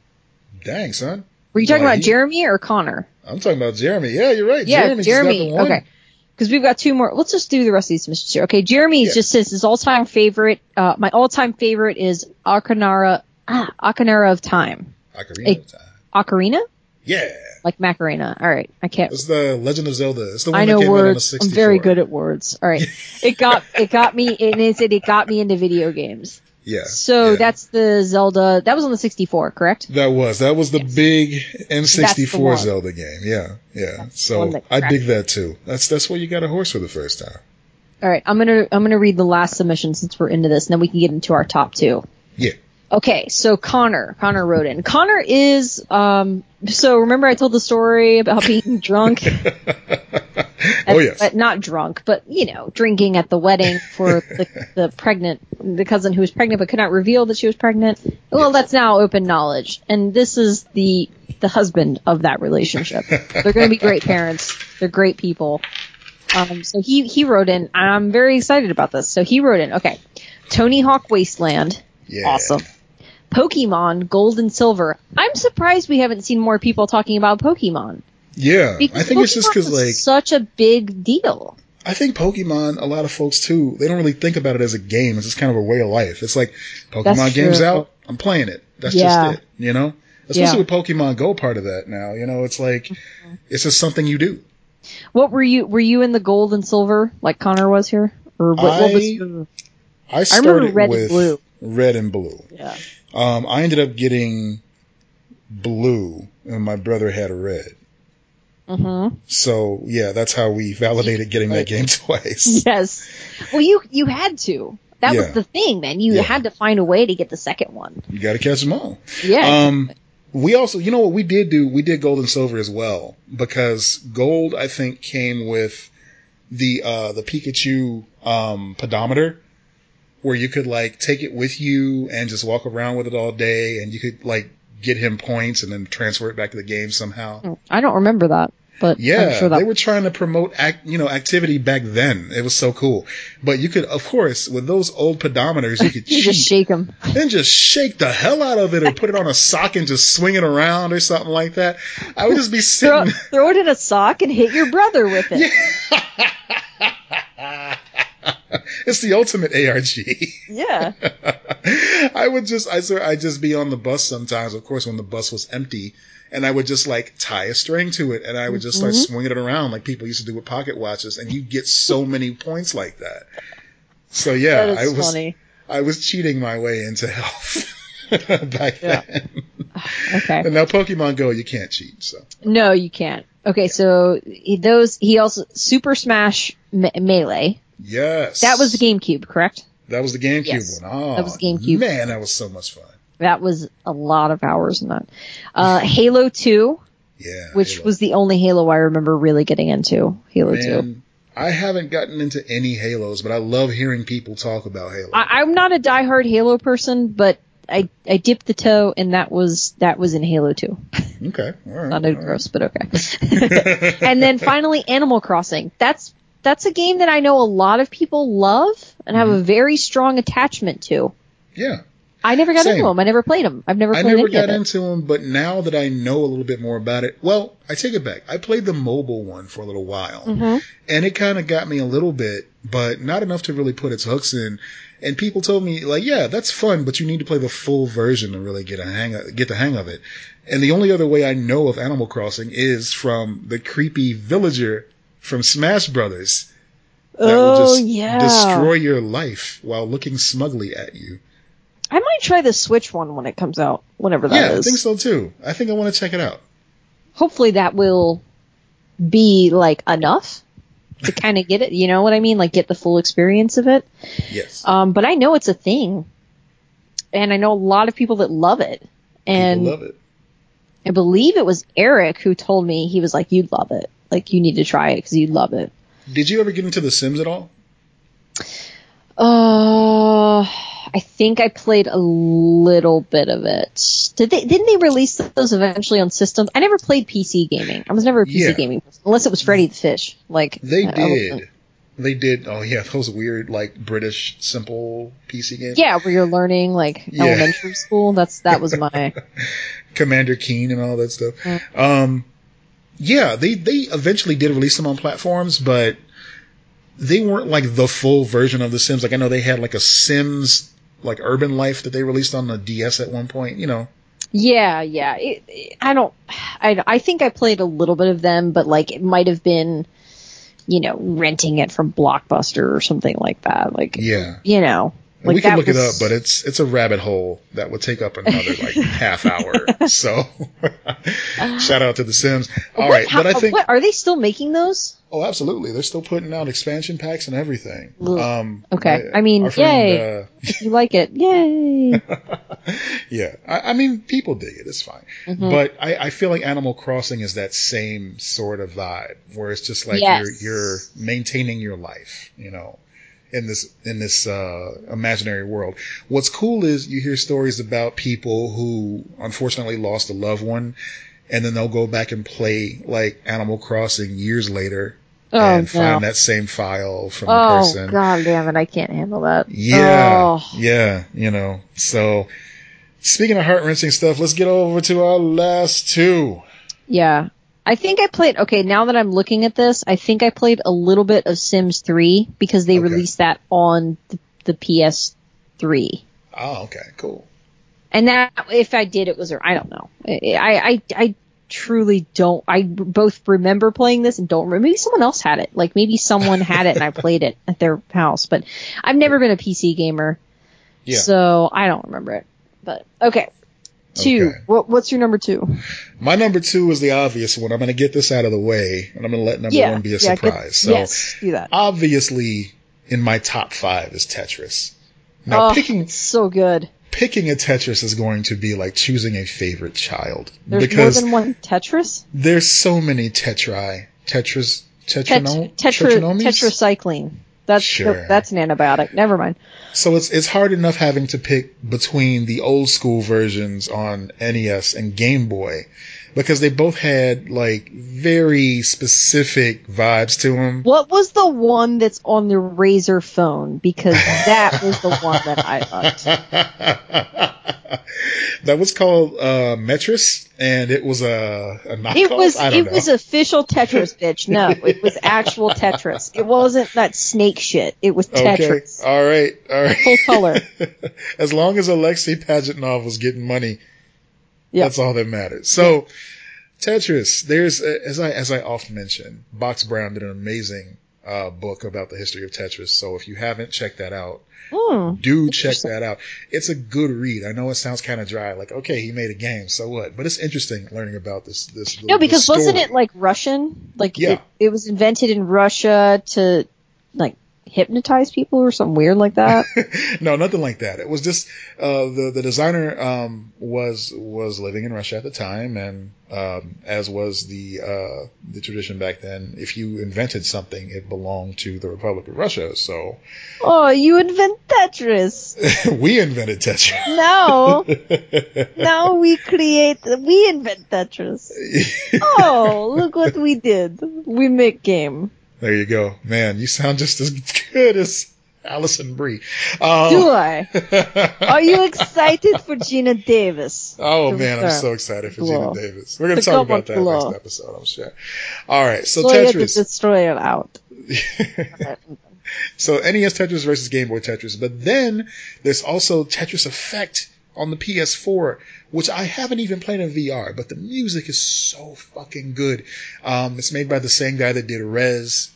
Dang, son. Were you talking Well, about he- Jeremy or Connor? I'm talking about Jeremy. Yeah, you're right. Yeah, Jeremy. just got Jeremy. the one. Okay. Because we've got two more. Let's just do the rest of these submissions here. Okay, Jeremy Yeah. just says his all-time favorite. Uh, my all-time favorite is Ocarina, ah, Ocarina of Time. Ocarina Hey. of Time. Ocarina, Yeah. like Macarena. All right, I can't. It's the Legend of Zelda. It's the one I that know came on the words. I'm very good at words. All right, it got it got me. And it it got me into video games. Yeah. So yeah. that's the Zelda. That was on the 64, correct? That was that was the Yes. big N64 one. Zelda game. Yeah, yeah. the so I dig that too. That's that's where you got a horse for the first time. All right, I'm gonna I'm gonna read the last submission since we're into this, and then we can get into our top two. Yeah. Okay, so Connor, Connor wrote in. Connor is um. So remember I told the story about being <laughs> drunk. oh yes. But not drunk, but you know, drinking at the wedding for <laughs> the, the pregnant, the cousin who was pregnant but could not reveal that she was pregnant. Well, that's now open knowledge, and this is the the husband of that relationship. They're going to be <laughs> great parents. They're great people. Um, so he he wrote in. I'm very excited about this. So he wrote in. Okay, Tony Hawk Wasteland. Yeah. Awesome. Pokemon Gold and Silver. I'm surprised we haven't seen more people talking about Pokemon. Yeah, Because I think it's just because like such a big deal. I think Pokemon, a lot of folks too, they don't really think about it as a game. It's just kind of a way of life. It's like Pokemon game's out, I'm playing it. That's Yeah. just it, you know. Especially Yeah. with Pokemon Go part of that now, you know, it's like Mm-hmm. it's just something you do. What were you? Were you in the gold and silver like Connor was here, or what, what was I- your? I remember started red and blue. Red and blue. Yeah. Um, I ended up getting blue, and my brother had a red. Mm-hmm. So yeah, that's how we validated getting that game <laughs> twice. Yes. Well, you you had to. That Yeah. was the thing, man. You Yeah. had to find a way to get the second one. You got to catch them all. Yeah. Um, we also, you know what we did do? We did gold and silver as well because gold, I think, came with the uh, the Pikachu um, pedometer, where you could like take it with you and just walk around with it all day, and you could like get him points and then transfer it back to the game somehow. Oh, I don't remember that, but Yeah, I'm sure that they were trying to promote act, you know, activity back then. It was so cool. But you could, of course, with those old pedometers, you could <laughs> you just shake them. and just shake the hell out of it or put it on a sock and just swing it around or something like that. I would just be sitting. <laughs> throw it in a sock and hit your brother with it. <laughs> <laughs> it's the ultimate ARG. Yeah. <laughs> I would just, I swear, I'd just be on the bus sometimes, of course, when the bus was empty, and I would just like tie a string to it, and I would just start Mm-hmm. swinging it around like people used to do with pocket watches, and you get so many points like that. So yeah, that I was, funny. I was cheating my way into health <laughs> back Yeah. then. Okay. And now Pokemon Go, you can't cheat. So No, you can't. Okay, so he, those he also Super Smash Me- Melee. yes, That was the GameCube, correct? That was the GameCube Yes. one. Oh, That was GameCube. Man, that was so much fun. That was a lot of hours in that. Uh, Halo 2, Yeah, which Halo. was the only Halo I remember really getting into. Halo 2. I haven't gotten into any Halos, but I love hearing people talk about Halo. I, I'm not a diehard Halo person, but I I dipped the toe, and that was that was in Halo 2. okay, all right. Sounded all gross, but okay. <laughs> and then finally, Animal Crossing. That's that's a game that I know a lot of people love and have Mm-hmm. a very strong attachment to. Yeah, I never got Same. into them. I never played them. I've never. I never got into them, but now that I know a little bit more about it, well, I take it back. I played the mobile one for a little while, Mhm. and it kind of got me a little bit, but not enough to really put its hooks in. And people told me, like, yeah, that's fun, but you need to play the full version to really get a hang of, get the hang of it. And the only other way I know of Animal Crossing is from the creepy villager from Smash Brothers that will Oh just yeah. destroy your life while looking smugly at you. I might try the Switch one when it comes out, whenever that is. yeah, I think so too. I think I want to check it out. Hopefully that will be like enough to <laughs> kind of get it. You know what I mean? Like get the full experience of it. Yes. Um, but I know it's a thing, and I know a lot of people that love it. And People love it. I believe it was Eric who told me he was like, "You'd love it. Like you need to try it because you'd love it." Did you ever get into The Sims at all? Uh, I think I played a little bit of it. Did they? Didn't they release those eventually on systems? I never played PC gaming. I was never a PC Yeah. gaming person, unless it was Freddi the Fish. Like They I- I did. They did. Oh yeah, those weird like British simple PC games. Yeah, where you're learning like Yeah. elementary school. That's that was my. <laughs> Commander Keen and all that stuff. Mm. Um, yeah, they they eventually did release them on platforms, but they weren't like the full version of The Sims. Like I know they had like a Sims like Urban Life that they released on the DS at one point. You know. Yeah, yeah. It, it- I don't. I I think I played a little bit of them, but like it might have been, you know, renting it from Blockbuster or something like that. Like Yeah. you know, Like, we can look it up, but it's it's a rabbit hole that would take up another like <laughs> half hour. So <laughs> shout out to the Sims. All What- right, how- but I think what, are they still making those? oh, absolutely, they're still putting out expansion packs and everything. Um, Okay. my- I mean, friend, yay. uh, <laughs> If you like it, yay. yeah, I, I mean, people dig it. It's fine. Mhm. But I, I feel like Animal Crossing is that same sort of vibe where it's just like Yes. you're you're maintaining your life, you know, in this in this uh, imaginary world. What's cool is you hear stories about people who unfortunately lost a loved one, and then they'll go back and play like Animal Crossing years later Oh, and no. find that same file from the Oh, person. god damn it. I can't handle that. Yeah, Oh. yeah, you know. So, speaking of heart wrenching stuff, let's get over to our last two. Yeah. I think I played, okay, now that I'm looking at this, I think I played a little bit of Sims 3 because they Okay. released that on the, the PS3. Oh, okay, cool. And that, if I did, it was, I don't know. I, I, I truly don't, I both remember playing this and don't remember. Maybe someone else had it. Like maybe someone had it and I <laughs> played it at their house, but I've never been a PC gamer. Yeah. So I don't remember it. But okay. Two. Okay. What, what's your number two? My number two is the obvious one. I'm going to get this out of the way, and I'm going to let number yeah. one be a yeah, surprise. so, yes, do that. obviously, in my top five is Tetris. Now, oh, picking it's so good. picking a Tetris is going to be like choosing a favorite child There's because more than one Tetris. there's so many Tetri, Tetris, Tet- tetrano- tetra, tetracycline. That's Sure. that's an antibiotic. Never mind. So it's it's hard enough having to pick between the old school versions on NES and Game Boy because they both had like very specific vibes to them. What was the one that's on the Razr phone? Because that was the one that I loved. <laughs> that was called uh, Metris, and it was a, a knockoff. It was I don't it know. was official Tetris, <laughs> bitch. No, it was actual Tetris. It wasn't that snake shit. It was okay, Tetris. all right, all right. Full color. <laughs> as long as Alexei Pajitnov was getting money, Yep. that's all that matters. So, Tetris, there's as I as I often mention, Box Brown did an amazing uh, book about the history of Tetris. So if you haven't checked that out, Hmm. do check that out. It's a good read. I know it sounds kind of dry, like okay, he made a game, so what? But it's interesting learning about this. This No, the because wasn't it like Russian? Like Yeah. it, it was invented in Russia to like hypnotize people or something weird like that. <laughs> no, nothing like that. It was just uh, the the designer um, was was living in Russia at the time, and um, as was the uh, the tradition back then. If you invented something, it belonged to the Republic of Russia. So oh, you invent Tetris. <laughs> we invented Tetris. No, <laughs> now we create, we invent Tetris. Oh, look what we did. We make game. There you go, man. You sound just as good as Alison Brie. Um, Do I? <laughs> Are you excited for Geena Davis? Oh man, I'm so excited for Glow. Geena Davis. We're gonna To talk about that Glow. next episode, I'm sure. All right, so Tetris the Tetris. Destroyer out. <laughs> So NES Tetris versus Game Boy Tetris. But then there's also Tetris Effect on the PS4, which I haven't even played in VR, but the music is so fucking good. Um, it's made by the same guy that did Rez.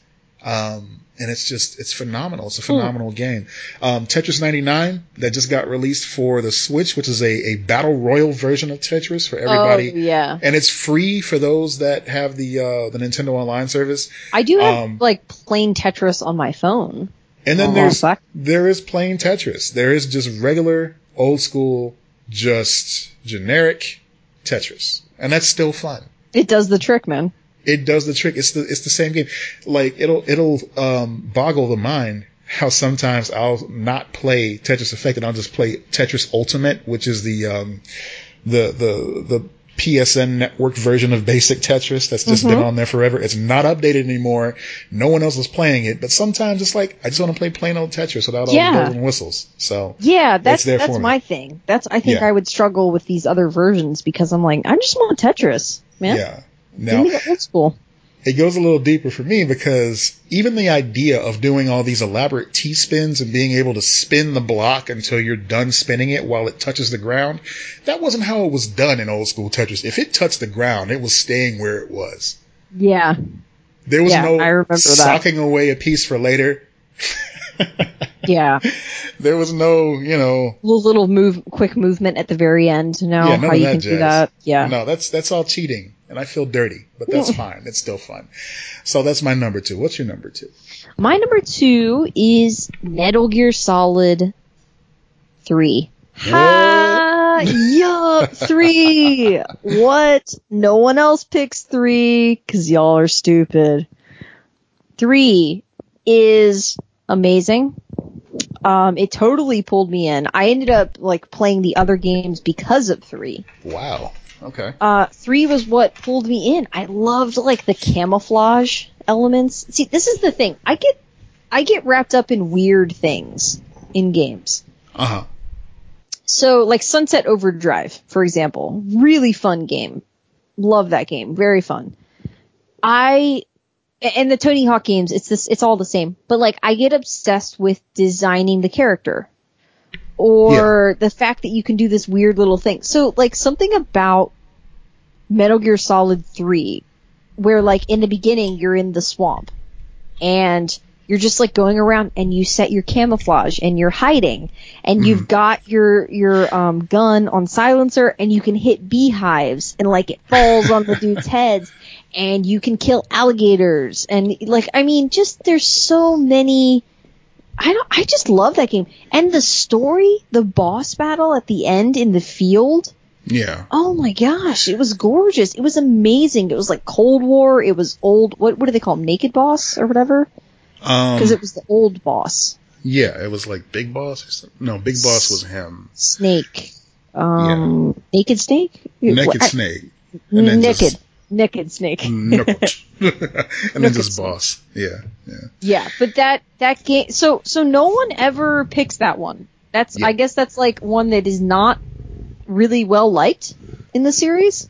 Um, and it's just, it's phenomenal. It's a phenomenal game. Um, Tetris 99 that just got released for the Switch, which is a, a battle royal version of Tetris for everybody. Oh, yeah. And it's free for those that have the, uh, the Nintendo Online service. I do have Um, like plain Tetris on my phone. And then Oh, there's there is plain Tetris. There is just regular, old school, just generic Tetris, and that's still fun. It does the trick, man. It does the trick. It's the it's the same game. Like it'll it'll um, boggle the mind how sometimes I'll not play Tetris Effect and I'll just play Tetris Ultimate, which is the um, the the the PSN network version of basic Tetris that's just been mm-hmm. on there forever. It's not updated anymore. No one else is playing it, but sometimes it's like I just want to play plain old Tetris without all Yeah. the bells and whistles. So Yeah, that's that's my thing. That's I think Yeah. I would struggle with these other versions because I'm like, I just want Tetris, man. yeah. Now old school. It goes a little deeper for me because even the idea of doing all these elaborate T spins and being able to spin the block until you're done spinning it while it touches the ground, that wasn't how it was done in old school Tetris. If it touched the ground, it was staying where it was. Yeah. There was Yeah, no I remember that. socking away a piece for later. <laughs> <laughs> Yeah. there was no, you know, little little move, quick movement at the very end. No, Yeah, how you can do that. Yeah. no, that's that's all cheating, and I feel dirty, but that's <laughs> fine. It's still fun. So that's my number two. What's your number two? My number two is Metal Gear Solid Three. Ha! Yup, three. <laughs> What? No one else picks three because y'all are stupid. Three is amazing. Um, it totally pulled me in. I ended up like playing the other games because of three. Wow. Okay. Uh, three was what pulled me in. I loved like the camouflage elements. See, this is the thing. I get, I get wrapped up in weird things in games. Uh huh. So, like Sunset Overdrive, for example, really fun game. Love that game. Very fun. I and the Tony Hawk games, it's this, it's all the same. But like, I get obsessed with designing the character, or the fact that you can do this weird little thing. So, like, something about Metal Gear Solid Three, where like in the beginning you're in the swamp, and you're just like going around and you set your camouflage and you're hiding. And you've got your your um gun on silencer and you can hit beehives and like it falls on the <laughs> dude's heads and you can kill alligators and like I mean just there's so many I don't I just love that game and the story the boss battle at the end in the field Yeah. Oh my gosh, it was gorgeous. It was amazing. It was like Cold War. It was old. What what do they call him? Naked Boss or whatever? Um. Because it was the old boss, yeah, it was like Big Boss or something. No, Big Boss was him. Snake. Um, Naked Snake. Naked What- Snake. And naked. just- Naked Snake. <laughs> And then Naked just Boss. Yeah. Yeah. Yeah, but that that game. So so no one ever picks that one. That's Yeah. I guess that's like one that is not really well liked in the series.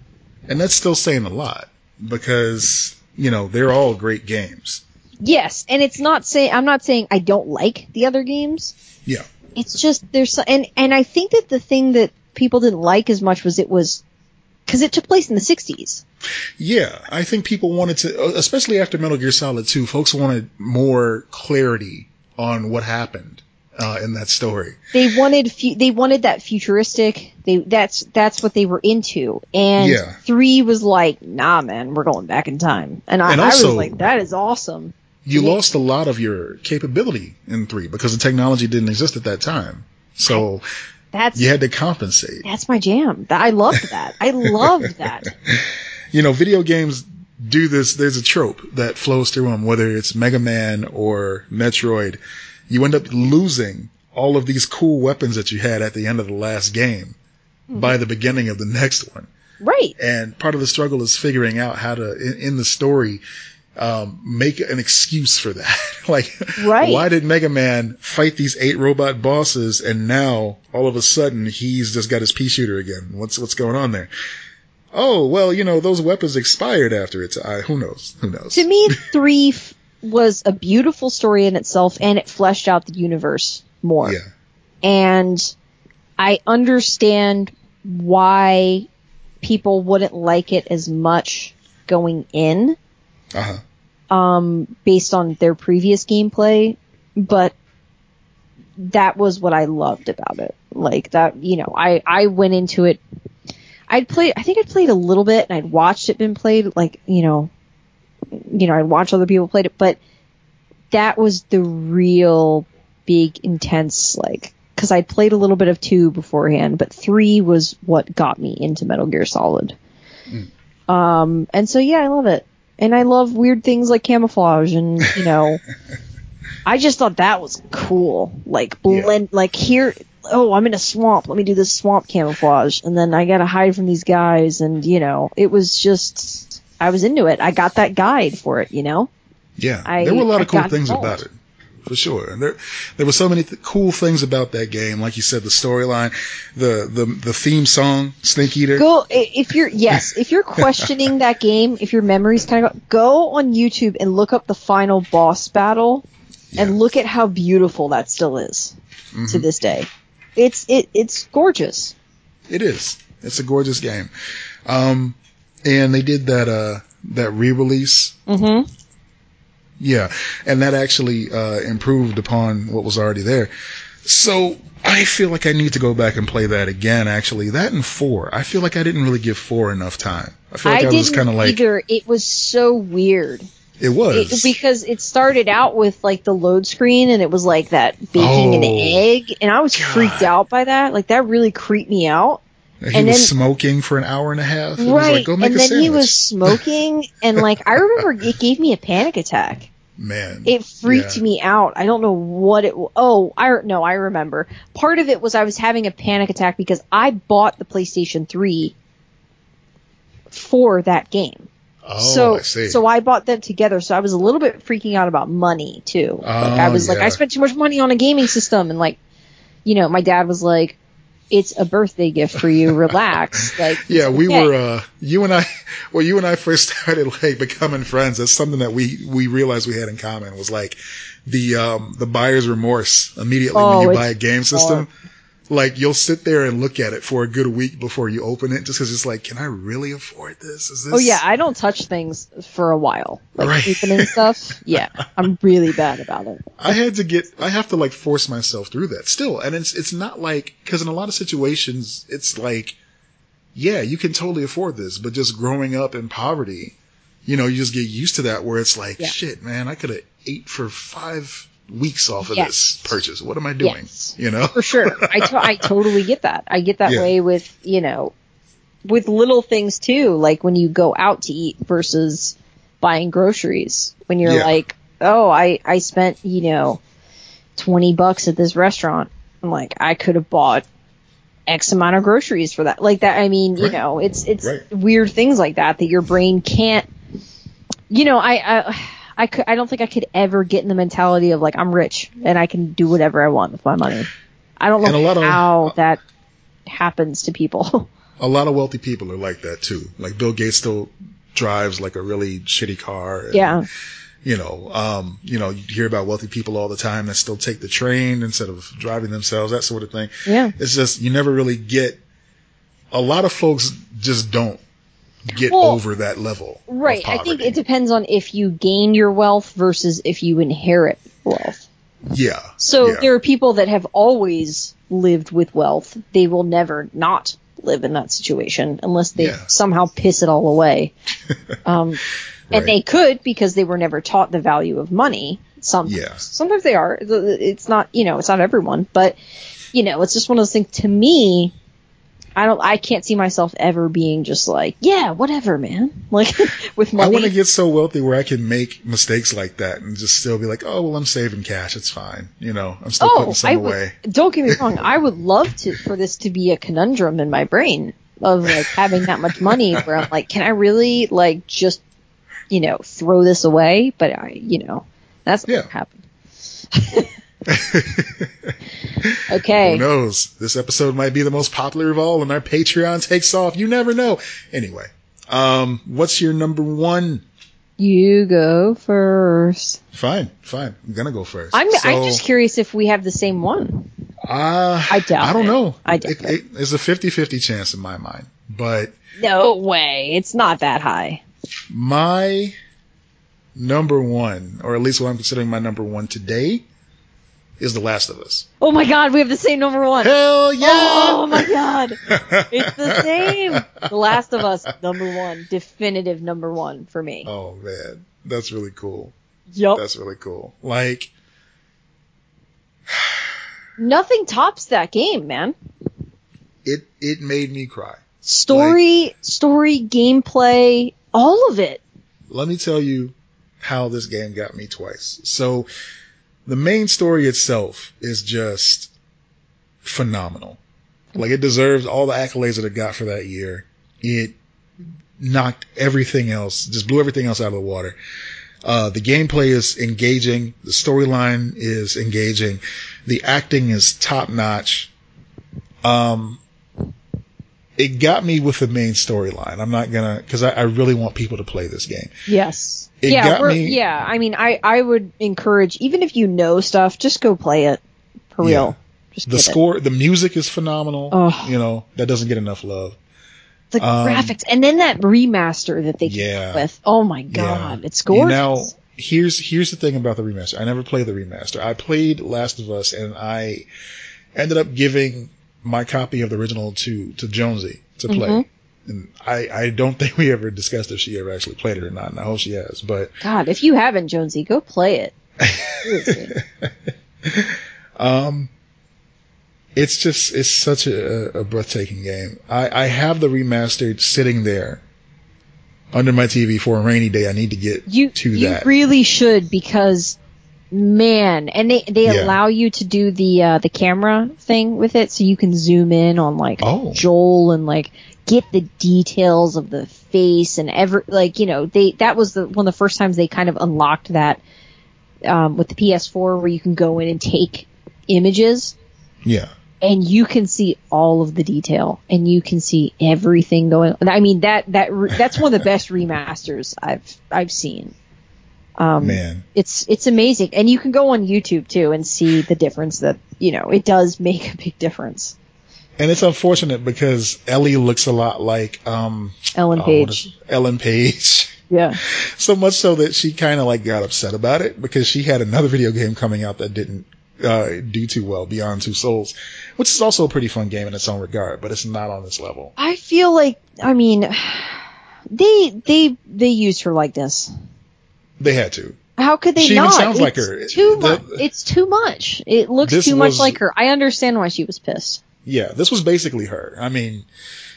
And that's still saying a lot because you know they're all great games. Yes, and it's not saying I'm not saying I don't like the other games. Yeah. It's just there's and and I think that the thing that people didn't like as much was it was because it took place in the 60s. Yeah, I think people wanted to, especially after Metal Gear Solid 2, folks wanted more clarity on what happened uh, in that story. They wanted fu- they wanted that futuristic. They that's that's what they were into. And Yeah. three was like, nah, man, we're going back in time. And I, And I was like, that is awesome. You Yeah. lost a lot of your capability in 3 because the technology didn't exist at that time. So That's you had to compensate. that's my jam. I loved that. I loved that. <laughs> You know, video games do this. There's a trope that flows through them, whether it's Mega Man or Metroid. You end up losing all of these cool weapons that you had at the end of the last game by the beginning of the next one. Right. and part of the struggle is figuring out how to in, in the story um, make an excuse for that. <laughs> like, Right. why did Mega Man fight these eight robot bosses, and now all of a sudden he's just got his pea shooter again? What's what's going on there? Oh well, you know those weapons expired after it's. I, who knows? Who knows? To me, three <laughs> f- was a beautiful story in itself, and it fleshed out the universe more. yeah, and I understand why people wouldn't like it as much going in, uh huh. um, based on their previous gameplay, but that was what I loved about it. Like that, you know, I, I went into it, I'd played, I think I'd played a little bit and I'd watched it been played, like, you know, you know, I'd watched other people played it, but that was the real big, intense, like, cause I'd played a little bit of two beforehand, but three was what got me into Metal Gear Solid. Um, and so yeah, I love it. And I love weird things like camouflage and, you know, <laughs> I just thought that was cool. Like blend, like here, oh, I'm in a swamp. Let me do this swamp camouflage. And then I gotta hide from these guys. And, you know, it was just, I was into it. I got that guide for it, you know? Yeah, I- there were a lot I of cool things involved. about it, for sure. And there, there were so many th- cool things about that game. Like you said, the storyline, the the the theme song, Snake Eater. Go, if you're, yes, if you're questioning that game, if your memories kind of go, on YouTube and look up the final boss battle Yeah. and look at how beautiful that still is to Mhm. this day. It's, it, it's gorgeous. It is. It's a gorgeous game. Um, and they did that uh that re-release Mm-hmm. Yeah, and that actually uh, improved upon what was already there. So I feel like I need to go back and play that again. Actually, that and four. I feel like I didn't really give four enough time. I feel like I, I was kind of like either. It was so weird. It was It, because it started out with like the load screen and it was like that baking an Oh. egg and I was God. freaked out by that. Like that really creeped me out. he and was then- smoking for an hour and a half. It was right. like, go make and then sandwich. he was smoking <laughs> and like I remember it gave me a panic attack. Man, It freaked Yeah. me out. I don't know what it. Oh, I no, I remember. Part of it was I was having a panic attack because I bought the PlayStation 3 for that game. Oh, so I see. so I bought them together. So I was a little bit freaking out about money too. like I Oh, was like. I spent too much money on a gaming system, and like, you know, my dad was like, "It's a birthday gift for you. Relax." <laughs> Like, yeah, we okay. were uh you and I <laughs> well you and I first <laughs> started like becoming friends. That's something that we we realized we had in common was like the um the buyer's remorse immediately Oh, when you buy a game system. Like you'll sit there and look at it for a good week before you open it just cuz it's like can I really afford this? Is this Oh yeah, I don't touch things for a while, like Right. opening stuff. <laughs> Yeah, I'm really bad about it. I had to get I have to like force myself through that still. And it's it's not like cuz in a lot of situations it's like yeah, you can totally afford this, but just growing up in poverty, you know, you just get used to that where it's like Yeah. shit, man, I could have ate for 5 weeks off of Yes. this purchase. What am I doing? Yes. You know? For sure, I to- I totally get that. I get that Yeah. way with you know, with little things too, like when you go out to eat versus buying groceries. When you're Yeah. like, oh, I I spent you know, twenty bucks at this restaurant. I'm like, I could have bought X amount of groceries for that. Like that. I mean, you know, it's it's Right. weird things like that that your brain can't. You know, I. I I, could, I don't think I could ever get in the mentality of like I'm rich and I can do whatever I want with my money. I don't know lot of- how that happens to people. <laughs> A lot of wealthy people are like that too. Like Bill Gates still drives like a really shitty car. and, yeah, You know, um, you know, you hear about wealthy people all the time that still take the train instead of driving themselves, that sort of thing. yeah. It's just you never really get. A lot of folks just don't get Well, over that level. Right. I think it depends on if you gain your wealth versus if you inherit wealth. Yeah. So yeah. there are people that have always lived with wealth. They will never not live in that situation unless they Yeah. somehow piss it all away. <laughs> Um, Right. and they could because they were never taught the value of money. Some, Yeah. sometimes they are. It's not, you know, it's not everyone, but you know, it's just one of those things. To me, I don't, I can't see myself ever being just like, yeah, whatever, man. <laughs> Like with money. I want to get so wealthy where I can make mistakes like that and just still be like, oh well, I'm saving cash. It's fine. You know, I'm still oh, putting some I away. would, don't get me wrong. <laughs> I would love to for this to be a conundrum in my brain of like having that much money where I'm like, can I really like just, you know, throw this away? But I, you know, that's Yeah. happened. <laughs> <laughs> Okay. Who knows? This episode might be the most popular of all, and our Patreon takes off. You never know. Anyway, um, what's your number one? You go first. Fine, fine. I'm gonna go first. I'm I'm just curious if we have the same one. Uh, I doubt I don't it. know. I doubt it, it. It's a 50-50 chance in my mind, but No way. It's not that high. my number one, or at least what I'm considering my number one today, is The Last of Us. Oh my god, we have the same number one. Hell yeah! Oh, oh my god. <laughs> It's the same. The Last of Us, number one. Definitive number one for me. oh man, that's really cool. Yup. That's really cool. Like, <sighs> Nothing tops that game, man. it it made me cry. Story, story, gameplay, all of it. let me tell you how this game got me twice. So the main story itself is just phenomenal. Like it deserves all the accolades that it got for that year. It knocked everything else, just blew everything else out of the water. Uh, the gameplay is engaging. The storyline is engaging. The acting is top notch. Um, it got me with the main storyline. I'm not gonna, cause I, I really want people to play this game. Yes. It yeah, got me- yeah. I mean, I, I would encourage, even if you know stuff, just go play it. For Yeah. real. Just The get it. score, the music is phenomenal. Oh. You know, that doesn't get enough love. The um, graphics. And then that remaster that they came Yeah. up with. Oh my god. It's You gorgeous. Now, here's here's the thing about the remaster. I never played the remaster. I played Last of Us, and I ended up giving my copy of the original to to Jonesy to play. Mm-hmm. And I, I don't <laughs> think we ever discussed if she ever actually played it or not, and I hope she has. But God, if you haven't, Jonesy, go play it. <laughs> Um, it's just it's such a, a breathtaking game. I, I have the remastered sitting there under my TV for a rainy day. I need to get you to you that. You really should because man, and they they Yeah. allow you to do the uh, the camera thing with it, so you can zoom in on like Oh. Joel and like get the details of the face and ever like you know they that was the one of the first times they kind of unlocked that um, with the PS4 where you can go in and take images yeah. and you can see all of the detail and you can see everything going I mean that that that's one of the best <laughs> remasters I've I've seen. Um Man. it's it's amazing and you can go on YouTube too and see the difference that, you know, it does make a big difference. And it's unfortunate because Ellie looks a lot like um Ellen oh, Page. is- Ellen Page. <laughs> yeah. so much so that she kind of like got upset about it because she had another video game coming out that didn't uh, do too well, Beyond Two Souls, which is also a pretty fun game in its own regard, but it's not on this level. I feel like I mean <sighs> they they they used her likeness. They had to. How could they She even not? sounds like her. Too The- much. It's too much. It looks too much was- like her. I understand why she was pissed. Yeah, this was basically her. I mean,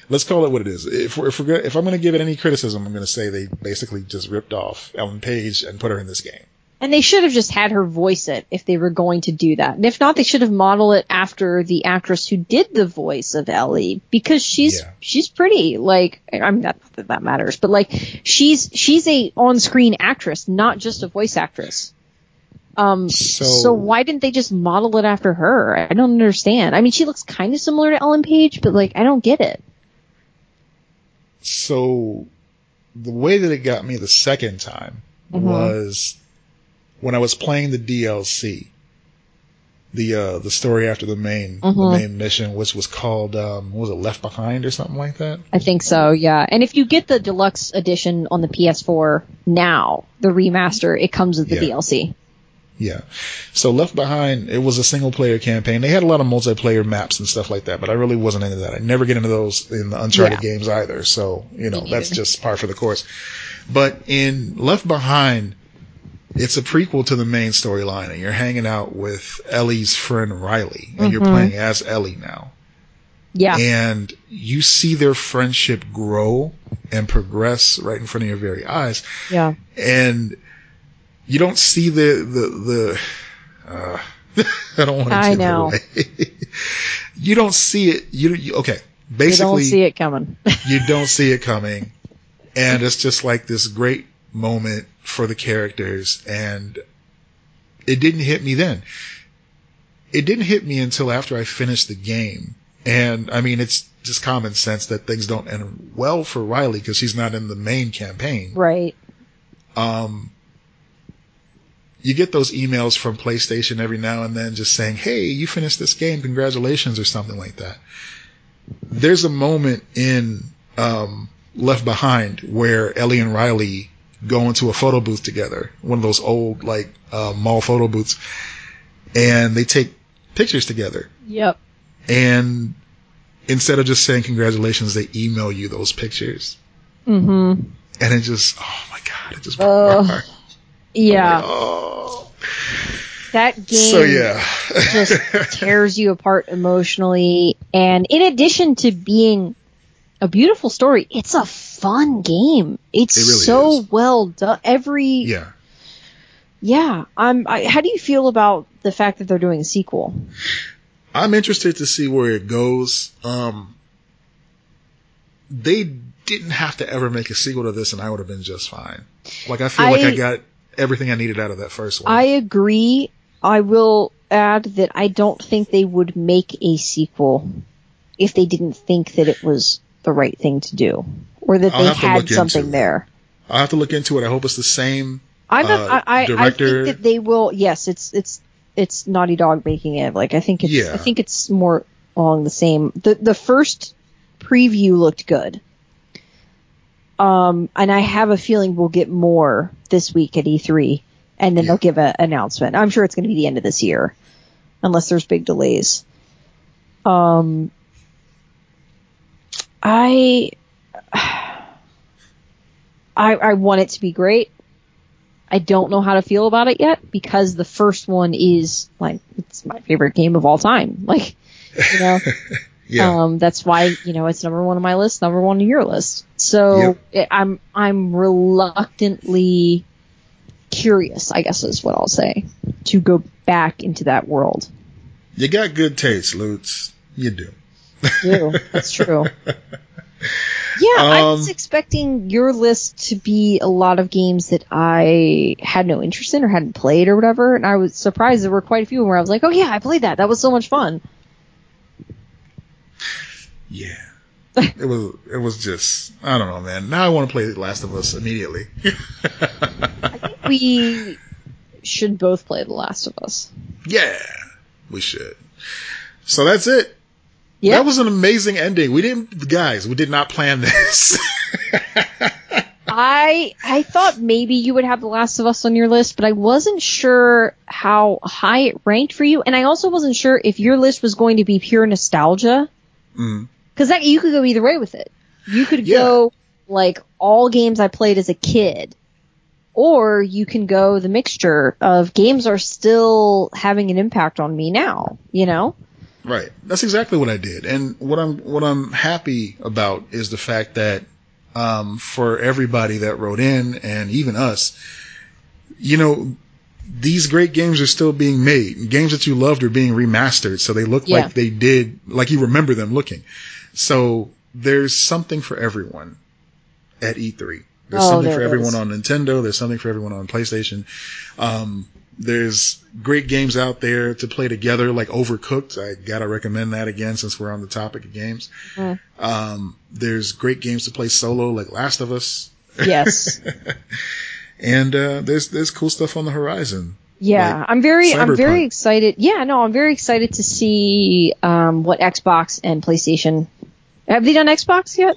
let's call it what it is. If we're, if, if I'm going to give it any criticism, I'm going to say they basically just ripped off Ellen Page and put her in this game. And they should have just had her voice it if they were going to do that. And if not, they should have modeled it after the actress who did the voice of Ellie because she's Yeah. she's pretty. Like I'm not that that matters, but like she's she's a on-screen actress, not just a voice actress. Um, So, so why didn't they just model it after her? I don't understand. I mean, she looks kind of similar to Ellen Page, but like I don't get it. so the way that it got me the second time Mhm. was when I was playing the DLC, the uh, the story after the main Mhm. the main mission, which was called um, what was it Left Behind or something like that? I think so, yeah. And if you get the deluxe edition on the PS4 now, the remaster, it comes with the Yeah. DLC. Yeah. So Left Behind, it was a single player campaign. They had a lot of multiplayer maps and stuff like that, but I really wasn't into that. I never get into those in the Uncharted Yeah. games either. So, you know, that's just par for the course. But in Left Behind, it's a prequel to the main storyline and you're hanging out with Ellie's friend Riley and you're Mhm. playing as Ellie now. Yeah. And you see their friendship grow and progress right in front of your very eyes yeah. and you don't see the the the. Uh, <laughs> I don't want to I give know. it away. <laughs> you don't see it. You, you okay? Basically, you don't see it coming. <laughs> you don't see it coming, and it's just like this great moment for the characters, and it didn't hit me then. It didn't hit me until after I finished the game, and I mean, it's just common sense that things don't end well for Riley because she's not in the main campaign right. um, you get those emails from PlayStation every now and then just saying, hey, you finished this game, congratulations, or something like that. There's a moment in um, Left Behind where Ellie and Riley go into a photo booth together, one of those old, like, uh, mall photo booths, and they take pictures together. Yep. And instead of just saying congratulations, they email you those pictures. Mm-hmm. And it just, oh my God, it just broke Ugh. my heart. Yeah. Oh. That game So yeah. just <laughs> tears you apart emotionally. And in addition to being a beautiful story, it's a fun game. It's It really so is. well done. Every yeah. yeah. I'm. I, how do you feel about the fact that they're doing a sequel? I'm interested to see where it goes. Um, they didn't have to ever make a sequel to this and I would have been just fine. Like I feel like I- I got everything I needed out of that first one. I agree. I will add that I don't think they would make a sequel if they didn't think that it was the right thing to do, or that I'll they have to look had something there. I'll have to look into it. I hope it's the same. I'm not, Uh, I, I, I director- think that they will. Yes, it's it's it's Naughty Dog making it. Like I think it's Yeah. I think it's more along the same. The the first preview looked good. Um, and I have a feeling we'll get more this week at E3. and then they'll give an announcement. I'm sure it's going to be the end of this year, unless there's big delays. Um, I, I, I want it to be great. I don't know how to feel about it yet because the first one is like it's my favorite game of all time. <laughs> Like, you know, <laughs> Yeah. um, that's why you know it's number one on my list, number one on your list. So it, I'm I'm reluctantly curious, I guess is what I'll say, to go back into that world. you got good taste, Lutz. You do. Ew, that's true. <laughs> Yeah, I was Um, expecting your list to be a lot of games that I had no interest in or hadn't played or whatever, and I was surprised there were quite a few where I was like, "Oh yeah, I played that. That was so much fun." Yeah. <laughs> it was it was just I don't know, man. Now I want to play The Last of Us immediately. <laughs> I think we should both play The Last of Us. yeah, we should. So that's it. That was an amazing ending. We didn't, guys, we did not plan this. <laughs> I I thought maybe you would have The Last of Us on your list, but I wasn't sure how high it ranked for you, and I also wasn't sure if your list was going to be pure nostalgia. Mm. Because that you could go either way with it. You could Yeah. go like all games I played as a kid, or you can go the mixture of games are still having an impact on me now. You know? Right. That's exactly what I did. And what I'm what I'm happy about is the fact that um, for everybody that wrote in and even us, you know, these great games are still being made. Games that you loved are being remastered, so they look Yeah. like they did, like you remember them looking. So there's something for everyone at E3. There's Oh, something there for everyone is. on Nintendo. There's something for everyone on PlayStation. Um, there's great games out there to play together, like Overcooked. I gotta recommend that again since we're on the topic of games. Mm. Um, there's great games to play solo, like Last of Us, Yes. <laughs> and uh, there's there's cool stuff on the horizon. Yeah, Like I'm very, I'm very excited. Yeah, no, I'm very excited to see um, what Xbox and PlayStation. Have they done Xbox yet?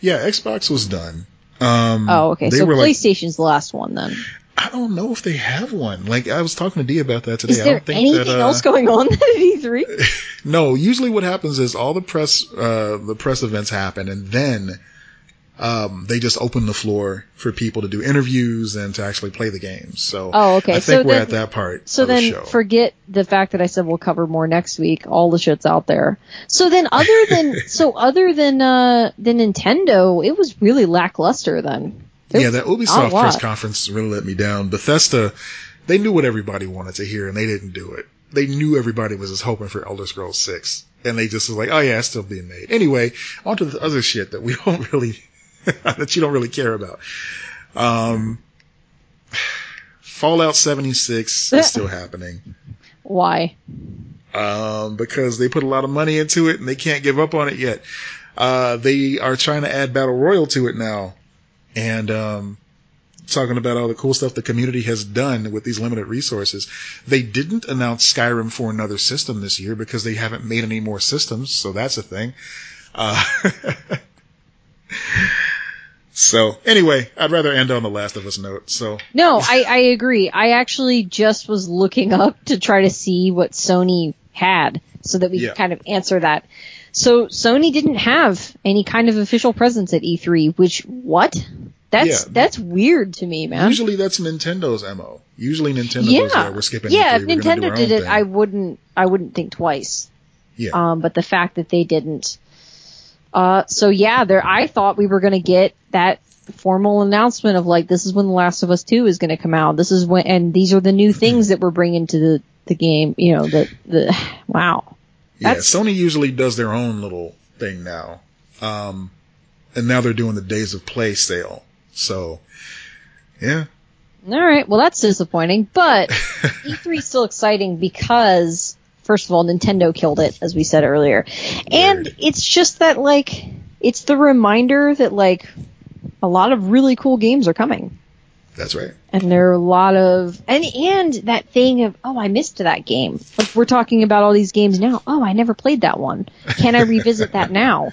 Yeah, Xbox was done. Um, Oh, okay. So were like, PlayStation's the last one then. I don't know if they have one. Like I was talking to Dee about that today. Is I there don't think anything that, uh, else going on <laughs> at E E3? <laughs> No, usually what happens is all the press, uh, the press events happen, and then um, they just open the floor for people to do interviews and to actually play the games. So Oh, okay. I So we're then- at that part So of the then show. forget the fact that I said we'll cover more next week. All the shit's out there. So then other than <laughs> so other than uh than Nintendo, it was really lackluster then. There yeah, that Ubisoft press conference really let me down. Bethesda, they knew what everybody wanted to hear, and they didn't do it. They knew everybody was just hoping for Elder Scrolls Six, and they just was like, "Oh yeah, it's still being made." Anyway, on to the other shit that we <laughs> don't really, <laughs> that you don't really care about. Um, Fallout 76 is <laughs> still happening. Why? um, because they put a lot of money into it and they can't give up on it yet. Uh, they are trying to add battle royal to it now, and um, talking about all the cool stuff the community has done with these limited resources. They didn't announce Skyrim for another system this year because they haven't made any more systems, so that's a thing. Uh, <laughs> so anyway, I'd rather end on the Last of Us note. So No, I, I agree. I actually just was looking <laughs> up to try to see what Sony had so that we Yeah. could kind of answer that. So Sony didn't have any kind of official presence at E3, which what? That's Yeah. that's weird to me, man. usually that's Nintendo's mo. Usually Nintendo goes, yeah, yeah, we're skipping. yeah. E3, If gonna Nintendo did it, thing." I wouldn't I wouldn't think twice. Yeah. Um, but the fact that they didn't. Uh, so yeah, there. I thought we were going to get that formal announcement of like this is when The Last of Us Two is going to come out. This is when, and these are the new things <clears throat> that we're bringing to the the game. You know, the the <sighs> wow. Yeah, Sony usually does their own little thing now. Um, and now they're doing the Days of Play sale. So, yeah. All right, well that's disappointing, but <laughs> E3 is still exciting because first of all, Nintendo killed it, as we said earlier, and Word. it's just that like it's the reminder that like a lot of really cool games are coming. That's right. and there are a lot of and and that thing of oh I missed that game. Like we're talking about all these games now. Oh, I never played that one. Can I revisit that now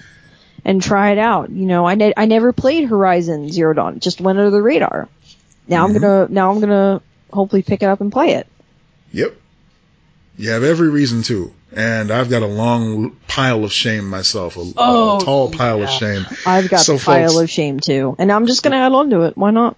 and try it out? You know, I ne- I never played Horizon Zero Dawn. It just went under the radar. Now I'm mm-hmm. gonna now I'm gonna hopefully pick it up and play it. Yep. You have every reason to. And I've got a long pile of shame myself, a, oh, a tall pile yeah. of shame. I've got so a pile folks, of shame too, and I'm just gonna add on to it. Why not?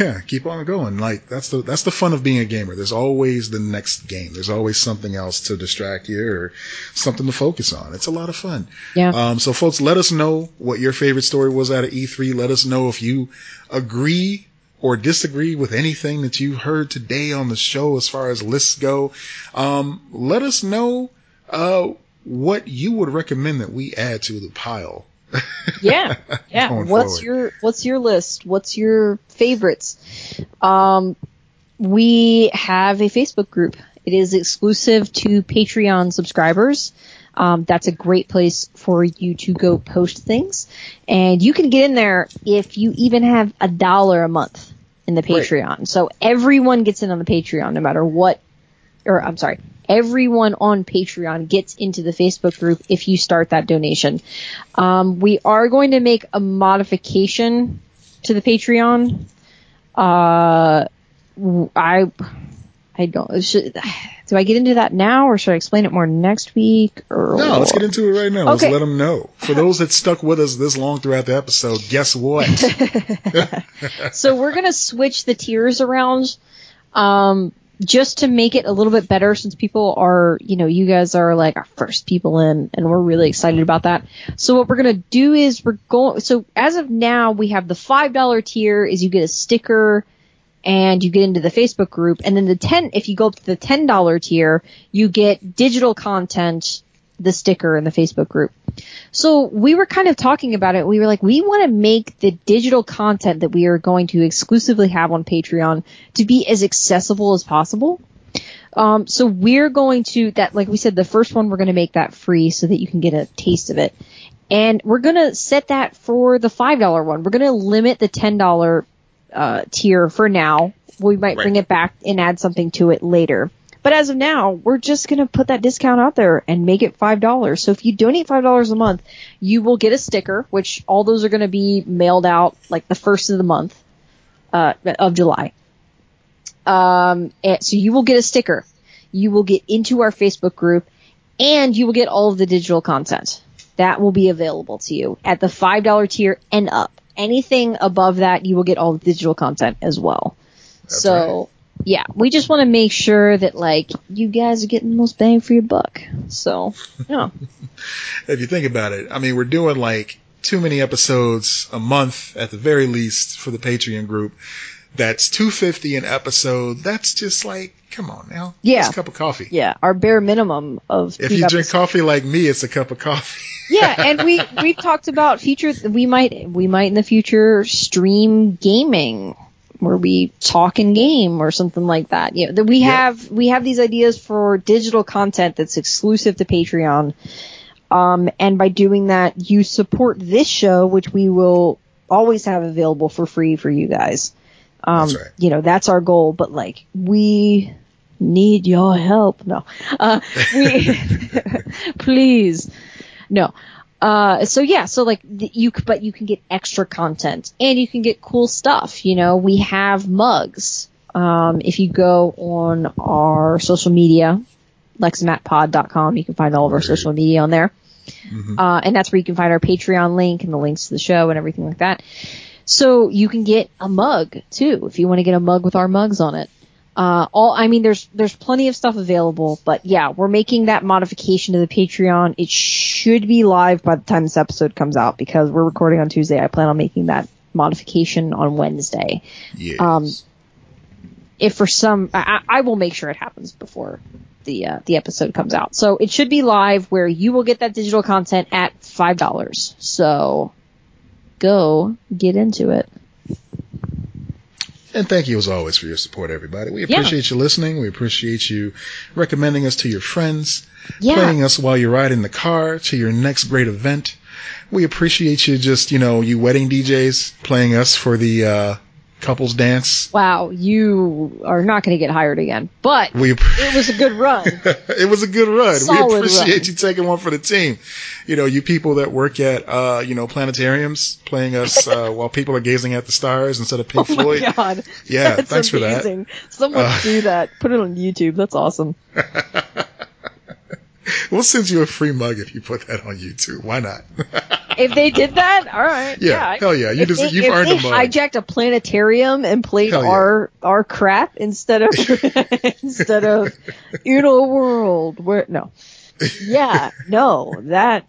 Yeah, keep on going. Like that's the that's the fun of being a gamer. There's always the next game. There's always something else to distract you or something to focus on. It's a lot of fun. Yeah. Um, so folks, let us know what your favorite story was out of E3. Let us know if you agree or disagree with anything that you heard today on the show as far as lists go, um, let us know uh, what you would recommend that we add to the pile. <laughs> yeah, yeah. what's forward. your What's your list? What's your favorites? Um, we have a Facebook group. It is exclusive to Patreon subscribers. Um, that's a great place for you to go post things. And you can get in there if you even have a dollar a month in the Patreon. Right. So everyone gets in on the Patreon, no matter what, or I'm sorry, everyone on Patreon gets into the Facebook group if you start that donation. Um, we are going to make a modification to the Patreon. Uh, I, I don't, should, do I get into that now or should I explain it more next week? Or no, let's get into it right now. Okay. Let's let them know. For those that stuck with us this long throughout the episode, guess what? <laughs> so we're gonna switch the tiers around, um, just to make it a little bit better since people are, you know, you guys are like our first people in and we're really excited about that. So what we're going to do is we're going, so as of now we have the $5 tier is you get a sticker and you get into the Facebook group. And then the 10, if you go up to the $10 tier, you get digital content, the sticker and the Facebook group. So we were kind of talking about it. We were like, we want to make the digital content that we are going to exclusively have on Patreon to be as accessible as possible. Um, so we're going to that, like we said, the first one we're going to make that free so that you can get a taste of it. And we're going to set that for the $5 one. We're going to limit the $10 uh, tier for now. We might right. bring it back and add something to it later. But as of now, we're just going to put that discount out there and make it $5. So if you donate $5 a month, you will get a sticker, which all those are going to be mailed out like the first of the month, uh, of July. Um, so you will get a sticker. You will get into our Facebook group and you will get all of the digital content that will be available to you at the $5 tier and up anything above that, you will get all the digital content as well. That's so, right. Yeah, we just want to make sure that like you guys are getting the most bang for your buck. So, yeah. <laughs> if you think about it, I mean, we're doing like too many episodes a month at the very least for the Patreon group. That's 250 an episode. That's just like, come on now. Yeah. a cup of coffee. Yeah. Our bare minimum of. If you episodes. drink coffee like me, it's a cup of coffee. <laughs> yeah. And we, we've talked about future, we might, we might in the future stream gaming where we talk and game or something like that. You know, we have, we have these ideas for digital content that's exclusive to Patreon. Um, and by doing that, you support this show, which we will always have available for free for you guys. Um, right. you know, that's our goal, but like, we need your help. No, uh, we, <laughs> <laughs> please, no. Uh, so yeah, so like you, but you can get extra content and you can get cool stuff. You know, we have mugs. Um, if you go on our social media, lexmatpod.com, you can find all of our social media on there. Mm-hmm. Uh, and that's where you can find our Patreon link and the links to the show and everything like that. So you can get a mug too if you want to get a mug with our mugs on it. Uh, all I mean, there's there's plenty of stuff available, but yeah, we're making that modification to the Patreon. It should be live by the time this episode comes out because we're recording on Tuesday. I plan on making that modification on Wednesday. Yes. Um, if for some, I, I will make sure it happens before the uh, the episode comes out. So it should be live where you will get that digital content at five dollars. So go get into it. And thank you as always for your support, everybody. We appreciate yeah. you listening. We appreciate you recommending us to your friends, yeah. playing us while you're riding the car to your next great event. We appreciate you just, you know, you wedding DJs playing us for the, uh, couples dance. Wow, you are not going to get hired again. But We it was a good run. <laughs> it was a good run. Solid we appreciate run. you taking one for the team. You know, you people that work at uh, you know, planetariums playing us <laughs> uh, while people are gazing at the stars instead of Pink Oh my Floyd. god. Yeah, That's thanks for that. amazing. Someone Uh, do that. Put it on YouTube. That's awesome. <laughs> <laughs> We'll send you a free mug if you put that on YouTube. Why not? If they did that, all right. Yeah, hell yeah. You If just- they, you've if earned they a mug. hijacked a planetarium and played yeah. our our crap instead of <laughs> instead of in a world where no. Yeah, no, that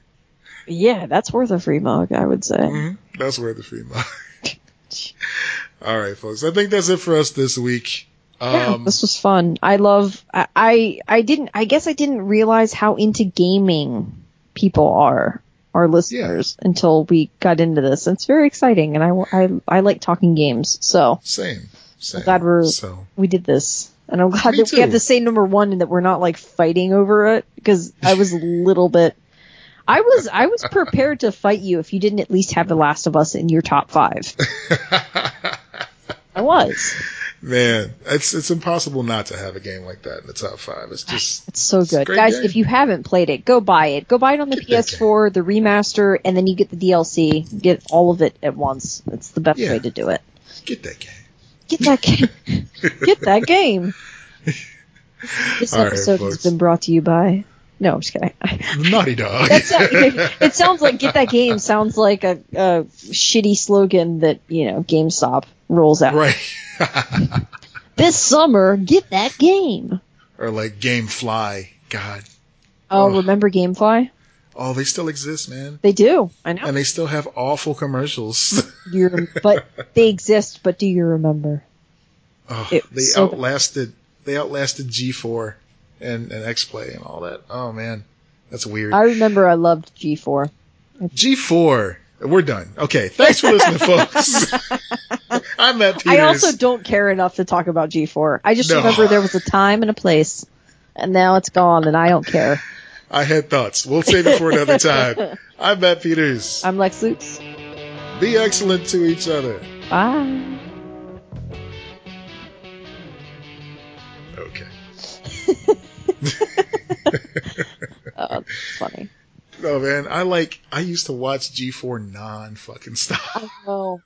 yeah, that's worth a free mug, I would say. Mhm. That's worth a free mug. <laughs> All right, folks. I think that's it for us this week. Yeah, Um, this was fun. I love. I, I I didn't. I guess I didn't realize how into gaming people are, our listeners, until we got into this. It's very exciting, and I, I, I like talking games. So same. Same. glad we're- so. we did this, and I'm glad Me that we have the same number one, and that we're not like fighting over it because I was a little bit. I was I was prepared to fight you if you didn't at least have The Last of Us in your top five. <laughs> I was. Man, it's it's impossible not to have a game like that in the top five. It's just <sighs> It's so good. great Guys, game. if you haven't played it, go buy it. Go buy it on the Get PS4, the remaster, and then you get the DLC. Get all of it at once. It's the best Yeah. way to do it. get that game. Get that <laughs> game. get that game. <laughs> This All right, episode has been brought to you by. No, I'm just kidding. <laughs> Naughty Dog. <laughs> It sounds like "Get That Game" sounds like a, a shitty slogan that you know GameStop rolls out. right. <laughs> This summer, get that game. or like GameFly. God. Oh, Oh. remember GameFly? Oh, they still exist, man. They do. I know. And they still have awful commercials. You but they exist. But do you remember? oh, It they so bad. outlasted they outlasted G4 and, and X-Play and all that. Oh man. That's weird. I remember I loved G4. G4. We're done. Okay. Thanks for listening, <laughs> folks. <laughs> I'm Matt Peters. I also don't care enough to talk about G4. I just No. remember there was a time and a place, and now it's gone, and I don't care. I had thoughts. We'll save it for another time. <laughs> I'm Matt Peters. I'm Lex Lutz. Be excellent to each other. Bye. Okay. <laughs> Oh, that's funny. No man, I like I used to watch G4 non fucking stop. I know.